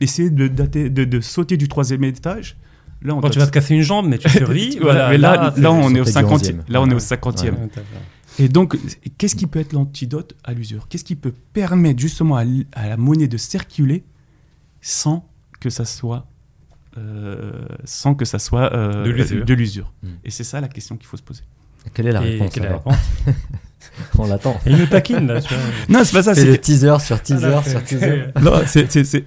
essayer de, dater- de, de sauter du troisième étage. Là, on Bon, doit- tu vas te casser une jambe, mais tu survis. Voilà, mais là, là, on est au sauter du 50e. onzième. Là, on est au Ouais. 50e. Ouais, t'as- Et donc, qu'est-ce qui peut être l'antidote à l'usure? Qu'est-ce qui peut permettre justement à, la monnaie de circuler sans que ça soit euh, sans que ça soit euh, De l'usure. de l'usure? Mm. Et c'est ça la question qu'il faut se poser. Quelle est la Et réponse quelle est la alors? réponse? On l'attend. Il nous taquine, là, tu vois. Non, c'est pas ça. C'est le teaser sur teaser Voilà, sur teaser. Non, c'est, c'est, c'est-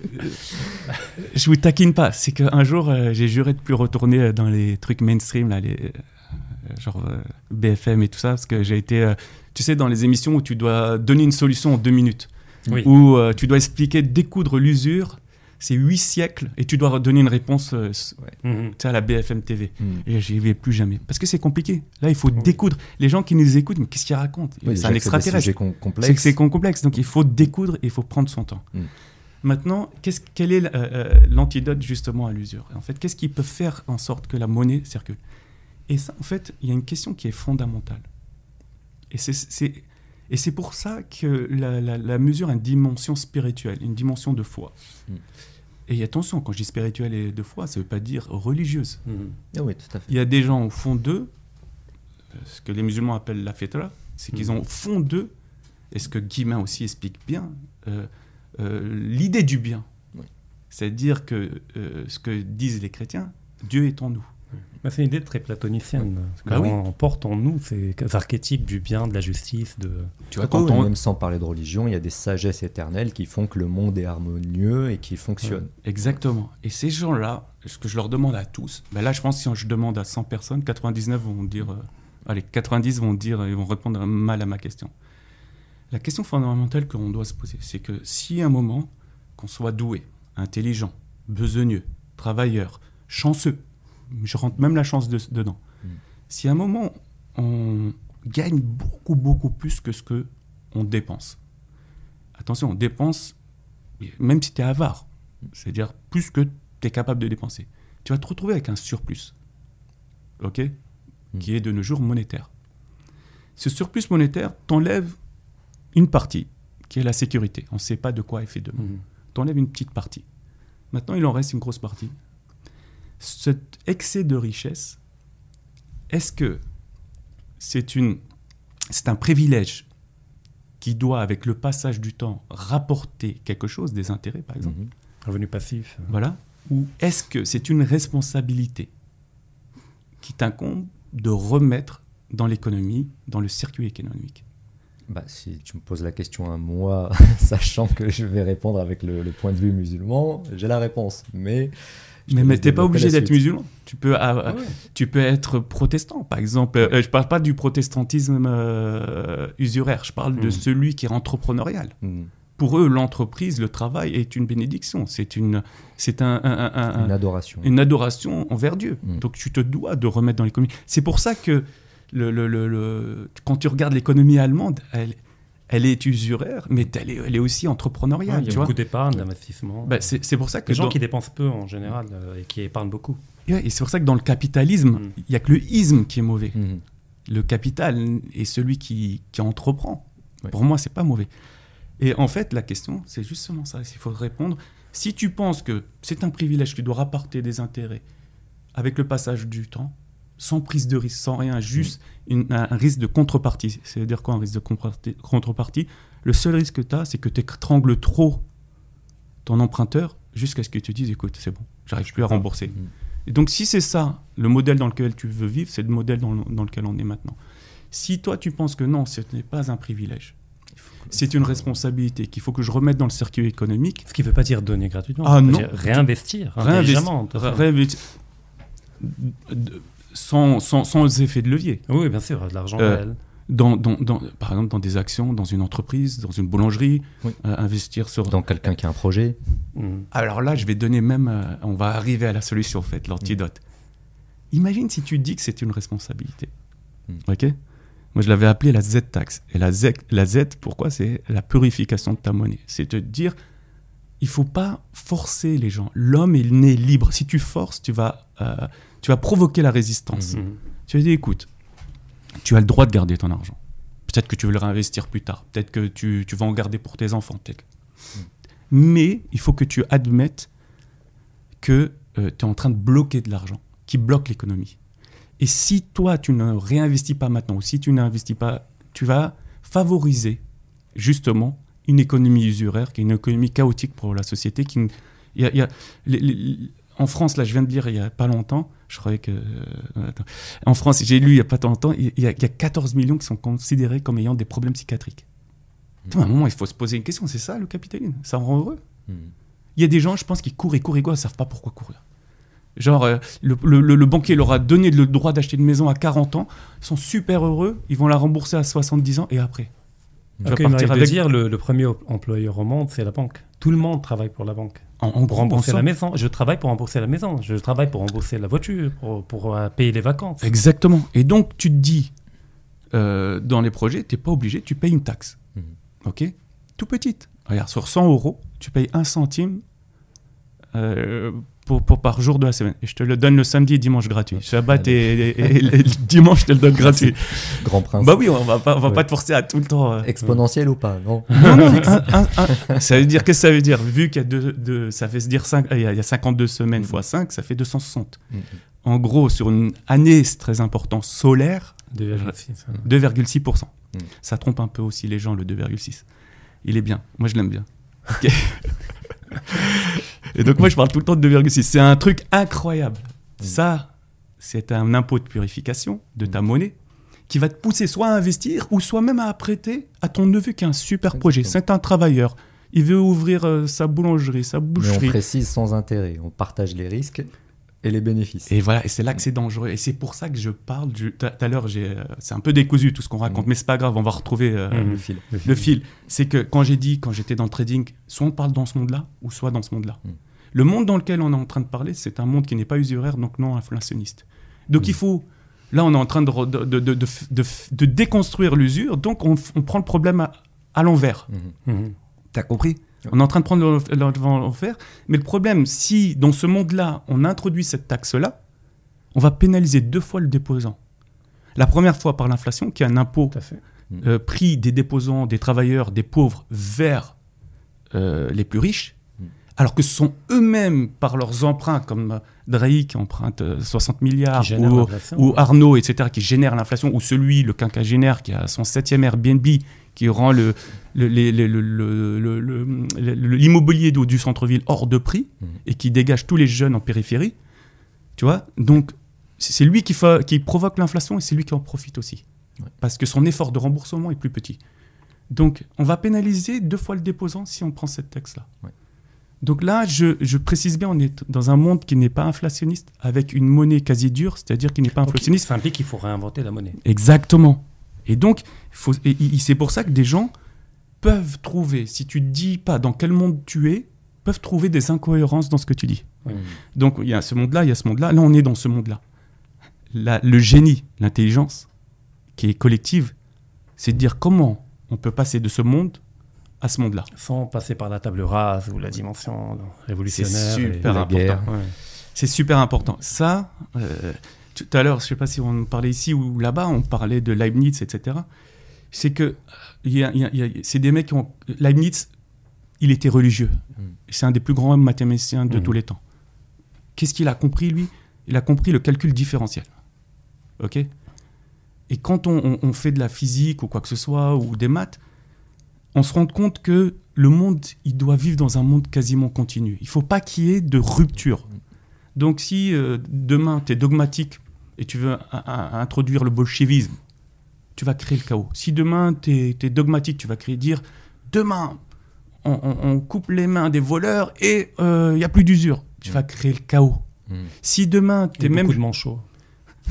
Je vous taquine pas. C'est qu'un jour, euh, j'ai juré de plus retourner euh, dans les trucs mainstream, là, les, euh, genre euh, BFM et tout ça, parce que j'ai été, euh, tu sais, dans les émissions où tu dois donner une solution en deux minutes, Oui. où euh, tu dois expliquer, découdre l'usure, c'est huit siècles, et tu dois donner une réponse euh, Mhm. à la BFM TV. Mhm. Et j'y vais plus jamais. Parce que c'est compliqué. Là, il faut Oui. découdre. Les gens qui nous écoutent, mais qu'est-ce qu'ils racontent? Oui, C'est un extraterrestre. C'est c'est con- complexe, donc il faut découdre et il faut prendre son temps. Mm. Maintenant, qu'est-ce, quel est euh, euh, l'antidote justement à l'usure? En fait, qu'est-ce qui peut faire en sorte que la monnaie circule? Et ça, en fait, il y a une question qui est fondamentale. Et c'est, c'est- et c'est pour ça que la, la- la mesure a une dimension spirituelle, une dimension de foi. Mm. Et attention, quand je dis spirituelle et de foi, ça ne veut pas dire religieuse. Mhm. Ah oui, tout à fait. Il y a des gens au fond d'eux, ce que les musulmans appellent la fitra, c'est qu'ils Mhm. ont au fond d'eux, et ce que Guillemin aussi explique bien, euh, euh, l'idée du bien. Oui. C'est-à-dire que euh, ce que disent les chrétiens, Dieu est en nous. Bah, c'est une idée très platonicienne. Bah oui. on porte en nous, c'est ces archétypes du bien, de la justice, de. Tu vois, Quand quand on... Même sans parler de religion, il y a des sagesses éternelles qui font que le monde est harmonieux et qui fonctionne. Exactement. Et ces gens-là, ce que je leur demande à tous, ben là, je pense que si je demande à 100 personnes, 99 vont dire, euh, allez, 90 vont dire, ils vont répondre mal à ma question. La question fondamentale qu'on doit se poser, c'est que si à un moment, qu'on soit doué, intelligent, besogneux, travailleur, chanceux, je rentre même la chance de- dedans, Mm. si à un moment, on gagne beaucoup, beaucoup plus que ce que on dépense. Attention, on dépense, même si tu es avare, c'est-à-dire plus que tu es capable de dépenser. Tu vas te retrouver avec un surplus, ok Mm. Qui est de nos jours monétaire. Ce surplus monétaire t'enlève une partie, qui est la sécurité. On ne sait pas de quoi est fait demain. Mhm. T'enlèves une petite partie. Maintenant, il en reste une grosse partie. Cet excès de richesse, est-ce que c'est une, c'est un privilège qui doit, avec le passage du temps, rapporter quelque chose, des intérêts par exemple Mhm. Revenu passif. Voilà. Ou est-ce que c'est une responsabilité qui t'incombe de remettre dans l'économie, dans le circuit économique? Bah, si tu me poses la question à moi, sachant que je vais répondre avec le, le point de vue musulman, j'ai la réponse. Mais Mais, mais t'es pas obligé d'être musulman. Tu peux, ah, ouais. tu peux être protestant, par exemple. Euh, je parle pas du protestantisme euh, usuraire. Je parle de Mhm. celui qui est entrepreneurial. Mm. Pour eux, l'entreprise, le travail est une bénédiction. C'est une, c'est un, un- un- un- Une adoration. une adoration envers Dieu. Mm. Donc tu te dois de remettre dans l'économie. C'est pour ça que le, le- le- le- quand tu regardes l'économie allemande, elle, elle est usuraire, mais elle est, elle est aussi Ouais, entrepreneuriale. il y tu a vois beaucoup d'épargne, d'investissement. Bah, c'est, c'est pour ça que Les gens dans- qui dépensent peu en général euh, et qui épargnent beaucoup. Ouais, et c'est pour ça que dans le capitalisme, Mm. il y a que le isme qui est mauvais. Mhm. Le capital est celui qui, qui entreprend. Ouais. Pour moi, c'est pas mauvais. Et en fait, la question, c'est justement ça. Il faut répondre. Si tu penses que c'est un privilège, que tu dois rapporter des intérêts avec le passage du temps, sans prise de risque, sans rien, juste une- un, risque de contrepartie. C'est-à-dire quoi un risque de contrepartie- Le seul risque que tu as, c'est que tu étrangles trop ton emprunteur jusqu'à ce que tu dises écoute, c'est bon, j'arrive plus à rembourser. Mhm. Et donc, si c'est ça, le modèle dans lequel tu veux vivre, c'est le modèle dans, le- dans lequel on est maintenant. Si toi, tu penses que non, ce n'est pas un privilège, c'est une responsabilité qu'il faut que je remette dans le circuit économique, Ce qui ne veut pas dire donner gratuitement. Ah, non. dire réinvestir réinvestir, sans, sans, sans effet de levier. Oui, bien sûr, de l'argent Euh, réel. Dans, dans, dans- par exemple, dans des actions, dans une entreprise, dans une boulangerie, Oui. euh, investir sur... Dans quelqu'un qui a un projet. Mhm. Alors là, je vais donner même... euh, on va arriver à la solution, en fait, l'antidote. Imagine si tu dis que c'est une responsabilité. Mm. OK? Moi, je l'avais appelé la Z-tax. Et la Z, la Z, pourquoi? C'est la purification de ta monnaie. C'est te dire, il faut pas forcer les gens. L'homme est né libre. Si tu forces, tu vas, euh, tu vas provoquer la résistance. Mhm. Tu vas dire, écoute, tu as le droit de garder ton argent. Peut-être que tu veux le réinvestir plus tard. Peut-être que tu, tu vas en garder pour tes enfants. peut-être. Mais il faut que tu admettes que tu es en train de bloquer de l'argent, qui bloque l'économie. Et si toi, tu ne réinvestis pas maintenant, ou si tu n'investis pas, tu vas favoriser justement une économie usuraire, qui est une économie chaotique pour la société. Qui, n- il y a- il y a- les- les- en France, là, je viens de lire il n'y a pas longtemps, je croyais que... euh. En France, j'ai lu il n'y a pas longtemps, il y, a, il y a 14 millions qui sont considérés comme ayant des problèmes psychiatriques. Putain, À un moment, il faut se poser une question, c'est ça le capitalisme? Ça rend heureux? Mhm. il y a des gens, je pense, qui courent et courent et courent, ils ne savent pas pourquoi courir. Genre, euh, le, le- le- le banquier leur a donné le droit d'acheter une maison à 40 ans, ils sont super heureux, ils vont la rembourser à 70 ans et après. Tu vas Ok, il m'arrive partir de avec- dire le, le premier employeur au monde, c'est la banque. Tout le monde travaille pour la banque. En, en Pour rembourser en la maison. Je travaille pour rembourser la maison. Je travaille pour rembourser la voiture, pour, pour, euh, payer les vacances. Exactement. Et donc, tu te dis, euh, dans les projets, tu n'es pas obligé, tu payes une taxe. Mhm. OK? Tout petite. Regarde, sur 100 euros, tu payes un centime euh, pour, pour- par jour de la semaine. Et je te le donne le samedi et dimanche gratuit. Shabbat et, et- et- et le dimanche, je te le donne gratuit. Grand prince. Bah oui, on va pas, on va Ouais. pas te forcer à tout le temps. euh. Exponentiel ou pas Non. Non, non, un- un- un- ça veut dire, qu'est-ce que ça veut dire? Vu qu'il y a, deux, deux- ça fait se dire cinq- il y a, il y a 52 semaines x 5, ça fait 260. Mhm. En gros, sur une année, c'est très important, solaire, 2,6. 2,6%. Mhm. Ça trompe un peu aussi les gens, le 2,6. Il est bien. Moi, je l'aime bien. Ok. Et donc, moi, je parle tout le temps de 2,6. C'est un truc incroyable. Ça, c'est un impôt de purification de ta monnaie qui va te pousser soit à investir ou soit même à prêter à ton neveu qui a un super projet. C'est un travailleur. Il veut ouvrir euh, sa boulangerie, sa Mais on boucherie. précise sans intérêt. On partage les risques et les bénéfices. Et voilà, et c'est là que c'est dangereux. Et c'est pour ça que je parle. du- Tout à l'heure, euh, c'est un peu décousu tout ce qu'on raconte, Mhm. mais c'est pas grave, on va retrouver euh, Mhm. Le fil. le fil. C'est que quand j'ai dit, quand j'étais dans le trading, soit on parle dans ce monde-là, ou soit dans ce monde-là. Le monde dans lequel on est en train de parler, c'est un monde qui n'est pas usuraire, donc non inflationniste. Donc il faut. Là, on est en train de, de, de, de, de, de- de déconstruire l'usure, donc on, on prend le problème à, à l'envers. Mhm. Mhm. T'as compris? On est en train de prendre le- le- l'envers. Mais le problème, si dans ce monde-là, on introduit cette taxe-là, on va pénaliser deux fois le déposant. La première fois par l'inflation, qui est un impôt euh, pris des déposants, des travailleurs, des pauvres vers euh, les plus riches, Mm. alors que ce sont eux-mêmes, par leurs emprunts, comme euh, Drake qui emprunte euh, 60 milliards, ou, ou Arnaud, etc., qui génère l'inflation, ou celui, le quinquagénaire, qui a son septième Airbnb, qui rend le, l'immobilier du, centre-ville hors de prix, Mhm. et qui dégage tous les jeunes en périphérie. Tu vois Donc, c'est lui qui, fa- qui provoque l'inflation et c'est lui qui en profite aussi. Ouais. Parce que son effort de remboursement est plus petit. Donc, on va pénaliser deux fois le déposant si on prend cette taxe-là. Ouais. Donc là, je, je précise bien, on est dans un monde qui n'est pas inflationniste, avec une monnaie quasi dure, c'est-à-dire qui n'est pas Donc, inflationniste. ça implique qu'il faut réinventer la monnaie. Exactement. Et donc, faut- et- et c'est pour ça que des gens peuvent trouver, si tu ne dis pas dans quel monde tu es, peuvent trouver des incohérences dans ce que tu dis. Donc, il y a ce monde-là, il y a ce monde-là. Là, on est dans ce monde-là. Le génie, l'intelligence, qui est collective, c'est de dire comment on peut passer de ce monde à ce monde-là. Sans passer par la table rase ou la dimension révolutionnaire. C'est et- super la important. Ouais. C'est super important. Ça, euh, tout à l'heure, je ne sais pas si on parlait ici ou là-bas, on parlait de Leibniz, etc. C'est que il y a- il y a- il y a- c'est des mecs qui ont. Leibniz, il était religieux. Mm. C'est un des plus grands mathématiciens de Mm. tous les temps. Qu'est-ce qu'il a compris, lui? Il a compris le calcul différentiel. OK? Et quand on, on- on fait de la physique ou quoi que ce soit, ou des maths, on se rend compte que le monde, il doit vivre dans un monde quasiment continu. Il ne faut pas qu'il y ait de rupture. Donc si euh, demain, tu es dogmatique et tu veux introduire le bolchevisme, tu vas créer le chaos. Si demain, tu es, dogmatique, tu vas créer, dire, demain, on, on- on coupe les mains des voleurs et il n'y a plus d'usure. Tu vas créer le chaos. Mm. Si demain, tu es même... beaucoup de manchots.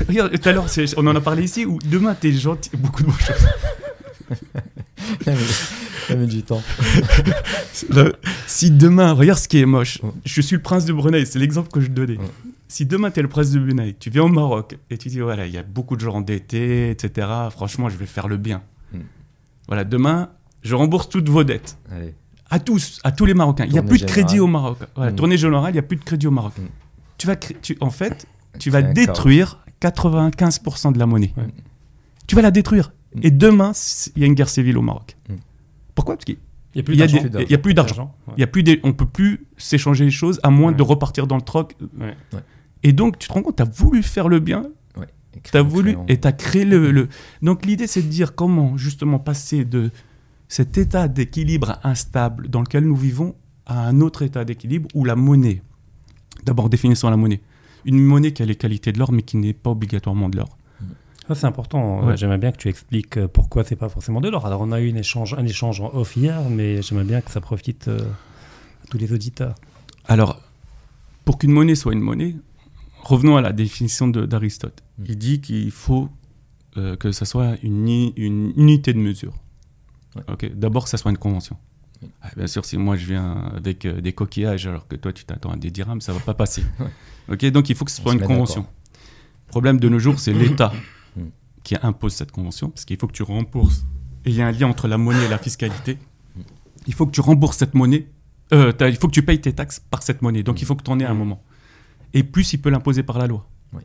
Regarde, tout à l'heure, on en a parlé ici, où demain, tu es gentil... Beaucoup de choses. Ça met du temps. Si demain, regarde ce qui est moche. Je suis le prince de Brunei, c'est l'exemple que je donnais. Si demain tu es le prince de Brunei, tu viens au Maroc et tu dis voilà, il y a beaucoup de gens endettés, etc. Franchement, je vais faire le bien. Mm. Voilà, demain, je rembourse toutes vos dettes. Allez. À tous, à tous les Marocains. Il n'y a Tournée plus de crédit au Maroc. Voilà, Mm. Tournée générale, il n'y a plus de crédit au Maroc. Mm. Tu vas tu, en fait, tu vas détruire 95% de la monnaie. Ouais. Tu vas la détruire. Mm. Et demain, il y a une guerre civile au Maroc. Pourquoi? Parce qu'il Il n'y a plus il y a d'argent. des- il y a plus d'argent. Il y a plus des- on peut plus s'échanger les choses à moins Ouais. de repartir dans le troc. Ouais. Ouais. Et donc, tu te rends compte, tu as voulu faire le bien, Et tu as créer- voulu, et tu as créé le, le- Donc, l'idée, c'est de dire comment, justement, passer de cet état d'équilibre instable dans lequel nous vivons à un autre état d'équilibre où la monnaie. D'abord, définissons la monnaie. Une monnaie qui a les qualités de l'or, mais qui n'est pas obligatoirement de l'or. Ça, c'est important. Euh, Ouais. J'aimerais bien que tu expliques euh, pourquoi c'est pas forcément de l'or. Alors, on a eu une échange, un échange en off hier, mais j'aimerais bien que ça profite euh, à tous les auditeurs. Alors, pour qu'une monnaie soit une monnaie, revenons à la définition d'Aristote. Mm. Il dit qu'il faut euh, que ça soit une, unité de mesure. Ouais. Ok. D'abord, que ça soit une convention. Ah, bien sûr, si moi je viens avec euh, des coquillages alors que toi tu t'attends à des dirhams, ça va pas passer. Ok. Donc il faut que ce soit une convention. Le problème de nos jours, c'est l'État Mm. qui impose cette convention, parce qu'il faut que tu rembourses. Et il y a un lien entre la monnaie et la fiscalité. Mm. Il faut que tu rembourses cette monnaie. euh, il faut que tu payes tes taxes par cette monnaie. Donc il faut que tu en aies un moment. Et plus il peut l'imposer par la loi. Oui.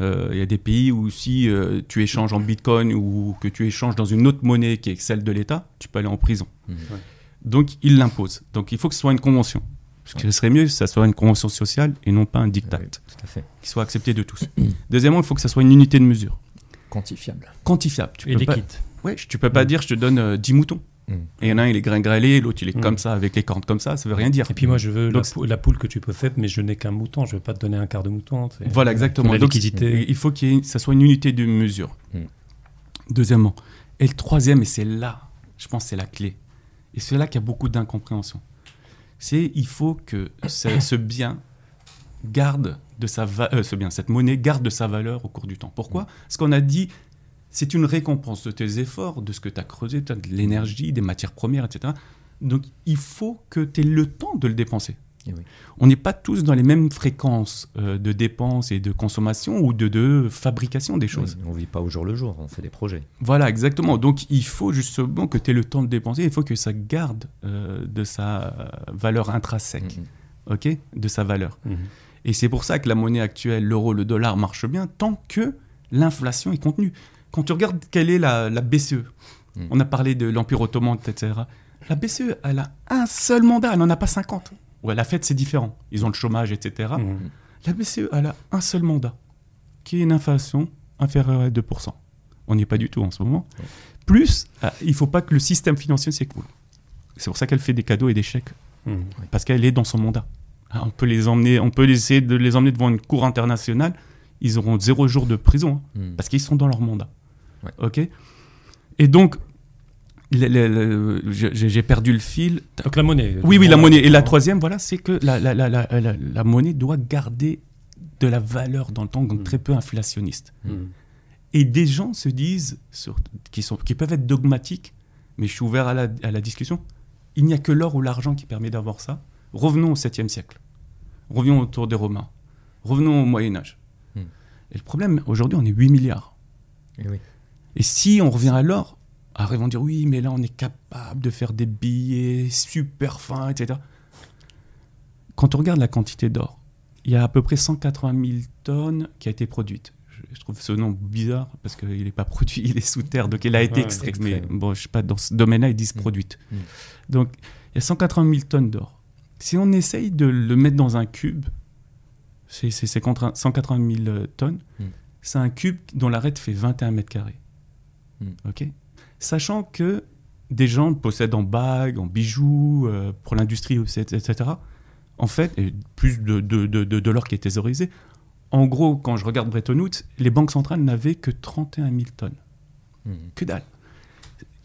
Euh, Il y a des pays où si euh, tu échanges en bitcoin ou que tu échanges dans une autre monnaie qui est celle de l'État, tu peux aller en prison. Mhm. Donc il l'impose. Donc il faut que ce soit une convention. Ce serait mieux que ça soit une convention sociale et non pas un diktat Oui, tout à fait. qui soit accepté de tous. Deuxièmement, il faut que ça soit une unité de mesure, Quantifiable. quantifiable. Tu Et peux pas, liquide. ouais, tu peux pas dire je te donne euh, 10 moutons. Mm. Et il y en a un, il est gringralé, l'autre, il est Mm. comme ça, avec les cornes comme ça, ça veut rien dire. Et puis moi, je veux la, Donc, pou- la poule que tu possèdes, mais je n'ai qu'un mouton. Je ne veux pas te donner un quart de mouton. Voilà, exactement. La Donc, il faut qu'il y ait- ça soit une unité de mesure. Mm. Deuxièmement. Et le troisième, et c'est là, je pense que c'est la clé, et c'est là qu'il y a beaucoup d'incompréhension, c'est il faut que ce, ce bien garde de sa va- euh, ce bien, cette monnaie garde de sa valeur au cours du temps. Pourquoi? Parce qu'on a dit, c'est une récompense de tes efforts, de ce que tu as creusé, de l'énergie, des matières premières, etc. Donc il faut que tu aies le temps de le dépenser. Oui. On n'est pas tous dans les mêmes fréquences euh, de dépenses et de consommation ou de, de fabrication des choses. Oui, on vit pas au jour le jour, on fait des projets. Voilà, exactement. Donc il faut justement que tu aies le temps de dépenser, il faut que ça garde euh, de sa valeur intrinsèque, Mhm. ok? De sa valeur. Mhm. Et c'est pour ça que la monnaie actuelle, l'euro, le dollar, marche bien tant que l'inflation est contenue. Quand tu regardes quelle est la, la BCE, Mm. on a parlé de l'Empire ottoman, etc. La BCE, elle a un seul mandat, elle n'en a pas 50. Ouais, la Fed, c'est différent. Ils ont le chômage, etc. Mhm. La BCE, elle a un seul mandat, qui est une inflation inférieure à 2%. On n'y est pas du tout en ce moment. Ouais. Plus, euh, il ne faut pas que le système financier s'écoule. C'est pour ça qu'elle fait des cadeaux et des chèques, Mhm. parce qu'elle est dans son mandat. On peut les emmener, on peut essayer de les emmener devant une cour internationale. Ils auront zéro jour de prison, hein, parce qu'ils sont dans leur mandat. Ouais. Ok Et donc, j'ai perdu le fil. Donc la monnaie. Oui, oui, la monnaie. Et la troisième, voilà, c'est que la, la, monnaie doit garder de la valeur dans le temps, donc Mm. très peu inflationniste. Mm. Et des gens se disent, sur- qui, sont, qui peuvent être dogmatiques, mais je suis ouvert à la, à la discussion, il n'y a que l'or ou l'argent qui permet d'avoir ça. Revenons au 7e siècle. Revenons autour des Romains. Revenons au Moyen Âge. Hmm. Et le problème, aujourd'hui, on est 8 milliards. Eh oui. Et si on revient à l'or, après ils vont dire oui, mais là on est capable de faire des billets super fins, etc. Quand on regarde la quantité d'or, il y a à peu près 180 000 tonnes qui a été produite. Je, trouve ce nom bizarre parce qu'il n'est pas produit, il est sous terre, donc il a été Ouais, extrait. Mais bon, je sais pas, dans ce domaine-là, ils disent Mm. produite. Mm. Donc il y a 180 000 tonnes d'or. Si on essaye de le mettre dans un cube, c'est c'est- c'est contre un- 180 000 euh, tonnes, Mm. c'est un cube dont l'arête fait 21 mètres carrés. Mm. Ok Sachant que des gens le possèdent en bagues, en bijoux, euh, pour l'industrie, etc. En fait, et plus de, de, de, de, de l'or qui est thésaurisé. En gros, quand je regarde Bretton Woods, les banques centrales n'avaient que 31 000 tonnes. Mhm. Que dalle.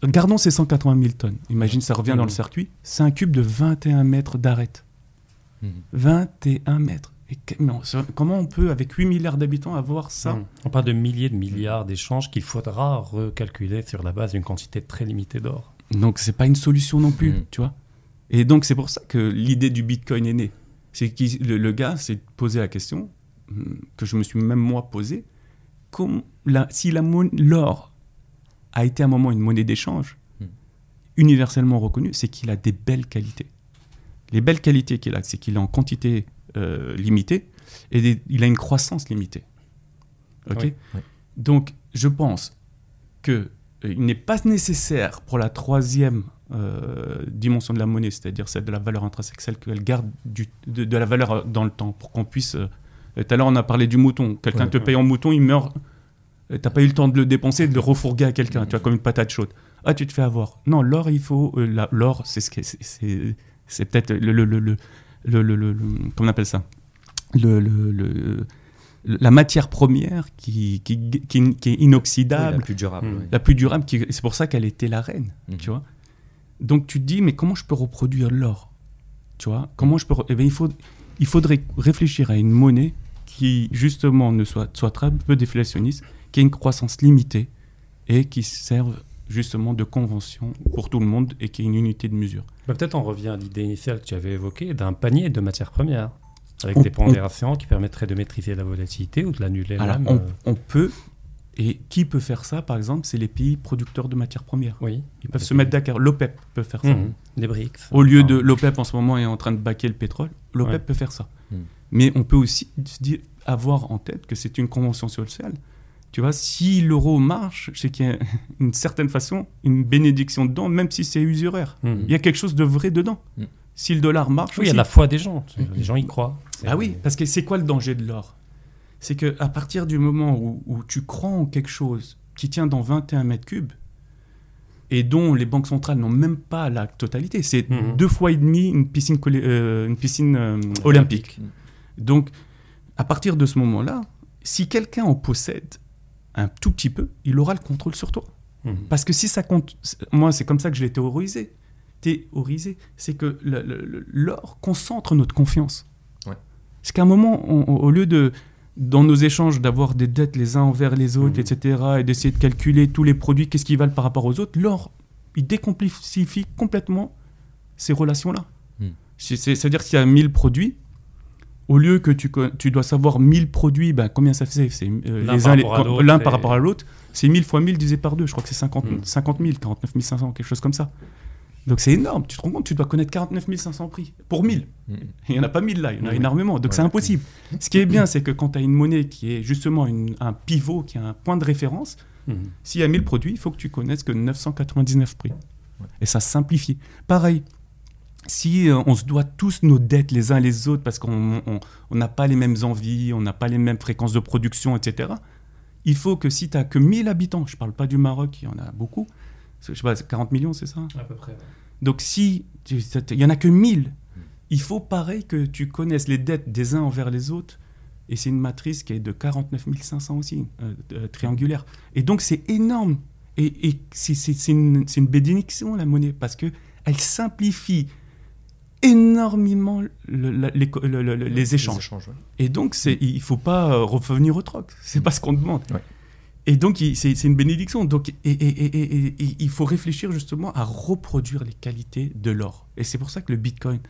Gardons ces 180 000 tonnes. Imagine, ça revient dans le Mhm. circuit. C'est un cube de 21 mètres d'arête. Mhm. 21 mètres. Et que- mais on- comment on peut, avec 8 milliards d'habitants, avoir ça Mm. On parle de milliers de milliards d'échanges qu'il faudra recalculer sur la base d'une quantité très limitée d'or. Donc c'est pas une solution non plus, Mhm. tu vois. Et donc c'est pour ça que l'idée du Bitcoin est née. C'est que le, le gars s'est posé la question hum, que je me suis même moi posé. Comme la, si la l'or a été à un moment une monnaie d'échange universellement reconnue, c'est qu'il a des belles qualités. Les belles qualités qu'il a, c'est qu'il est en quantité euh, limitée et des- il a une croissance limitée. Ok. Oui. Oui. Donc je pense que euh, il n'est pas nécessaire pour la troisième euh, dimension de la monnaie, c'est-à-dire celle de la valeur intrinsèque, celle qu'elle garde du- de, de la valeur dans le temps, pour qu'on puisse... euh, tout à l'heure, on a parlé du mouton. Quelqu'un Ouais, te ouais. paye en mouton, il meurt. T'as pas eu le temps de le dépenser, et de le refourguer à quelqu'un, tu vois, comme une patate chaude. Ah, tu te fais avoir. Non, l'or, il faut... euh, l'or, c'est ce que c'est- c'est c'est peut-être le, le, le, le, le, le- le- le- comment on appelle ça? Le, le, le- la matière première qui, qui, qui, qui est Oui, inoxydable, la plus durable. Oui. la plus durable, qui- c'est pour ça qu'elle était la reine, Mhm. tu vois? Donc tu te dis, mais comment je peux reproduire l'or? Tu vois? Comment je peux... Eh bien, il, faut, il faudrait réfléchir à une monnaie qui, justement, ne soit, soit très peu déflationniste, qui ait une croissance limitée et qui serve justement de convention pour tout le monde et qui ait une unité de mesure. Bah, Peut-être on revient à l'idée initiale que tu avais évoquée d'un panier de matières premières, avec On- des pondérations qui permettraient de maîtriser la volatilité ou de l'annuler Alors, même. on, euh, on peut... Et qui peut faire ça, par exemple C'est les pays producteurs de matières premières. Oui. Ils peuvent se pays. mettre d'accord. L'OPEP peut faire ça. Mhm. Les BRICS. Au lieu de l'OPEP en ce moment est en train de baquer le pétrole, l'OPEP Ouais. peut faire ça. Mm. Mais on peut aussi se dire- avoir en tête que c'est une convention sociale. Tu vois, si l'euro marche, c'est qu'il y a une certaine façon une bénédiction dedans, même si c'est usuraire. mhm. Il y a quelque chose de vrai dedans. Mm. Si le dollar marche, Oui, il y a la foi des gens. Les gens y croient. ah oui, parce que c'est quoi le danger de l'or? C'est que à partir du moment où, où tu crois en quelque chose qui tient dans 21 mètres cubes et dont les banques centrales n'ont même pas la totalité, c'est deux fois et demi une piscine, euh, une piscine euh, olympique. Donc, à partir de ce moment-là, si quelqu'un en possède un tout petit peu, il aura le contrôle sur toi. Mhm. Parce que si ça compte, moi c'est comme ça que je l'ai théorisé. Théorisé, c'est que l'or concentre notre confiance. Ouais. C'est qu'à un moment, on- on- au lieu de dans nos échanges d'avoir des dettes les uns envers les autres, Mhm. etc., et d'essayer de calculer tous les produits, qu'est-ce qu'ils valent par rapport aux autres, l'or, il décomplexifie complètement ces relations-là. C'est- C'est-à-dire qu'il y a 1000 produits, au lieu que tu, tu dois savoir 1000 produits, ben, combien ça fait C'est euh, L'un par les- rapport à l'autre l'un et- par rapport à l'autre. C'est 1000 fois 1000 divisé par 2. Je crois que c'est 50, Mm. 50 000, 49 500, quelque chose comme ça. Donc c'est énorme. Tu te rends compte, tu dois connaître 49 500 prix pour 1000. Mhm. Il n'y en a pas 1000 là, il y en a Oui. énormément. Donc Ouais. c'est impossible. Ce qui est bien, c'est que quand tu as une monnaie qui est justement une- un pivot, qui a un point de référence, Mhm. s'il y a 1000 produits, il faut que tu connaisses que 999 prix. Ouais. Et ça simplifie. Pareil, si euh, on se doit tous nos dettes les uns les autres parce qu'on on- on n'a pas les mêmes envies, on n'a pas les mêmes fréquences de production, etc., il faut que si tu n'as que 1000 habitants, je ne parle pas du Maroc, il y en a beaucoup, je sais pas, c'est 40 millions, c'est ça? À peu près. ouais. donc si il y en a que 1000, il faut pareil que tu connaisses les dettes des uns envers les autres. Et c'est une matrice qui est de 49 500 aussi, euh, euh, triangulaire. Et donc c'est énorme. Et, et c'est- une, c'est une bénédiction, la monnaie, parce que elle simplifie énormément le- la- les, co- le- le- le- les échanges. ouais. Et donc, c'est, il ne faut pas euh, revenir au troc. C'est pas ce qu'on demande. Ouais. Et donc, c'est, une bénédiction. Donc, et, et- et- il faut réfléchir justement à reproduire les qualités de l'or. Et c'est pour ça que le Bitcoin,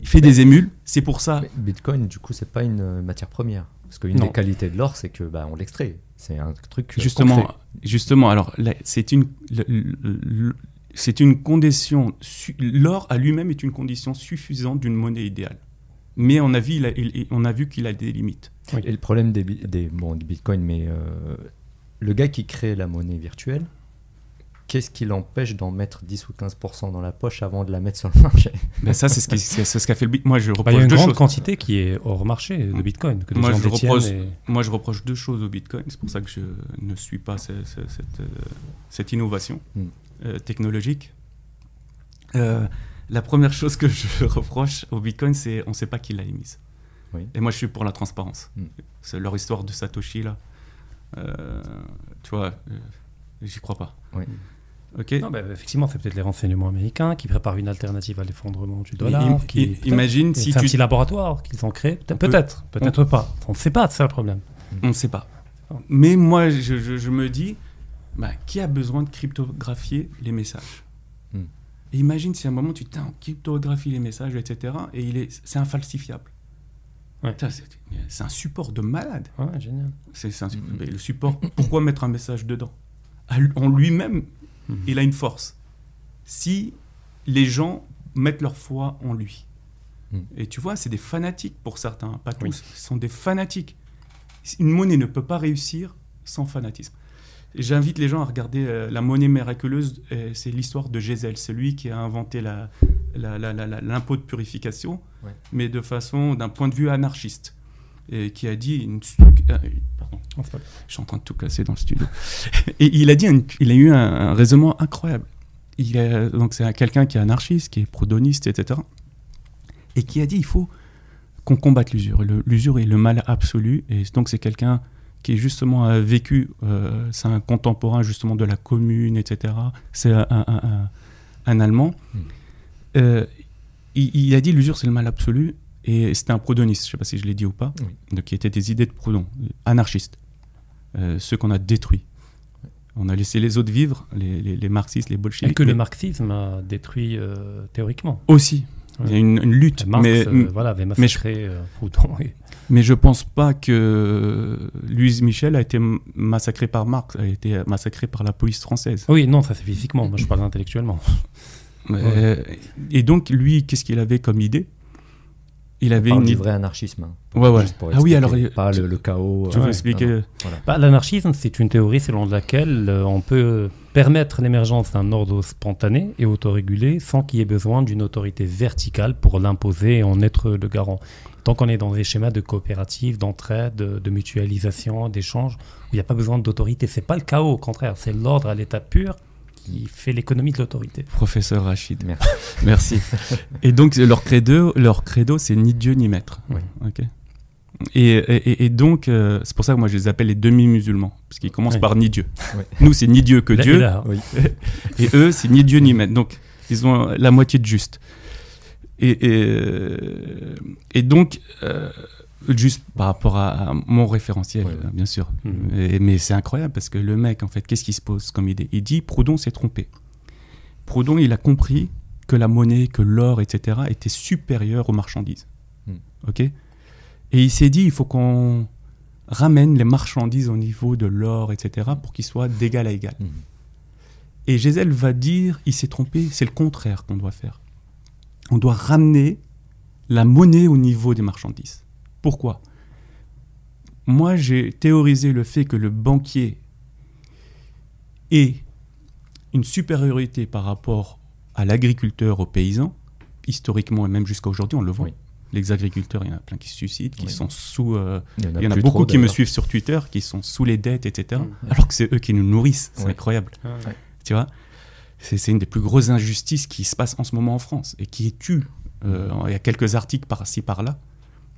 il fait des émules. C'est pour ça. Bitcoin, du coup, c'est pas une euh, matière première. Parce qu'une des qualités de l'or, c'est que bah, on l'extrait. C'est un truc. euh, Justement, concret. justement, alors c'est une, c'est une condition. L'or à lui-même est une condition suffisante d'une monnaie idéale. Mais on a vu, il a- il- on a vu qu'il a des limites. Et le problème des, des, bon, des bitcoins, mais euh, le gars qui crée la monnaie virtuelle, qu'est-ce qui l'empêche d'en mettre 10 ou 15% dans la poche avant de la mettre sur le marché? Ben ça, c'est ce qui- c'est c'est ce qu'a fait le Bitcoin. Moi, je Bah, reproche il y a une deux grande choses. quantité qui est hors marché de Bitcoin, que Moi, je reproche- et- Moi, je reproche deux choses au Bitcoin. C'est pour ça que je ne suis pas ce- ce- cette, euh, cette innovation Mm. Euh, technologique. Euh, la première chose que je reproche au Bitcoin, c'est on ne sait pas qui l'a émise. Oui. Et moi, je suis pour la transparence. Mm. C'est leur histoire de Satoshi, là. Euh, tu vois, euh, j'y crois pas. Oui. Ok Non, bah, effectivement, c'est peut-être les renseignements américains qui préparent une alternative à l'effondrement du dollar. im- qui- imagine si c'est un tu. petit laboratoire qu'ils ont créé. Peut- Peut-être, peut-être pas. On ne sait pas, c'est ça le problème. On ne sait pas. Mais moi, je, je- je me dis, bah, qui a besoin de cryptographier les messages Hmm. Et Imagine si à un moment tu cryptographie les messages, etc. Et il est, c'est infalsifiable. Ouais. C'est un support de malade. Ouais, génial. C'est un- Hmm. le support. Pourquoi mettre un message dedans? En lui-même, Mhm. il a une force. Si les gens mettent leur foi en lui. Et tu vois, c'est des fanatiques pour certains, pas tous, Oui. ce sont des fanatiques. Une monnaie ne peut pas réussir sans fanatisme. J'invite les gens à regarder euh, La monnaie miraculeuse, c'est l'histoire de Gézel, celui qui a inventé la- la- la- la- la- l'impôt de purification, Ouais. mais de façon, d'un point de vue anarchiste. Et qui a dit une euh, pardon, je suis en train de tout casser dans le studio. Et il a dit, il a eu un, un raisonnement incroyable. Il est, donc c'est un- quelqu'un qui est anarchiste, qui est prodoniste, etc. Et qui a dit, il faut qu'on combatte l'usure. L'usure est le mal absolu. Et donc c'est quelqu'un qui justement a vécu, euh, c'est un contemporain justement de la commune, etc. C'est un, un- un- un Allemand. Hmm. Euh, il, il a dit l'usure c'est le mal absolu. Et c'était un proudhoniste, je ne sais pas si je l'ai dit ou pas, donc qui était des idées de Proudhon, anarchistes, euh, ceux qu'on a détruits. On a laissé les autres vivre, les, les- les marxistes, les Et bolcheviks. que le marxisme a détruit euh, théoriquement. Aussi. Il y a une, une lutte. Marx mais, euh, voilà, avait mais je- massacré euh, Proudhon. et- mais je pense pas que Louise Michel a été massacrée par Marx, a été massacrée par la police française. Oui, non, ça c'est physiquement. Moi, je parle intellectuellement. Euh, et donc, lui, qu'est-ce qu'il avait comme idée? Il On avait une du vrai anarchisme. hein, Ouais, ouais. Ah oui, alors. il- Pas tu- le, le chaos. Tu euh, veux ouais, expliquer voilà. Bah, L'anarchisme, c'est une théorie selon laquelle euh, on peut permettre l'émergence d'un ordre spontané et autorégulé sans qu'il y ait besoin d'une autorité verticale pour l'imposer et en être le garant. Tant qu'on est dans des schémas de coopérative, d'entraide, de, de mutualisation, d'échange, où il n'y a pas besoin d'autorité. C'est pas le chaos, au contraire, c'est l'ordre à l'état pur qui fait l'économie de l'autorité. Professeur Rachid. Merci. Merci. Et donc, leur credo, leur credo c'est ni Dieu ni maître. Oui. Ok. Et, et- et donc, euh, c'est pour ça que moi je les appelle les demi-musulmans, parce qu'ils commencent Oui. par ni Dieu. Ouais. Nous, c'est ni Dieu que Là- Dieu, là, et eux, c'est ni Dieu ni maître. Donc, ils ont la moitié de juste. Et, et, euh, et donc, euh, juste par rapport à, à mon référentiel, Ouais, ouais. bien sûr. Mhm. Et- mais c'est incroyable parce que le mec, en fait, qu'est-ce qu'il se pose comme idée? Il dit Proudhon s'est trompé. Proudhon, il a compris que la monnaie, que l'or, etc., était supérieur aux marchandises. Mhm. Ok? Et il s'est dit il faut qu'on ramène les marchandises au niveau de l'or, etc., pour qu'ils soient d'égal à égal. Mhm. Et Gézel va dire, il s'est trompé, c'est le contraire qu'on doit faire. On doit ramener la monnaie au niveau des marchandises. Pourquoi? Moi, j'ai théorisé le fait que le banquier ait une supériorité par rapport à l'agriculteur, au paysan, historiquement et même jusqu'à aujourd'hui, on le voit. Oui. Les agriculteurs, il y en a plein qui se suicident, qui Oui. sont sous... euh, Il y en a, il y en a plus beaucoup trop, qui me suivent sur Twitter, qui sont sous les dettes, etc. Mhm. Alors que c'est eux qui nous nourrissent. C'est Oui. incroyable. Ouais. Tu vois? C'est une des plus grosses injustices qui se passe en ce moment en France et qui est tue. Euh, il y a quelques articles par-ci, par-là.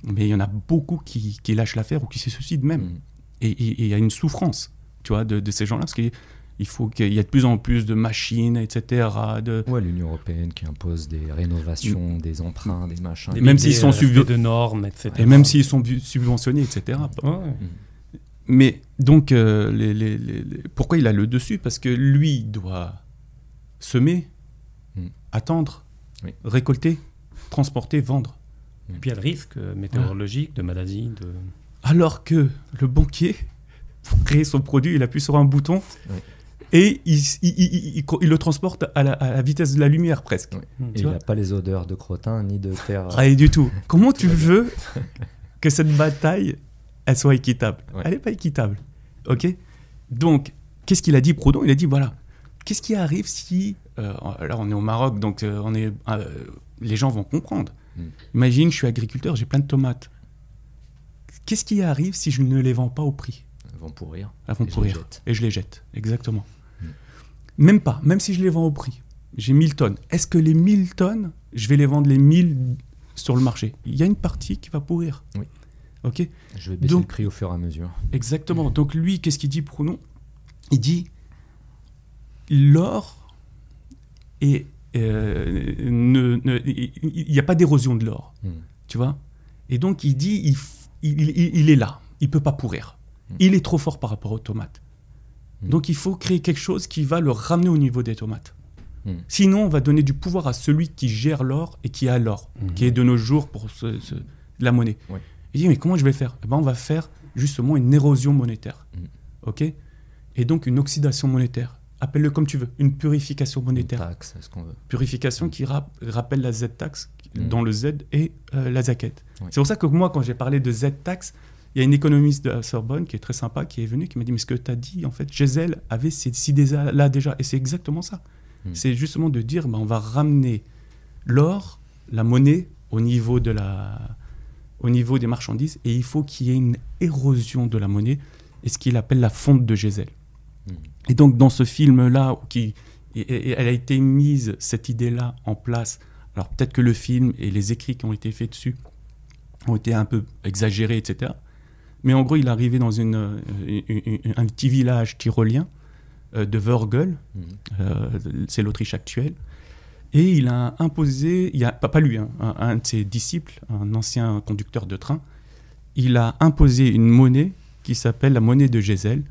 Mais il y en a beaucoup qui, qui lâchent l'affaire ou qui se suicident même. Mhm. Et et- et il y a une souffrance, tu vois, de, de ces gens-là. Parce que il faut qu'il y ait de plus en plus de machines, etc. De... Ouais, l'Union européenne qui impose des rénovations, des emprunts, des machins. Des même s'ils sont euh, subven- de normes, etc. Et même s'ils sont subventionnés, etc. Mais donc, euh, les- les- les- les- pourquoi il a le dessus? Parce que lui doit semer, Mm. attendre, Oui. récolter, transporter, vendre. Et puis il y a le risque euh, météorologique, de maladie, de... Alors que le banquier, pour créer son produit, il appuie sur un bouton Oui. et il, il- il- il- il- il le transporte à la, à la vitesse de la lumière presque. Oui. Hmm. Et il n'a pas les odeurs de crottin ni de terre. Rien du tout. Comment tu veux que cette bataille, elle soit équitable? Ouais. Elle n'est pas équitable. Ok? Donc, qu'est-ce qu'il a dit, Proudhon? Il a dit voilà, qu'est-ce qui arrive si. euh, là, on est au Maroc, donc euh, on est, euh, les gens vont comprendre. Mm. Imagine, je suis agriculteur, j'ai plein de tomates. Qu'est-ce qui arrive si je ne les vends pas au prix? Ils vont pourrir. Elles vont Et pourrir. Et je les jette, exactement. Mm. Même pas, même si je les vends au prix. J'ai 1000 tonnes. Est-ce que les 1000 tonnes, je vais les vendre les 1000 sur le marché? Il y a une partie qui va pourrir. Oui. Ok? Je vais baisser Donc- le prix au fur et à mesure. Exactement. Donc lui, qu'est-ce qu'il dit, Proudhon Il dit l'or ne- ne- il n'y a pas d'érosion de l'or, Mm. tu vois. Et donc il dit il, f- il, il- il est là, il peut pas pourrir. Mm. Il est trop fort par rapport aux tomates. Mm. Donc il faut créer quelque chose qui va le ramener au niveau des tomates. Sinon, on va donner du pouvoir à celui qui gère l'or et qui a l'or, qui est de nos jours pour ce- ce- la monnaie. Il dit, mais comment je vais faire? Eh ben, On va faire justement une érosion monétaire. OK? Et donc une oxydation monétaire. Appelle-le comme tu veux, une purification Une monétaire. taxe, ce qu'on veut. Purification qui rap- rappelle la Z-tax, Mm. dans le Z et euh, la zaquette. Ouais. C'est pour ça que moi, quand j'ai parlé de Z-tax, il y a une économiste de la Sorbonne qui est très sympa, qui est venue, qui m'a dit, mais ce que tu as dit, en fait, Gisèle avait ces, idées-là déjà. Et c'est exactement ça. Mm. C'est justement de dire, bah, on va ramener l'or, la monnaie, au niveau, de la, au niveau des marchandises, et il faut qu'il y ait une érosion de la monnaie, et ce qu'il appelle la fonte de Gisèle. Et donc, dans ce film-là, qui, et- et- et elle a été mise, cette idée-là, en place. Alors, peut-être que le film et les écrits qui ont été faits dessus ont été un peu exagérés, etc. Mais en gros, il est arrivé dans une, euh, une- une- un petit village tyrolien euh, de Wörgl, Mm. euh, c'est l'Autriche actuelle. Et il a imposé, il a, pas, pas lui, hein, un, un de ses disciples, un ancien conducteur de train, il a imposé une monnaie qui s'appelle la monnaie de Gesell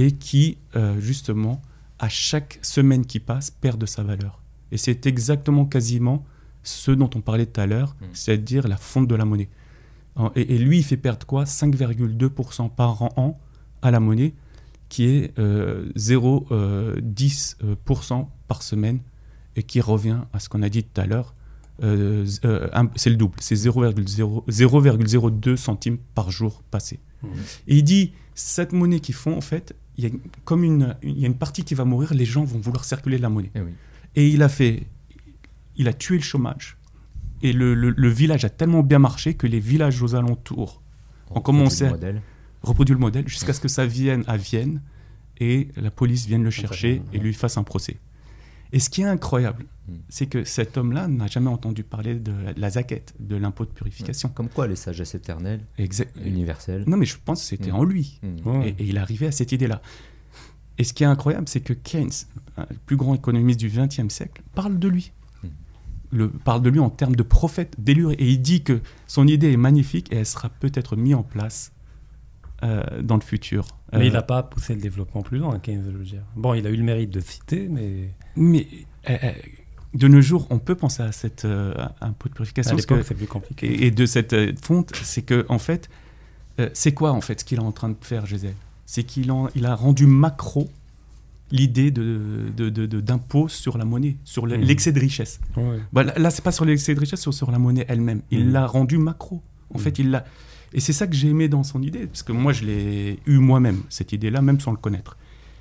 et qui, euh, justement, à chaque semaine qui passe, perd de sa valeur. Et c'est exactement quasiment ce dont on parlait tout à l'heure, Mm. c'est-à-dire la fonte de la monnaie. Et, et lui, il fait perdre quoi? 5,2% par an à la monnaie, qui est euh, 0,10% par semaine, et qui revient à ce qu'on a dit tout à l'heure. euh, euh, c'est le double, c'est 0,0 0,02 centimes par jour passé. Et il dit, cette monnaie qu'ils font, en fait, il y a une- comme une, il y a une partie qui va mourir, les gens vont vouloir circuler la monnaie. Eh oui. Et il a fait, il a tué le chômage. Et le, le- le village a tellement bien marché que les villages aux alentours On commençait- reproduit le modèle. reproduisent le modèle jusqu'à ce que ça vienne à Vienne et la police vienne le chercher et lui fasse un procès. Et ce qui est incroyable, Mm. c'est que cet homme-là n'a jamais entendu parler de la, zaquette, de l'impôt de purification. Comme quoi, les sagesses éternelles, Exact. universelles. Non, mais je pense que c'était Mm. en lui. Mm. Et, et il est arrivé à cette idée-là. Et ce qui est incroyable, c'est que Keynes, le plus grand économiste du XXe siècle, parle de lui. Mm. Le, parle de lui en termes de prophète, d'élu. Et il dit que son idée est magnifique et elle sera peut-être mise en place euh, dans le futur. Mais Euh, il n'a pas poussé le développement plus loin, Keynes, je veux dire. Bon, il a eu le mérite de citer, mais Mais euh, euh, de nos jours, on peut penser à cette euh, pot de purification. l'époque, c'est plus compliqué. et, et de cette euh, fonte, c'est que en fait, euh, c'est quoi en fait ce qu'il est en train de faire, Gisèle? C'est qu'il il a rendu macro l'idée de, de- de- de- d'impôt sur la monnaie, sur Mhm. l'excès de richesse. Ouais. Bah, là, là, c'est pas sur l'excès de richesse, c'est sur la monnaie elle-même. Il Mhm. l'a rendu macro. En Mhm. fait, il l'a. Et c'est ça que j'ai aimé dans son idée, parce que moi, je l'ai eu moi-même, cette idée-là, même sans le connaître.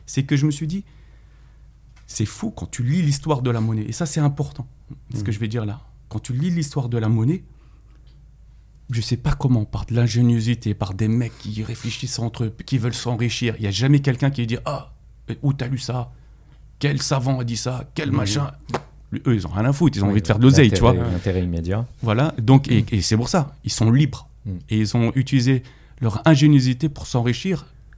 C'est que je me suis dit, c'est fou quand tu lis l'histoire de la monnaie. Et ça, c'est important, ce que Mhm. je vais dire là. Quand tu lis l'histoire de la monnaie, je sais pas comment, par de l'ingéniosité, par des mecs qui réfléchissent entre eux, qui veulent s'enrichir. Il n'y a jamais quelqu'un qui dit Ah, où t'as lu ça? Quel savant a dit ça? Quel Mhm. machin? Eux, ils ont rien à foutre, ils ont Oui, envie de faire de l'oseille, tu vois. L'intérêt immédiat. Voilà, donc, et, et c'est pour ça, ils sont libres. Mm. Et ils ont utilisé leur ingéniosité pour s'enrichir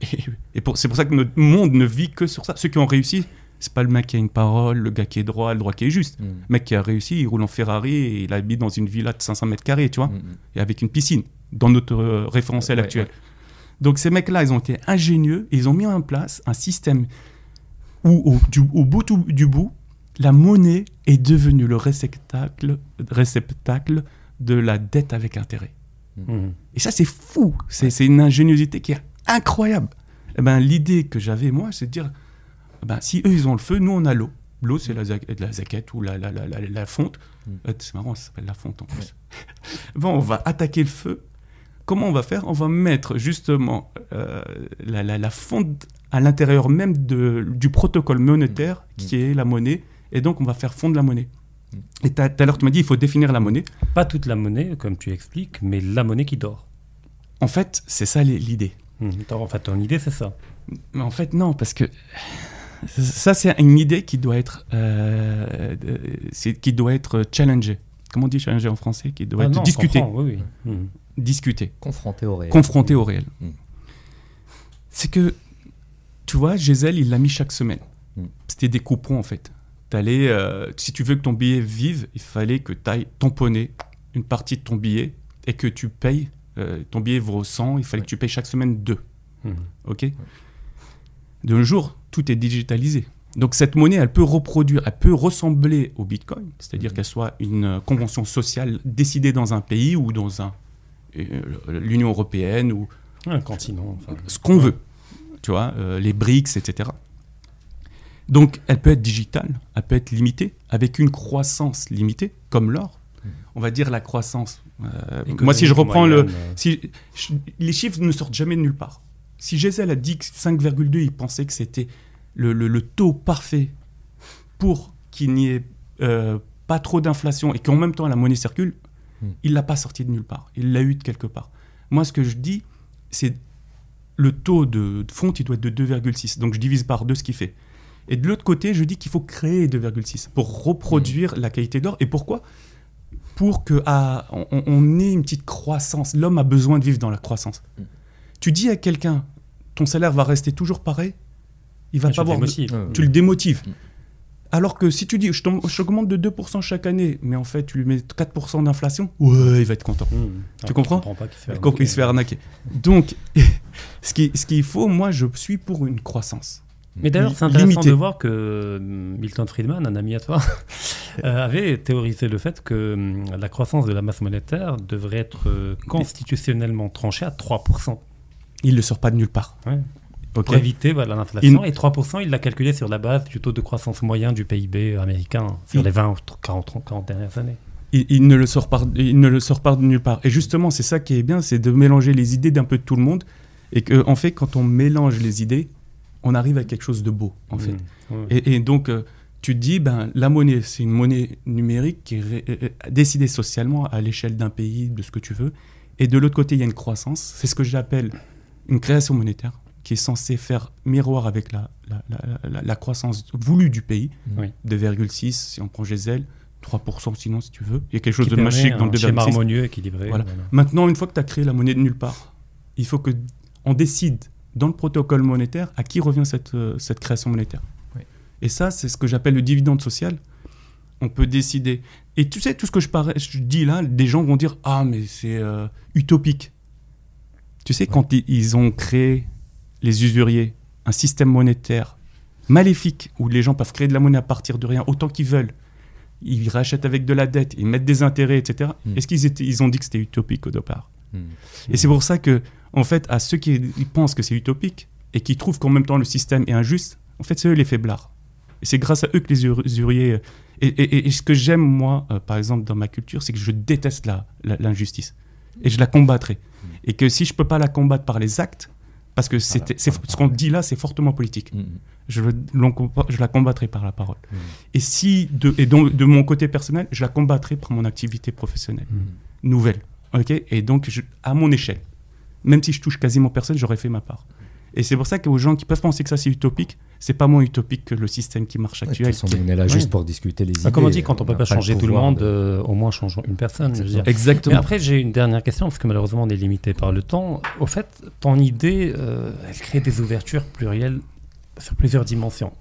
Et, c'est pour ça que notre monde ne vit que sur ça. Ceux qui ont réussi, c'est pas le mec qui a une parole, le gars qui est droit, le droit qui est juste. Mm. Le mec qui a réussi, il roule en Ferrari et il habite dans une villa de 500 mètres carrés, tu vois, Mm. et avec une piscine, dans notre euh, référentiel Ouais, actuel. ouais. Donc ces mecs-là, ils ont été ingénieux, et ils ont mis en place un système où, au, du- au bout tout- du bout, la monnaie est devenue le réceptacle, réceptacle de la dette avec intérêt. Mhm. Et ça, c'est fou. C'est une ingéniosité qui est incroyable. Eh ben, L'idée que j'avais, moi, c'est de dire, eh ben, si eux, ils ont le feu, nous, on a l'eau. L'eau, c'est la, la zaquette ou la, la, la, la, fonte. Mm. Euh, C'est marrant, ça s'appelle la fonte en plus. bon, on va attaquer le feu. Comment on va faire? On va mettre justement euh, la, la, la fonte à l'intérieur même de, du protocole monétaire Mm. qui est la monnaie. Et donc, on va faire fondre la monnaie. Et tout à l'heure, tu m'as dit, il faut définir la monnaie. Pas toute la monnaie, comme tu expliques, mais la monnaie qui dort. En fait, c'est ça l'idée. Mhm. En fait, ton idée, c'est ça. Mais en fait, non, parce que ça, c'est une idée qui doit être, euh, c'est- qui doit être challengée. Comment on dit challenger en français? Qui doit Ah être non, discutée. oui, oui. Mhm. Discutée. Confronté au réel. Confrontée au réel. Mm. C'est que, tu vois, Gisèle, il l'a mis chaque semaine. C'était des coupons, en fait. T'allais, euh, si tu veux que ton billet vive, il fallait que tu ailles tamponner une partie de ton billet et que tu payes. euh, ton billet vaut 100, il fallait que tu payes chaque semaine 2. Mhm. Ok? De nos jours, tout est digitalisé. Donc cette monnaie, elle peut reproduire, elle peut ressembler au Bitcoin, c'est-à-dire Mhm. qu'elle soit une euh, convention sociale décidée dans un pays ou dans un euh, l'Union européenne ou Un continent. enfin. ce qu'on veut. Tu vois, euh, les BRICS, etc. Donc elle peut être digitale, elle peut être limitée, avec une croissance limitée, comme l'or. Mhm. On va dire la croissance. euh, moi, si je reprends le, moyenne, euh, si, je- les chiffres ne sortent jamais de nulle part. Si Gisèle a dit que 5,2, il pensait que c'était le, le- le taux parfait pour qu'il n'y ait euh, pas trop d'inflation et qu'en même temps la monnaie circule, Hmm. il l'a pas sorti de nulle part. Il l'a eu de quelque part. Moi, ce que je dis, c'est le taux de, de fonte, il doit être de 2,6. Donc je divise par deux ce qu'il fait. Et de l'autre côté, je dis qu'il faut créer 2,6 pour reproduire la qualité d'or. Et pourquoi? Pour qu'on on, on ait une petite croissance. L'homme a besoin de vivre dans la croissance. Mm. Tu dis à quelqu'un, ton salaire va rester toujours pareil, il va pas avoir. de- démotive. Ouais, Tu le démotives. Mm. Alors que si tu dis, je t'augmente de 2% chaque année, mais en fait, tu lui mets 4% d'inflation, ouais, il va être content. Mhm. Ah, Tu comprends pas qu'il se fait Il arnaquer. se fait arnaquer. Donc, ce qu'il ce qu'il faut, moi, je suis pour une croissance. Mais d'ailleurs, c'est intéressant Limité. de voir que euh, Milton Friedman, un ami à toi, euh, avait théorisé le fait que hum, la croissance de la masse monétaire devrait être euh, constitutionnellement tranchée à 3%. Il ne sort pas de nulle part. Ouais. Ok Pour éviter voilà, l'inflation. Et 3%, il l'a calculé sur la base du taux de croissance moyen du PIB américain sur Il- les 20 ou 40, 40 dernières années. il, il ne le sort pas, il ne le sort pas de nulle part. Et justement, c'est ça qui est bien, c'est de mélanger les idées d'un peu de tout le monde. Et que, en fait, quand on mélange les idées, on arrive à quelque chose de beau, en fait. Mhm. Ouais. Et, et donc, euh, tu te dis, ben, la monnaie, c'est une monnaie numérique qui est euh, euh, décidée socialement à l'échelle d'un pays, de ce que tu veux. Et de l'autre côté, il y a une croissance. C'est ce que j'appelle une création monétaire qui est censée faire miroir avec la, la, la- croissance voulue du pays, Oui. 2,6 si on prend Gisèle, 3% sinon si tu veux. Il y a quelque chose Qui de magique dans le un schéma 2,6. harmonieux, équilibré. Voilà. voilà. Maintenant, une fois que tu as créé la monnaie de nulle part, il faut que on décide dans le protocole monétaire à qui revient cette, euh, cette création monétaire. Oui. Et ça, c'est ce que j'appelle le dividende social. On peut décider. Et tu sais, tout ce que je, parais- je dis là, des gens vont dire Ah, mais c'est euh, utopique. Tu sais, quand ils ont créé, les usuriers, un système monétaire maléfique où les gens peuvent créer de la monnaie à partir de rien autant qu'ils veulent, ils rachètent avec de la dette, ils mettent des intérêts, etc. Mm. Est-ce qu'ils ils ont dit que c'était utopique au départ? Mm. et c'est pour ça que, en fait, à ceux qui pensent que c'est utopique et qui trouvent qu'en même temps le système est injuste, en fait, c'est eux les faiblards. Et c'est grâce à eux que les ur- usuriers. euh, Et, et- et ce que j'aime, moi, euh, par exemple, dans ma culture, c'est que je déteste la- la- l'injustice. et je la combattrai. Et que si je peux pas la combattre par les actes, parce que c'est- ce qu'on dit là, c'est fortement politique. Mm. Je, la combattrai par la parole. Mm. Et si, de, et donc, de mon côté personnel, je la combattrai par mon activité professionnelle Mm. nouvelle. ok? Et donc, je- à mon échelle, même si je touche quasiment personne, j'aurais fait ma part. Et c'est pour ça qu'aux gens qui peuvent penser que ça c'est utopique, c'est pas moins utopique que le système qui marche Ouais, de toute actuel. façon, on est là juste Ouais. pour discuter les Bah, idées. comme on dit, quand on peut n'a pas le changer tout le monde, de- euh, au moins changeons une personne. je veux dire. Exactement. Mais après, j'ai une dernière question, parce que malheureusement, on est limité par le temps. Au fait, ton idée, euh, elle crée des ouvertures plurielles sur plusieurs dimensions.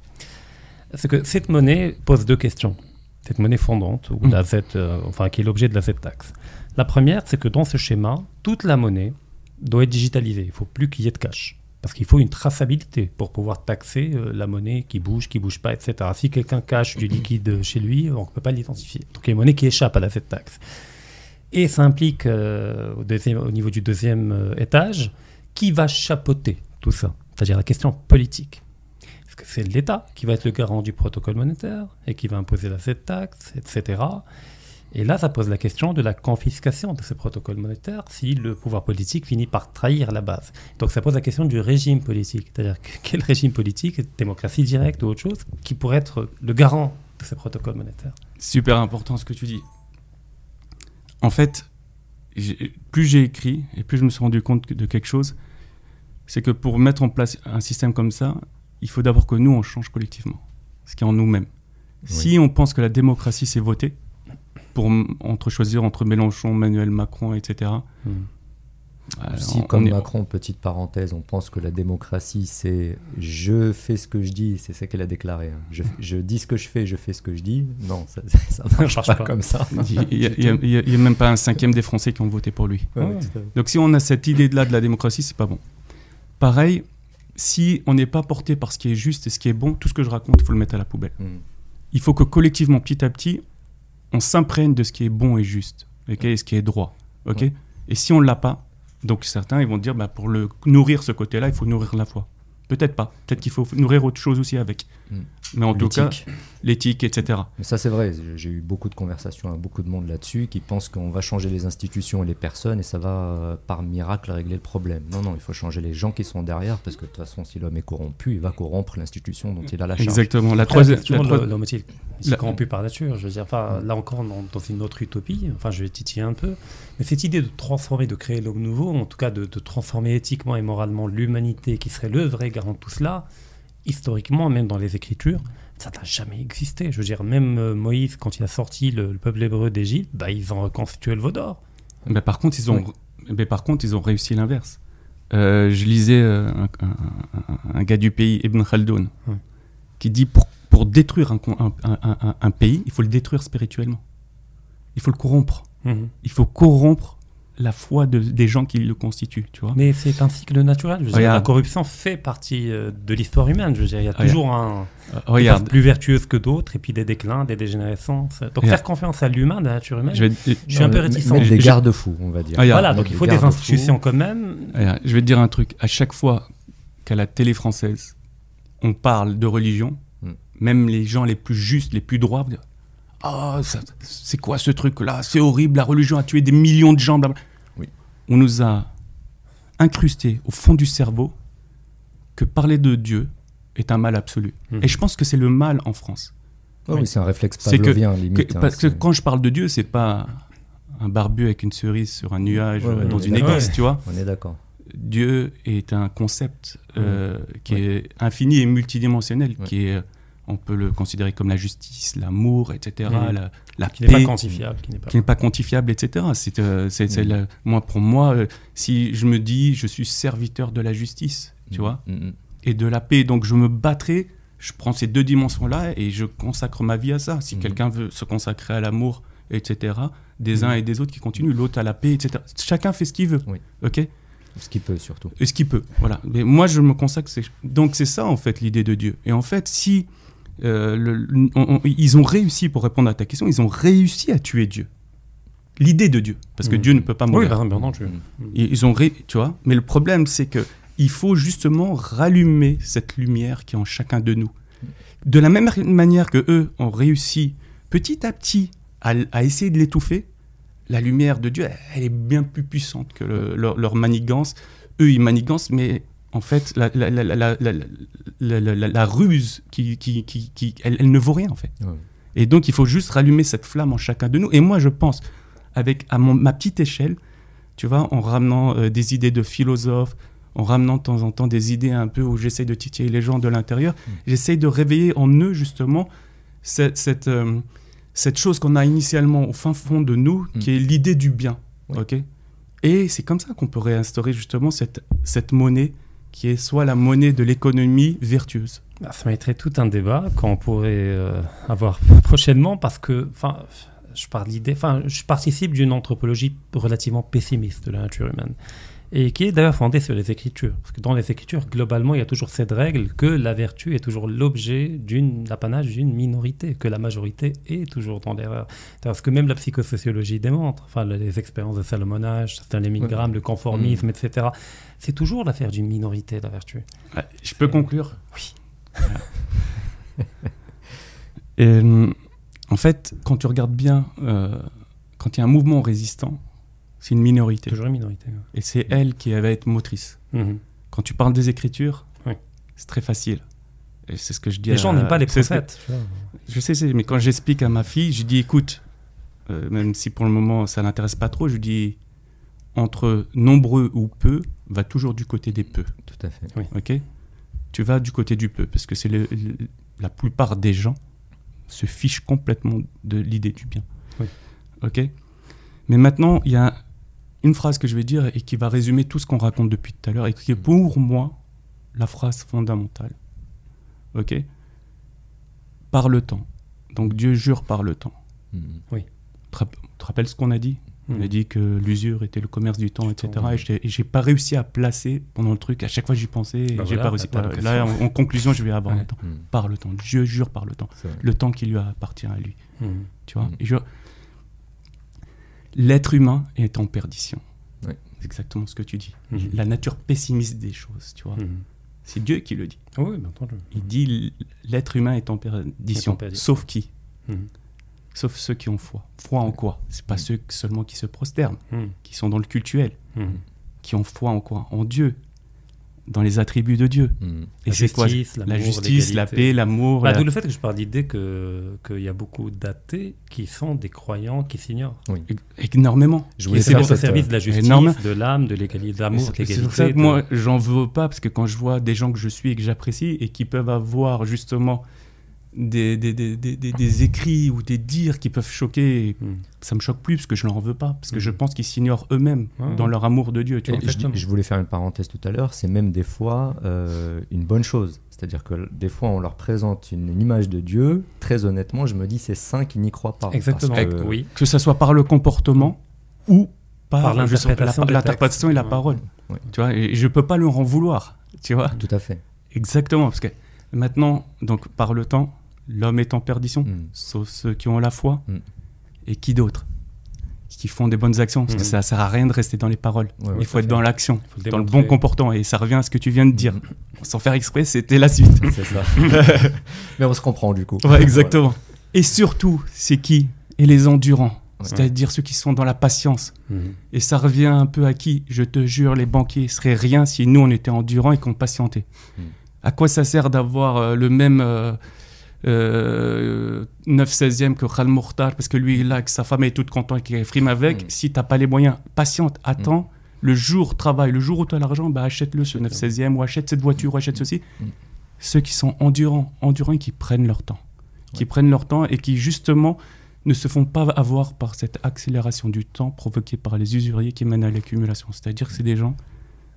C'est que cette monnaie pose deux questions. Cette monnaie fondante, ou Mm. la Z, euh, enfin, qui est l'objet de la Z-taxe. La première, c'est que dans ce schéma, toute la monnaie doit être digitalisée. Il ne faut plus qu'il y ait de cash. Parce qu'il faut une traçabilité pour pouvoir taxer euh, la monnaie qui bouge, qui bouge pas, etc. Si quelqu'un cache du liquide chez lui, on ne peut pas l'identifier. Donc il y a une monnaie qui échappe à la Z-taxe. Et ça implique, euh, au, niveau du deuxième euh, étage, qui va chapeauter tout ça? C'est-à-dire la question politique. Est-ce que c'est l'État qui va être le garant du protocole monétaire et qui va imposer la Z-taxe, etc. Et là, ça pose la question de la confiscation de ce protocole monétaire si le pouvoir politique finit par trahir la base. Donc ça pose la question du régime politique. C'est-à-dire que- quel régime politique, démocratie directe ou autre chose, qui pourrait être le garant de ce protocole monétaire? Super important ce que tu dis. En fait, plus j'ai écrit et plus je me suis rendu compte de quelque chose, c'est que pour mettre en place un système comme ça, il faut d'abord que nous, on change collectivement, ce qui est en nous-mêmes. Si on pense que la démocratie, c'est voter, pour entre choisir entre Mélenchon, Emmanuel Macron, etc. Hmm. euh, Si, comme est- Macron, petite parenthèse, on pense que la démocratie, c'est je fais ce que je dis, c'est ça qu'elle a déclaré. hein. Je, je dis ce que je fais, je fais ce que je dis. Non, ça, ça marche marche pas, pas. comme ça. Il n'y a, même pas un cinquième des Français qui ont voté pour lui. Ouais, ouais. Donc si on a cette idée-là de la démocratie, c'est pas bon. Pareil, si on n'est pas porté par ce qui est juste et ce qui est bon, tout ce que je raconte, il faut le mettre à la poubelle. Mm. Il faut que collectivement, petit à petit, on s'imprègne de ce qui est bon et juste, ok, et ce qui est droit. ok Ouais. Et si on ne l'a pas, donc certains ils vont dire, bah, pour le nourrir ce côté-là, il faut nourrir la foi. Peut-être pas. Peut-être qu'il faut nourrir autre chose aussi avec. Mm. Mais en tout cas, L'éthique. etc. Mais ça, c'est vrai. J'ai- eu beaucoup de conversations avec beaucoup de monde là-dessus qui pensent qu'on va changer les institutions et les personnes et ça va, euh, par miracle, régler le problème. Non, non, il faut changer les gens qui sont derrière parce que de toute façon, si l'homme est corrompu, il va corrompre l'institution dont il a la charge. Exactement. La troisième. l'homme est-il est-il la- corrompu par nature Je veux dire, enfin, là encore, dans, dans une autre utopie, enfin, je vais titiller un peu, mais cette idée de transformer, de créer l'homme nouveau, en tout cas de, de transformer éthiquement et moralement l'humanité, qui serait le vrai garant de tout cela, historiquement, même dans les Écritures, ça n'a jamais existé. Je veux dire, même euh, Moïse, quand il a sorti le, le peuple hébreu d'Égypte, bah, ils ont reconstitué le veau d'or. Mais par contre, ils ont, Oui. par contre, ils ont réussi l'inverse. Euh, je lisais euh, un, un- un- un gars du pays, Ibn Khaldoun, qui dit pour, pour détruire un, un- un- un- un pays, il faut le détruire spirituellement. Il faut le corrompre. Il faut corrompre la foi de- des gens qui le constituent, tu vois. Mais c'est un cycle naturel. Je veux dire, Regarde. la corruption fait partie euh, de l'histoire humaine. Je veux dire, il y a Regarde. toujours un, des regarde, plus vertueuses que d'autres, et puis des déclins, des dégénérescences. Donc Regarde. faire confiance à l'humain, à la nature humaine, je je, vais, suis un peu Euh, réticent. Mettre des garde-fous, on va dire. Ah, regarde. Voilà, donc il faut des garde-fous. institutions quand même. regarde, je vais te dire un truc. À chaque fois qu'à la télé française, on parle de religion, Mm. même les gens les plus justes, les plus droits, Ah, ça- c'est quoi ce truc-là? C'est horrible, la religion a tué des millions de gens. blablabla. On nous a incrusté au fond du cerveau que parler de Dieu est un mal absolu. Mhm. Et je pense que c'est le mal en France. Oh oui, c'est un réflexe que- pavlovien, Que- limite. hein, parce que quand je parle de Dieu, c'est pas un barbu avec une cerise sur un nuage Ouais, ouais, dans une église, tu vois. On est d'accord. Dieu est un concept euh, qui Ouais. est infini et multidimensionnel, Ouais. qui est, on peut le considérer comme la justice, l'amour, etc., Mhm. la, la Qui n'est pas paix, quantifiable, qui n'est pas. quantifiable, etc. C'est, euh, c'est- c'est la- moi, pour moi, euh, si je me dis, je suis serviteur de la justice, tu Mm, vois, mm, mm. et de la paix, donc je me battrai. Je prends ces deux dimensions-là et je consacre ma vie à ça. Si quelqu'un veut se consacrer à l'amour, etc., des uns et des autres qui continuent, l'autre à la paix, etc. Chacun fait ce qu'il veut. Oui. Ok? Ce qui peut surtout. et ce qu'il peut. Voilà. Mais moi, je me consacre. c'est- Donc, c'est ça, en fait, l'idée de Dieu. Et en fait, si euh, le- on- on- ils ont réussi, pour répondre à ta question, ils ont réussi à tuer Dieu. L'idée de Dieu. Parce que Mhm. Dieu ne peut pas Oui, mourir. bah, bien entendu. Mm. Ils ils ont ré- tu vois. Mais le problème, c'est que il faut justement rallumer cette lumière qui est en chacun de nous. De la même manière que eux ont réussi petit à petit à, à essayer de l'étouffer, la lumière de Dieu, elle est bien plus puissante que le- leur, leur manigance. Eux, ils manigancent, mais en fait, la, ruse, qui, qui, qui, qui- elle, elle ne vaut rien, en fait. Ouais. Et donc, il faut juste rallumer cette flamme en chacun de nous. Et moi, je pense, avec à mon- ma petite échelle, tu vois, en ramenant euh, des idées de philosophes, en ramenant de temps en temps des idées un peu où j'essaye de titiller les gens de l'intérieur. Mm. J'essaye de réveiller en eux justement cette, cette, euh, cette chose qu'on a initialement au fin fond de nous, Mm. qui est l'idée du bien. Ok? Et c'est comme ça qu'on peut réinstaurer justement cette, cette monnaie qui est soit la monnaie de l'économie vertueuse. Bah, ça mériterait tout un débat qu'on pourrait euh, avoir prochainement parce que, je parle je participe d'une anthropologie relativement pessimiste de la nature humaine et qui est d'ailleurs fondée sur les écritures. Parce que dans les écritures, globalement, il y a toujours cette règle que la vertu est toujours l'objet d'une l'apanage d'une minorité, que la majorité est toujours dans l'erreur. Parce que même la psychosociologie démontre, enfin, les expériences de Salomonage, Stanley Milgram, le conformisme, etc. C'est toujours l'affaire d'une minorité, la vertu. Ouais, Je peux conclure? Oui. Et, euh, en fait, quand tu regardes bien, euh, quand il y a un mouvement résistant, c'est une minorité. Toujours une minorité. ouais. Et c'est elle qui va être motrice. Mhm. Quand tu parles des écritures, Oui. c'est très facile. Et c'est ce que je dis Les à- gens n'aiment pas les que- prophètes. Je sais, mais quand j'explique à ma fille, je dis écoute, euh, même si pour le moment ça l'intéresse pas trop, je dis entre nombreux ou peu, va toujours du côté des peu. Tout à fait. Ok? Tu vas du côté du peu, parce que c'est le- le- la plupart des gens se fichent complètement de l'idée du bien. Oui. Ok? Mais maintenant, il y a une phrase que je vais dire et qui va résumer tout ce qu'on raconte depuis tout à l'heure et qui est pour moi la phrase fondamentale. Ok? Par le temps. Donc Dieu jure par le temps. Tu te rapp- tu te rappelles ce qu'on a dit? On a Mhm. dit que l'usure était le commerce du temps, Du etc. temps, ouais. Et j'ai- pas réussi à placer pendant le truc. À chaque fois, j'y pensais. Bah j'ai voilà, pas réussi. pas Voilà. Là, en, en conclusion, je vais avoir Ouais. le temps. Par le temps. Dieu jure par le temps. Le temps qui lui appartient à lui. Tu vois? Et je- L'être humain est en perdition. Ouais. C'est exactement ce que tu dis. Mhm. La nature pessimiste des choses, tu vois. Mhm. C'est Dieu qui le dit. Ah Oui, bien entendu. Il dit l'être humain est en perdition. Est en perdition. Sauf qui? Mhm. Sauf ceux qui ont foi. Foi en quoi? C'est pas ceux seulement qui se prosternent, qui sont dans le cultuel. Qui ont foi en quoi? En Dieu, dans les attributs de Dieu. Mhm. Et La c'est quoi justice, La justice, la paix, l'amour. Bah, la- D'où le fait que je parle d'idée que- qu'il y a beaucoup d'athées qui sont des croyants qui s'ignorent. Énormément. Je faire d'être au cette, service euh, de la justice, énorme. de l'âme, de l'égalité, de l'amour, de C'est c'est l'égalité. pour ça que de- moi, j'en veux pas, parce que quand je vois des gens que je suis et que j'apprécie et qui peuvent avoir justement des, des, des, des, écrits ou des dires qui peuvent choquer, Mhm. ça me choque plus parce que je leur veux pas, parce que je pense qu'ils s'ignorent eux-mêmes Ouais, dans ouais. leur amour de Dieu. Tu Et vois. je, voulais faire une parenthèse tout à l'heure, c'est même des fois euh, une bonne chose. C'est-à-dire que des fois, on leur présente une, une image de Dieu. Très honnêtement, je me dis, c'est saint qui n'y croient pas. Exactement. Parce que- Oui. Que ce soit par le comportement ou par, l'interprétation la- et la parole. Ouais. Tu vois, et je peux pas leur en vouloir. Tu vois. Tout à fait. Exactement, parce que maintenant, donc par le temps, l'homme est en perdition, Mhm. sauf ceux qui ont la foi. Mm. Et qui d'autre? Qui font des bonnes actions, parce que Mm. ça sert à rien de rester dans les paroles. Ouais, ouais, Il faut être fait. dans l'action, dans le bon comportement. Et ça revient à ce que tu viens de dire. Mm. Sans faire exprès, c'était la suite. C'est ça. Mais on se comprend du coup. Ouais, exactement. Et surtout, c'est qui? Et les endurants. Ouais. C'est-à-dire ceux qui sont dans la patience. Et ça revient un peu à qui? Je te jure, les banquiers seraient rien si nous, on était endurants et qu'on patientait. Mm. À quoi ça sert d'avoir euh, le même euh, euh, 9-16e que Khal Mourtar Parce que lui, là, que sa femme est toute contente, qu'il frime avec. Mm. Si t'as pas les moyens, patiente, attends. Le jour, travaille. Le jour où tu as l'argent, bah, achète-le ce 9-16e ou achète cette voiture ou achète ceci. Mm. Ceux qui sont endurants, endurants et qui prennent leur temps. Qui prennent leur temps et qui, justement, ne se font pas avoir par cette accélération du temps provoquée par les usuriers qui mènent à l'accumulation. C'est-à-dire que c'est des gens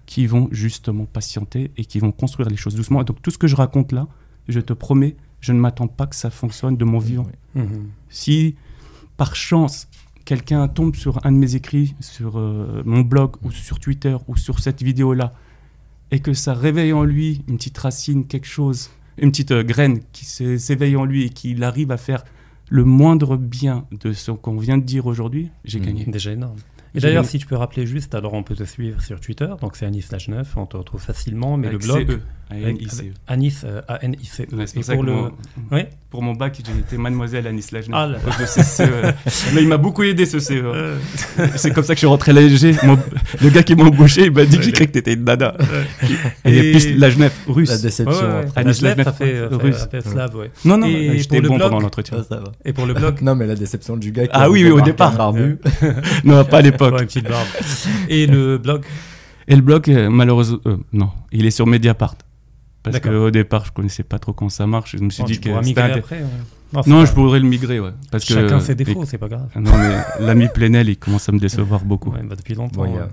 qui vont justement patienter et qui vont construire les choses doucement. Et donc tout ce que je raconte là, je te promets, je ne m'attends pas que ça fonctionne de mon vivant. Mhm. Si par chance quelqu'un tombe sur un de mes écrits, sur euh, mon blog ou sur Twitter ou sur cette vidéo-là, et que ça réveille en lui une petite racine, quelque chose, une petite euh, graine qui s'é- s'éveille en lui et qu'il arrive à faire le moindre bien de ce qu'on vient de dire aujourd'hui, j'ai Mhm. gagné. Déjà énorme. Et d'ailleurs, si tu peux rappeler juste, alors on peut te suivre sur Twitter, donc c'est Anis 9, on te retrouve facilement, mais Avec le blog. A-N-I-C-E. euh, A-N-I-C-E. Ouais, c'est Et pour ça pour que le. mon- Oui Pour mon bac, j'ai été mademoiselle Anis Lajna. Ah là. de ce CE. Mais il m'a beaucoup aidé ce CE. Euh, C'est comme ça que je suis rentré à l'ASG. Mon- Le gars qui m'a embauché, il m'a dit que j'ai cru que t'étais une nana. Et, Et- plus la Genève russe. La déception. ouais, ouais. Anis Lajnev, ça fait, euh, russe. ça fait slave, ouais. Non, non, Et j'étais pour le bon blog pendant l'entretien. Ah. Et pour le blog, Non, mais la déception du gars qui Ah a oui, oui, au départ. barbu. Non, pas à l'époque. Ouais, une petite barbe. Et le blog, Et le blog, euh, malheureusement, euh, non, il est sur Mediapart. Parce qu'au départ, je connaissais pas trop comment ça marche. Je me suis dit que c'était après. ouais. Non, je pourrais le migrer, ouais. Parce que Chacun ses et- défauts, c'est pas grave. Non, mais l'ami Plenel, il commence à me décevoir beaucoup. Ouais, bah, depuis longtemps. Bon, il y a, ouais.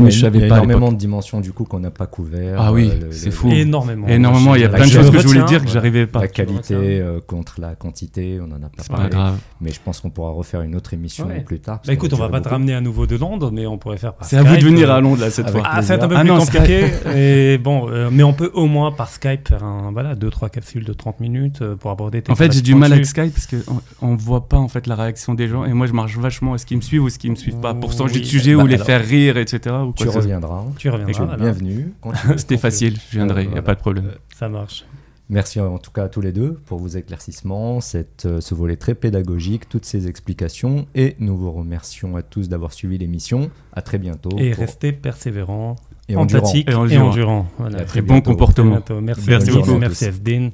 Mais je il y a savais pas. énormément de dimensions du coup qu'on n'a pas couvert. Ah oui, le- c'est fou. Énormément. Énormément, il y a plein de choses que je voulais dire que j'arrivais pas. La qualité euh, contre la quantité, on en a pas C'est pas parlé. grave. Mais je pense qu'on pourra refaire une autre émission Ouais. plus tard. Bah écoute, on va pas te ramener à nouveau de Londres, mais on pourrait faire par C'est à vous de venir euh, à Londres là, cette fois. Ah, c'est un peu Ah plus compliqué. et bon, euh, mais on peut au moins par Skype faire un voilà deux trois capsules de 30 minutes euh, pour aborder. Tes En fait, j'ai du mal avec. Skype parce qu'on on voit pas en fait la réaction des gens et moi je marche vachement à ce qu'ils me suivent ou ce qu'ils me suivent pas pour changer de Oui. sujet Bah, ou les alors, faire rire, etc. Ou Tu quoi reviendras. Tu reviendras. Tu es voilà. bienvenu. Continue. C'était facile, je viendrai, il Euh, n'y a voilà. pas de problème. Ça marche. Merci en tout cas à tous les deux pour vos éclaircissements, cette, euh, ce volet très pédagogique, toutes ces explications. Et nous vous remercions à tous d'avoir suivi l'émission. À très bientôt. Et pour- rester persévérant, et endurant. empathique Et et endurant. endurant. Voilà. Et à très Et bon bientôt. À comportement. Merci, Merci beaucoup. merci Asdin.